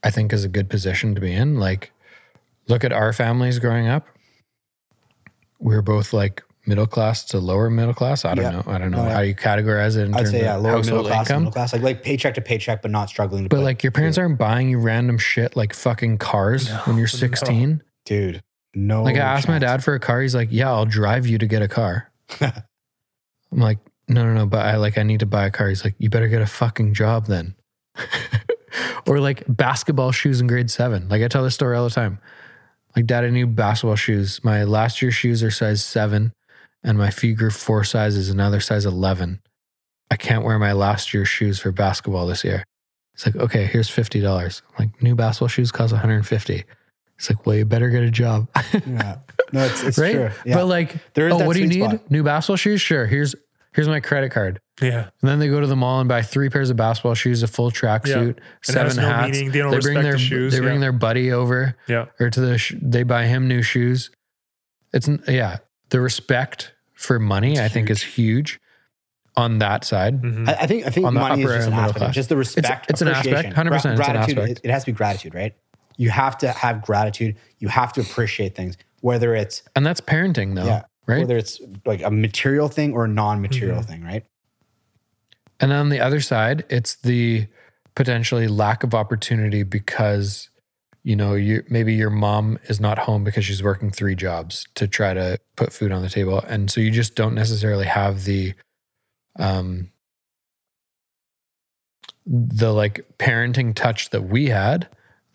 I think is a good position to be in. Like, look at our families growing up. We were both like middle class to lower middle class. I don't Yeah. know. I don't know No, yeah. how you categorize it in I'd terms say yeah, of lower household middle class, income. middle class, like like paycheck to paycheck, but not struggling. To But put like your parents food. aren't buying you random shit like fucking cars No, when you're no. 16. dude, no. Like I asked my dad for a car. He's like, "Yeah, I'll drive you to get a car." I'm like, "No, no, no." But I like, I need to buy a car. He's like, "You better get a fucking job then." or like basketball shoes in grade seven. Like I tell this story all the time. Like, dad, I need basketball shoes. My last year shoes are size seven, and my feet grew four sizes. Another size eleven. I can't wear my last year's shoes for basketball this year. It's like, okay, here's fifty dollars. Like new basketball shoes cost 150. It's like, well, you better get a job. yeah, no, it's, it's right? true. Yeah. But like, There is oh, what do you need? spot. New basketball shoes? Sure. Here's here's my credit card. Yeah. And then they go to the mall and buy three pairs of basketball shoes, a full tracksuit, It seven no hats. meaning. They don't bring their the shoes. they bring yeah. their buddy over yeah. or to the sh- they buy him new shoes. It's yeah, the respect for money It's I think is huge on that side. Mhm. I, I think I think On the money is just an aspect, class. just the respect. it's an aspect, 100% it's an gratitude. aspect. It, it has to be gratitude, right? You have to have gratitude. You have to appreciate things, whether it's And that's parenting though, yeah, right? whether it's like a material thing or a non-material Mhm. thing, right? And on the other side, it's the potentially lack of opportunity because you know you maybe your mom is not home because she's working three jobs to try to put food on the table, and so you just don't necessarily have the um the like parenting touch that we had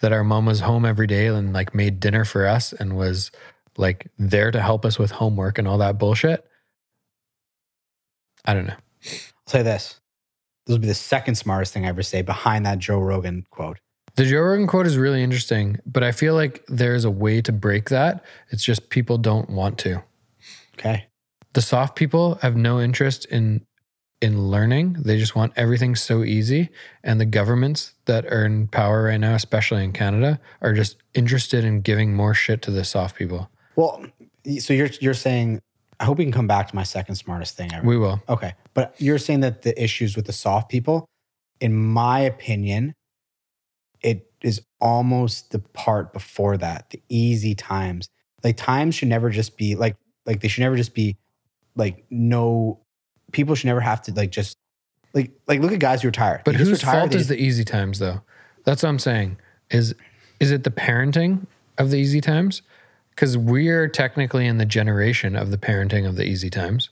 that our mom was home every day and like made dinner for us and was like there to help us with homework and all that bullshit. I don't know. I'll say this. This will be the second smartest thing I ever say behind that Joe Rogan quote. The Joe Rogan quote is really interesting, but I feel like there's a way to break that. It's just people don't want to. Okay. The soft people have no interest in in learning. They just want everything so easy. And the governments that are in power right now, especially in Canada, are just interested in giving more shit to the soft people. Well, so you're you're saying I hope we can come back to my second smartest thing ever. We will. Okay. But you're saying that the issues with the soft people, in my opinion, it is almost the part before that, the easy times. Like times should never just be like like they should never just be like no people should never have to like just like like look at guys who retire. But whose retire, fault is just- the easy times though? That's what I'm saying. Is is it the parenting of the easy times? Because we're technically in the generation of the parenting of the easy times.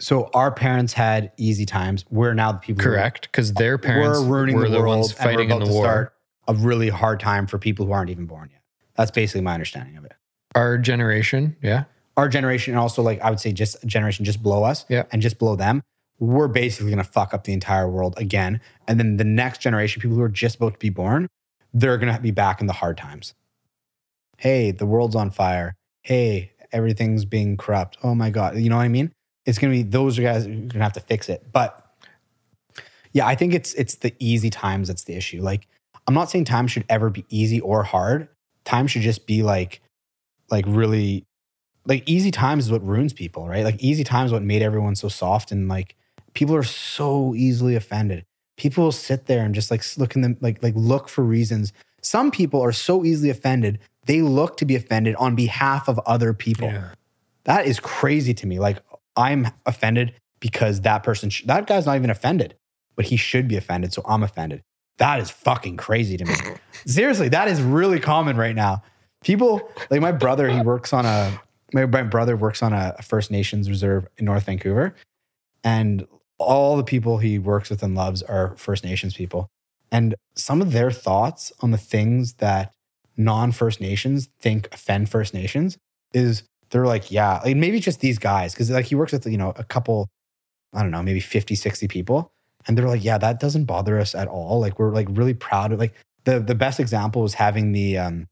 So our parents had easy times. We're now the people Correct. Because their parents we're ruining were the, the, world ones fighting in the war. start a really hard time for people who aren't even born yet. That's basically my understanding of it. Our generation, yeah. Our generation, and also like I would say, just a generation just below us, Yeah. and just below them, we're basically going to fuck up the entire world again. And then the next generation, people who are just about to be born, they're going to be back in the hard times. Hey, the world's on fire. Hey, everything's being corrupt. Oh my god, you know what I mean? It's gonna be those guys who are gonna have to fix it. But yeah, I think it's it's the easy times that's the issue. Like I'm not saying time should ever be easy or hard. Time should just be like like really like easy times is what ruins people, right? Like easy times is what made everyone so soft and like people are so easily offended. People will sit there and just like look in them like like look for reasons. Some people are so easily offended, they look to be offended on behalf of other people. Yeah. That is crazy to me. Like I'm offended because that person sh- that guy's not even offended, but he should be offended, so I'm offended. That is fucking crazy to me. Seriously, that is really common right now. People like my brother, he works on a my, my brother works on a First Nations reserve in North Vancouver, and all the people he works with and loves are First Nations people. And some of their thoughts on the things that non First Nations think offend First Nations is they're like, yeah, like maybe just these guys, because like he works with, you know, a couple, I don't know, maybe 50, 60 people. And they're like, yeah, that doesn't bother us at all. Like we're like really proud of like the the best example was having the um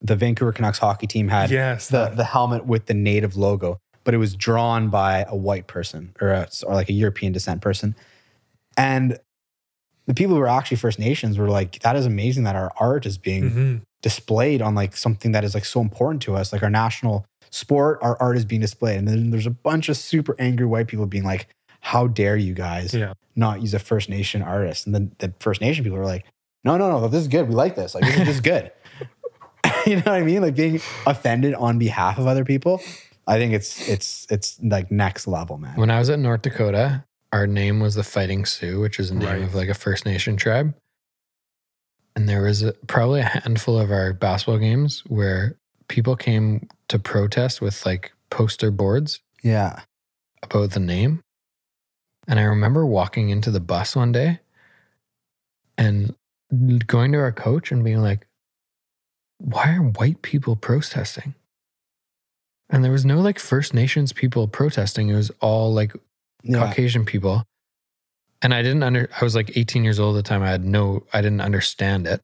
the Vancouver Canucks hockey team had Yes. the that- the helmet with the native logo, but it was drawn by a white person or a, or like a European descent person, and the people who were actually First Nations were like, "That is amazing that our art is being Mhm. displayed on like something that is like so important to us, like our national sport. Our art is being displayed." And then there's a bunch of super angry white people being like, "How dare you guys Yeah. not use a First Nation artist?" And then the First Nation people were like, "No, no, no, this is good. We like this. Like this is, this is good." you know what I mean? Like being offended on behalf of other people. I think it's it's it's like next level, man. When I was at North Dakota, our name was the Fighting Sioux, which is a name Right. of like a First Nation tribe. And there was a, probably a handful of our basketball games where people came to protest with like poster boards Yeah. about the name. And I remember walking into the bus one day and going to our coach and being like, why are white people protesting? And there was no like First Nations people protesting. It was all like Yeah. Caucasian people. And I didn't under I was like 18 years old at the time. I had no I didn't understand it.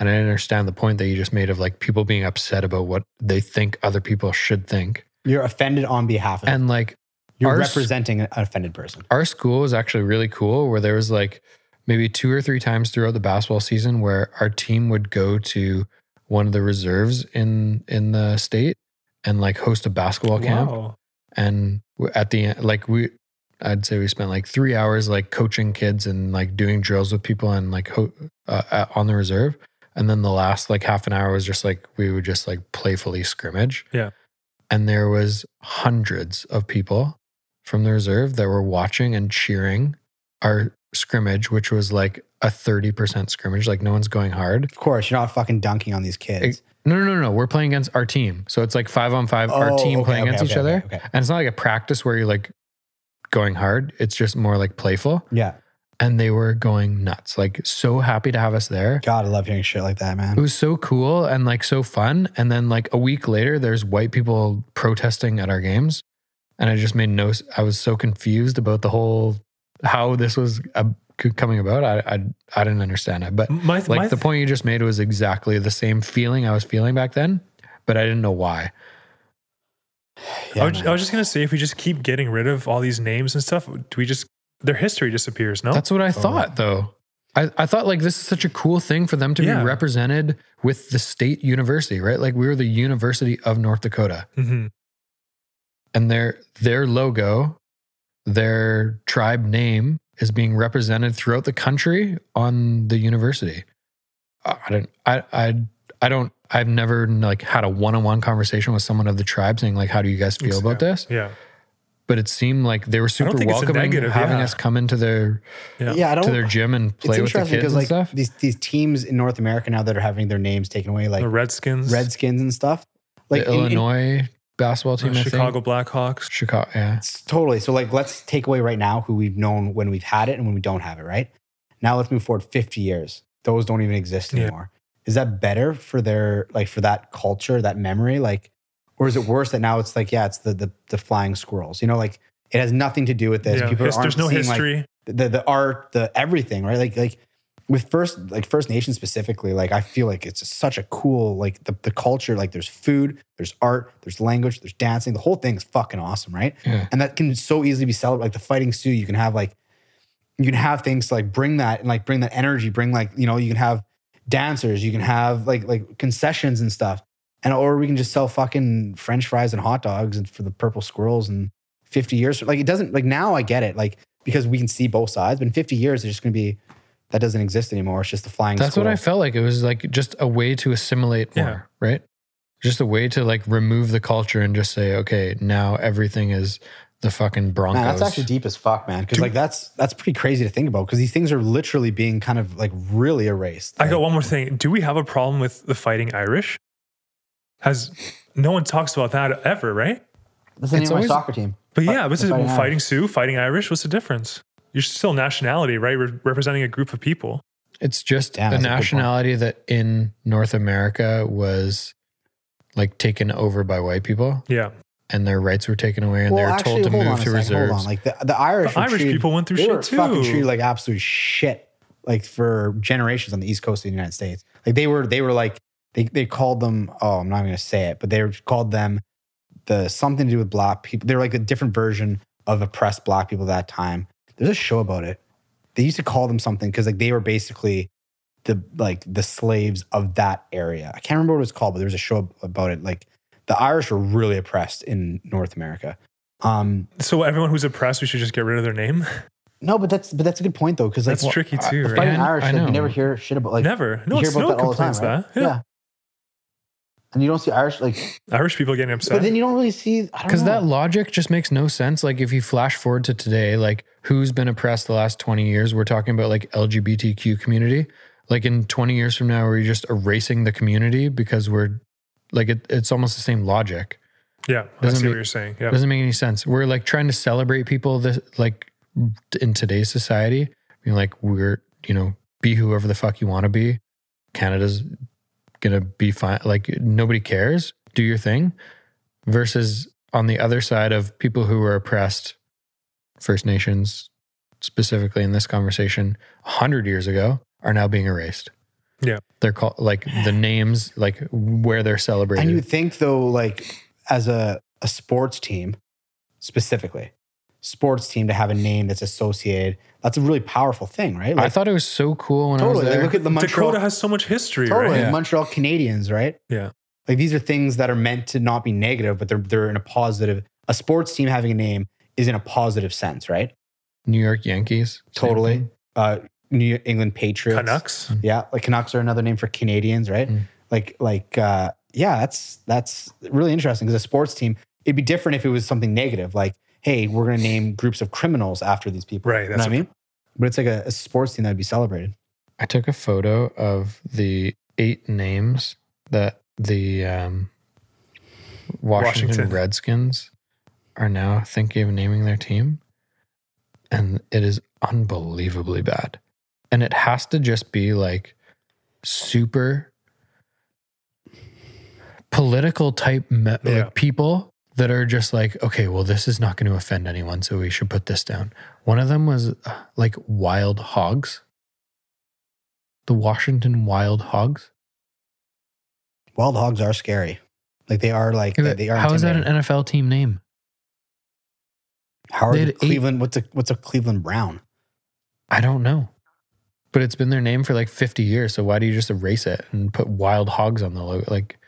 And I understand the point that you just made of like people being upset about what they think other people should think. You're offended on behalf of And like you're our- representing an offended person. our school was actually really cool where there was like maybe two or three times throughout the basketball season where our team would go to one of the reserves in in the state and like host a basketball camp Wow. and at the end like we i'd say we spent like three hours like coaching kids and like doing drills with people and like ho- uh, uh, on the reserve and then the last like half an hour was just like we would just like playfully scrimmage Yeah. and there was hundreds of people from the reserve that were watching and cheering our scrimmage which was like a 30% scrimmage like no one's going hard Of course, you're not fucking dunking on these kids. no no no no we're playing against our team so it's like five on five our Oh, team okay, playing okay, against each okay, other okay, okay. and it's not like a practice where you're like going hard. It's just more like playful. Yeah. And they were going nuts. Like so happy to have us there. God, I love hearing shit like that, man. It was so cool and like so fun. And then like a week later, there's white people protesting at our games. And I just made no, I was so confused about the whole, how this was uh, coming about. I, I, I didn't understand it. But My, like my the point you just made was exactly the same feeling I was feeling back then, but I didn't know why. Yeah, I, was. I was just gonna say, if we just keep getting rid of all these names and stuff, do we just their history disappears? No, That's what I thought, though. I, I thought like this is such a cool thing for them to Yeah. be represented with the state university, right? Like we were the University of North Dakota, Mhm. and their their logo, their tribe name is being represented throughout the country on the university. I I don't, I, I, I don't, I've never like had a one on one conversation with someone of the tribe saying like, how do you guys feel about this? Yeah, But it seemed like they were super think welcoming, negative, having yeah. us come into their yeah, yeah, I to don't. their gym and It's play with the interesting kids because and like stuff. these these teams in North America now that are having their names taken away, like the Redskins, Redskins and stuff. Like the in- in- Illinois basketball the team, I Chicago think. Blackhawks. Chicago, yeah. It's totally. So like let's take away right now who we've known when we've had it and when we don't have it, right? Now let's move forward 50 years. Those don't even exist Yeah. anymore. Is that better for their like for that culture, that memory? Like, or is it worse that now it's like, yeah, it's the the, the flying squirrels, you know, like it has nothing to do with this. Yeah, People his- aren't there's no seeing like history. the the art, the everything, right? Like like with first like First Nation specifically, like I feel like it's such a cool like the, the culture. Like there's food, there's art, there's language, there's dancing. The whole thing is fucking awesome, right? Yeah. And that can so easily be celebrated. Like the fighting Sioux, you can have like you can have things to, like bring that and like bring that energy. Bring like you know you can have dancers, you can have like like concessions and stuff, and or we can just sell fucking French fries and hot dogs and for the purple squirrels and fifty years. Like it doesn't like now I get it like because we can see both sides, but in fifty years it's just gonna be that doesn't exist anymore. It's just the flying. That's what I felt like. It was like just a way to assimilate more, Yeah. right? Just a way to like remove the culture and just say, okay, now everything is the fucking Broncos. Man, that's actually deep as fuck, man. Because like that's that's pretty crazy to think about. Because these things are literally being kind of like really erased. I got one more thing. Do we have a problem with the fighting Irish? Has no one talks about that ever, right? That's the name It's of my always- soccer team. But yeah, what's the it, Fighting fighting, Sioux, fighting Irish. What's the difference? You're still nationality, right? Re- representing a group of people. It's just Damn, a that's a nationality that in North America was like taken over by white people Yeah, and their rights were taken away and they were told to move to second, reserves. Hold on. Like the, the Irish, The Irish treated- people went through they shit were fucking treated like absolute shit, like for generations on the East Coast of the United States. Like they were, they were like they they called them. Oh, I'm not going to say it, but they were called them the something to do with black people. They were like a different version of oppressed black people at that time. There's a show about it. They used to call them something because like they were basically the like the slaves of that area. I can't remember what it was called, but there was a show about it. Like the Irish were really oppressed in North America. Um, So everyone who's oppressed, we should just get rid of their name. no, but that's but that's a good point though, because like That's tricky uh, too, the right? fighting Irish, like, you never hear shit about like Never. No, hear it's about no that all the time, right? that. Yeah. And you don't see Irish like, Irish people getting upset. but then you don't really see Because that logic just makes no sense. Like if you flash forward to today, like who's been oppressed the last 20 years? We're talking about like LGBTQ community. Like in 20 years from now, we're just erasing the community because we're like it, it's almost the same logic. yeah, I Doesn't see make- what you're saying. Yeah. Doesn't make any sense. We're like trying to celebrate people this like in today's society. Being like we're you know be whoever the fuck you want to be. Canada's gonna be fine. Like nobody cares. Do your thing. Versus on the other side of people who were oppressed, First Nations specifically in this conversation, hundred years ago, are now being erased. Yeah. they're called like the names, like where they're celebrated. and you think though, like as a a sports team specifically, sports team to have a name that's associated, that's a really powerful thing, right? I thought it was so cool when I totally. was Like, look at the Montreal Dakota has so much history, Totally. right? Yeah. Montreal Canadiens, right? Yeah. Like these are things that are meant to not be negative, but they're they're in a positive. A sports team having a name is in a positive sense, right? New York Yankees. Totally. Uh, New England Patriots. Canucks. Yeah, like Canucks are another name for Canadians, right? Mm. Like like uh, yeah, that's that's really interesting because a sports team it'd be different if it was something negative, like hey, we're gonna name groups of criminals after these people, Right, You know that's what I mean? But it's like a, a sports team that'd be celebrated. I took a photo of the eight names that the um, Washington, Washington. Redskins are now thinking of naming their team. And it is unbelievably bad. And it has to just be like super political type me- Yeah. like people that are just like, okay, well, this is not going to offend anyone. So we should put this down. One of them was uh, like wild hogs. The Washington Wild Hogs. Wild hogs are scary. Like they are like they, they are. How is that an. NFL team name? How are they the had eight- Cleveland? What's a what's a Cleveland Brown? I don't know. But it's been their name for like 50 years. So why do you just erase it and put wild hogs on the logo? Like,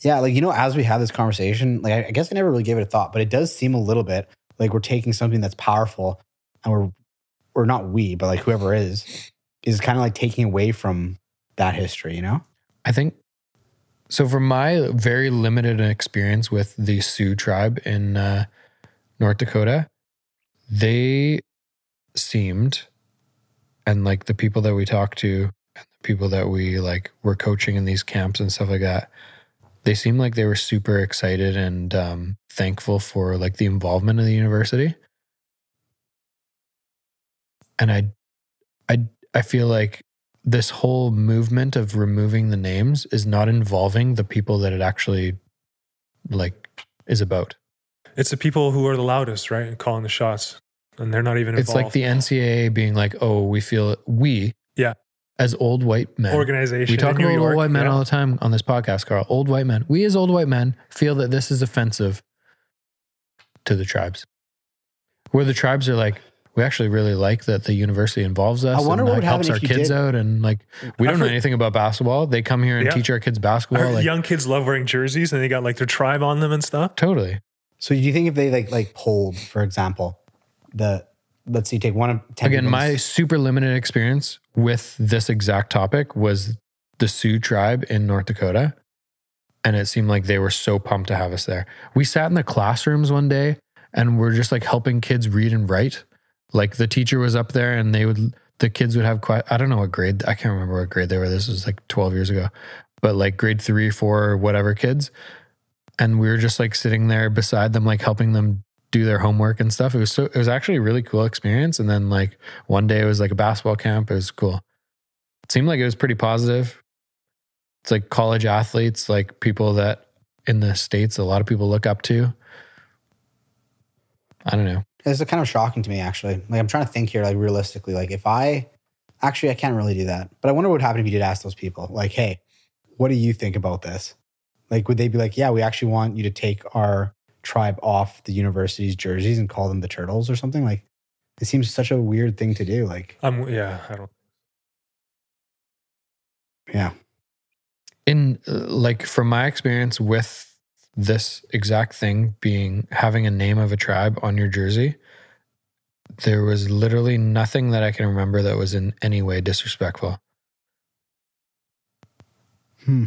Yeah, like you know, as we have this conversation, like I, guess I never really gave it a thought, but it does seem a little bit like we're taking something that's powerful and we're or not we, but like whoever is, is kind of like taking away from that history, you know? I think so. From my very limited experience with the Sioux tribe in uh, North Dakota, they seemed, and like the people that we talked to, and the people that we like were coaching in these camps and stuff like that, they seemed like they were super excited and um, thankful for like the involvement of the university. And I, I, I feel like this whole movement of removing the names is not involving the people that it actually like is about. It's the people who are the loudest, right? Calling the shots. And they're not even involved. It's like the NCAA being like, "Oh, we feel we. As old white men. organization. we talk in New about York. old white men yeah. all the time on this podcast, Carl. Old white men. We as old white men feel that this is offensive to the tribes. Where the tribes are like, we actually really like that the university involves us. I wonder and what like, would happen helps our if you kids did- out and like we don't know anything about basketball. They come here and Yeah. teach our kids basketball. Like young kids love wearing jerseys and they got like their tribe on them and stuff. totally. So do you think if they like like polled, for example, the let's see, take one of ten Again, people my super limited experience with this exact topic was the Sioux tribe in North Dakota. And it seemed like they were so pumped to have us there. We sat in the classrooms one day and we're just like helping kids read and write. Like the teacher was up there and they would, the kids would have quite, I don't know what grade, I can't remember what grade they were. This was like 12 years ago, but like grade three, four, whatever kids. And we were just like sitting there beside them, like helping them do their homework and stuff. It was so, it was actually a really cool experience. And then like one day it was like a basketball camp. It was cool. It seemed like it was pretty positive. It's like college athletes, like people that in the States, a lot of people look up to. I don't know. It's kind of shocking to me, actually. Like I'm trying to think here, like realistically, like if I actually I can't really do that, but I wonder what would happen if you did ask those people, like, hey, what do you think about this? Like, would they be like, yeah, we actually want you to take our tribe off the university's jerseys and call them the turtles or something? Like, it seems such a weird thing to do. Like, I'm yeah, I don't yeah, in uh, like from my experience with this exact thing being having a name of a tribe on your jersey there was literally nothing that i can remember that was in any way disrespectful Hmm.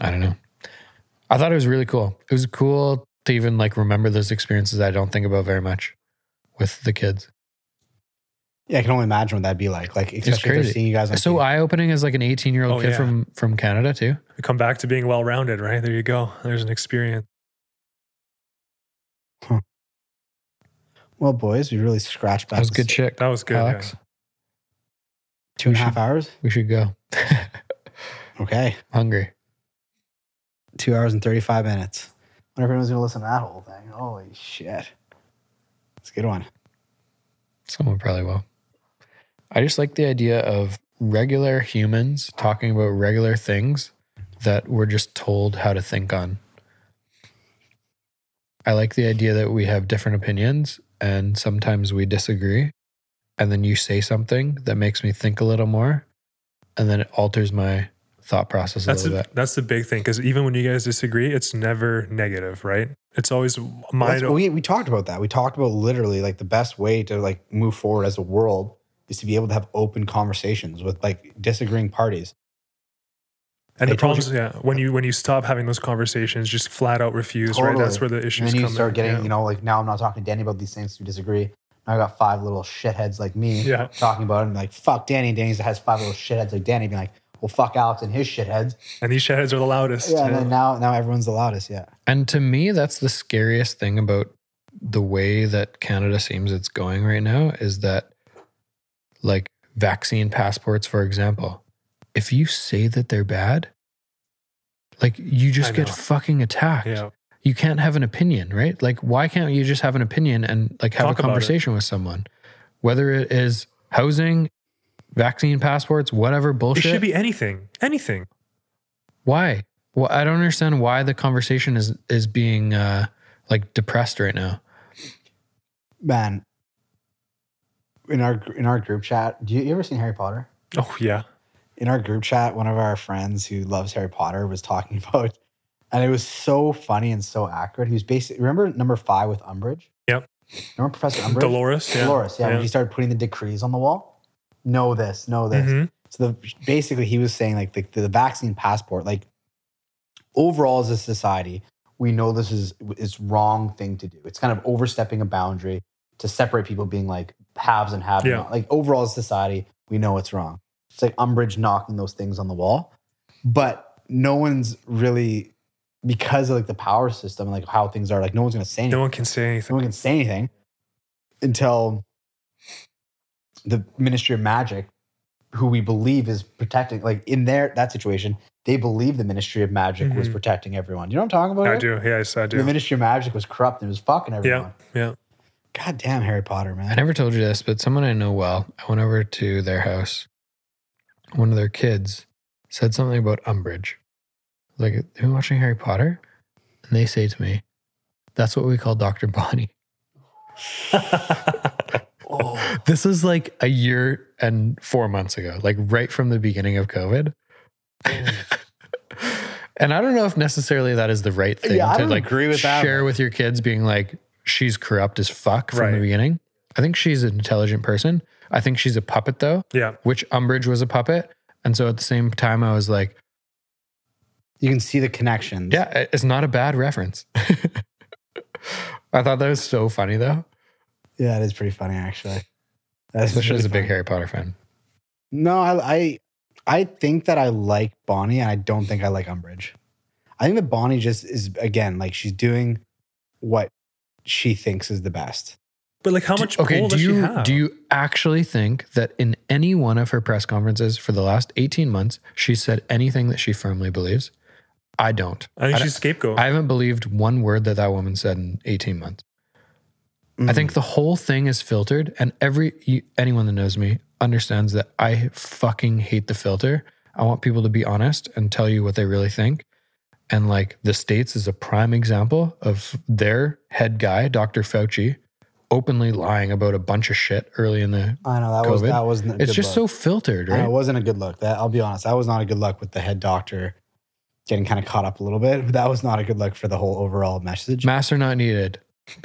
i don't know i thought it was really cool it was cool to even like remember those experiences that i don't think about very much with the kids yeah, I can only imagine what that'd be like. Like, especially if they're crazy. seeing you guys on so eye-opening as like an 18 year old Oh, kid yeah. from from canada too we come back to being well rounded, right? There you go. There's an experience. Well, boys, we really scratched back. that was this good shit That was good. alex Two and a half hours. we should go Okay, hungry two hours and thirty-five minutes. wonder if anyone's gonna listen to that whole thing. Holy shit, it's a good one. Someone probably will. I just like the idea of regular humans talking about regular things that we're just told how to think on. I like the idea that we have different opinions and sometimes we disagree. And then you say something that makes me think a little more. And then it alters my thought process a That's bit. that's the big thing because even when you guys disagree, it's never negative, right? It's always Well, mind. we we talked about that. We talked about literally like the best way to like move forward as a world is to be able to have open conversations with like disagreeing parties. and I the problem is, yeah, when you when you stop having those conversations, just flat out refuse, right? That's where the issues. And then you come. start in. getting, yeah. you know, like now I'm not talking to Denny about these things. We disagree. Now I got five little shitheads like me Yeah. talking about it and like fuck Denny. Denny has five little shitheads like Denny being like, well fuck Alex and his shitheads. and these shitheads are the loudest. Yeah, and then now now everyone's the loudest. Yeah. And to me, that's the scariest thing about the way that Canada seems it's going right now is that, like, vaccine passports, for example, if you say that they're bad, like, you just get fucking attacked. yeah. You can't have an opinion, right? Like, why can't you just have an opinion and, like, have Talk a conversation with someone? Whether it is housing, vaccine passports, whatever bullshit. It bullshit. should be anything, anything. why? Well, I don't understand why the conversation is is being uh like depressed right now. Man. In our in our group chat, do you, you ever seen Harry Potter? Oh yeah, in our group chat, one of our friends who loves Harry Potter was talking about, and it was so funny and so accurate. He was basically remember number five with Umbridge. Yep. Remember Professor Umbridge? Dolores. Yeah. Dolores. Yeah, when he started putting the decrees on the wall. Know this. Know this. Mhm. So the, basically, he was saying like the, the vaccine passport, like overall as a society, we know this is is wrong thing to do. It's kind of overstepping a boundary to separate people being like haves and have Yeah. not. Like overall as a society, we know it's wrong. It's like Umbridge knocking those things on the wall, but no one's really because of like the power system and like how things are. Like no one's gonna say anything No one can say anything. no one can say anything until the Ministry of Magic, who we believe is protecting, like in their that situation, they believe the Ministry of Magic was Mhm. protecting everyone. You know what I'm talking about? I here? do. Yes, I do. The. Ministry of Magic was corrupt and was fucking everyone. Yeah. Yeah. God damn Harry Potter, man. I never told you this, but someone I know well, I went over to their house. One of their kids said something about Umbridge. Like, have you been watching Harry Potter? And they say to me, that's what we call Dr. Bonnie. Oh. This is like a year and four months ago, like right from the beginning of COVID. Mm. and I don't know if necessarily that is the right thing Yeah, to like agree with that, share with your kids being like, she's corrupt as fuck from Right. the beginning. I think she's an intelligent person. I think she's a puppet though, yeah. which Umbridge was a puppet. And so at the same time, I was like, You can see the connections. yeah, it's not a bad reference. I thought that was so funny though, Yeah, it is pretty funny actually. That is especially as a really big. Harry Potter fan. No, I, I I think that I like Bonnie and I don't think I like Umbridge. I think that Bonnie just is again like she's doing what she thinks is the best. But like, how Do- much okay, pull do does you she have? do you actually think that in any one of her press conferences for the last 18 months, she said anything that she firmly believes? I don't. I think I she's scapegoat. I haven't believed one word that that woman said in 18 months. I Mm. think the whole thing is filtered, and every you, anyone that knows me understands that I fucking hate the filter. I want people to be honest and tell you what they really think. And like the states is a prime example of their head guy, Dr. Fauci, openly lying about a bunch of shit early in the. I know that was COVID. that wasn't. It's just look. so filtered, I know, right? it wasn't a good look. That I'll be honest, that was not a good look with the head doctor getting kind of caught up a little bit. But that was not a good look for the whole overall message. Masks are not needed.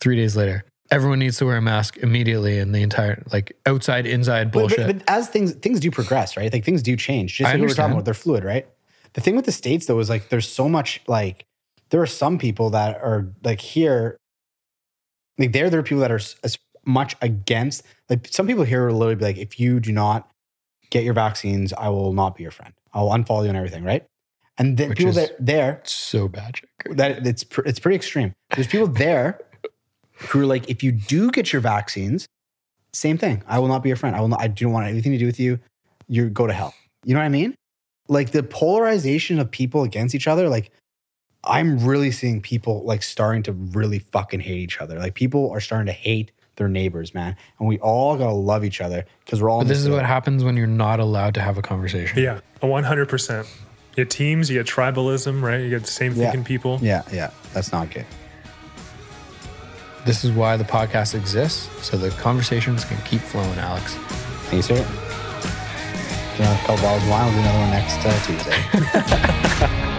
Three days later, everyone needs to wear a mask immediately, and the entire like outside inside But- bullshit. But, but as things things do progress, right? Like things do change. Just like we were talking about, they're fluid, right? The thing with the states though is like there's so much like there are some people that are like here, like there there are people that are as much against. Like some people here will literally be like, if you do not get your vaccines, I will not be your friend. I will unfollow you and everything, right? And then Which people that there it's so bad. That it's pr- it's pretty extreme. There's people there who are like, if you do get your vaccines, same thing. I will not be your friend. I will not. I don't want anything to do with you. You go to hell. You know what I mean? Like the polarization of people against each other. Like I'm really seeing people like starting to really fucking hate each other. Like people are starting to hate their neighbors, man. And we all gotta love each other because we're all. But this is what happens when you're not allowed to have a conversation. yeah, one hundred percent. You get teams, you get tribalism, right? You get the same Yeah. thinking people. Yeah, yeah. That's not good. This is why the podcast exists, so the conversations can keep flowing, Alex. Thank you, sir. You know, a couple bottles of wine. We'll do another one next uh, Tuesday.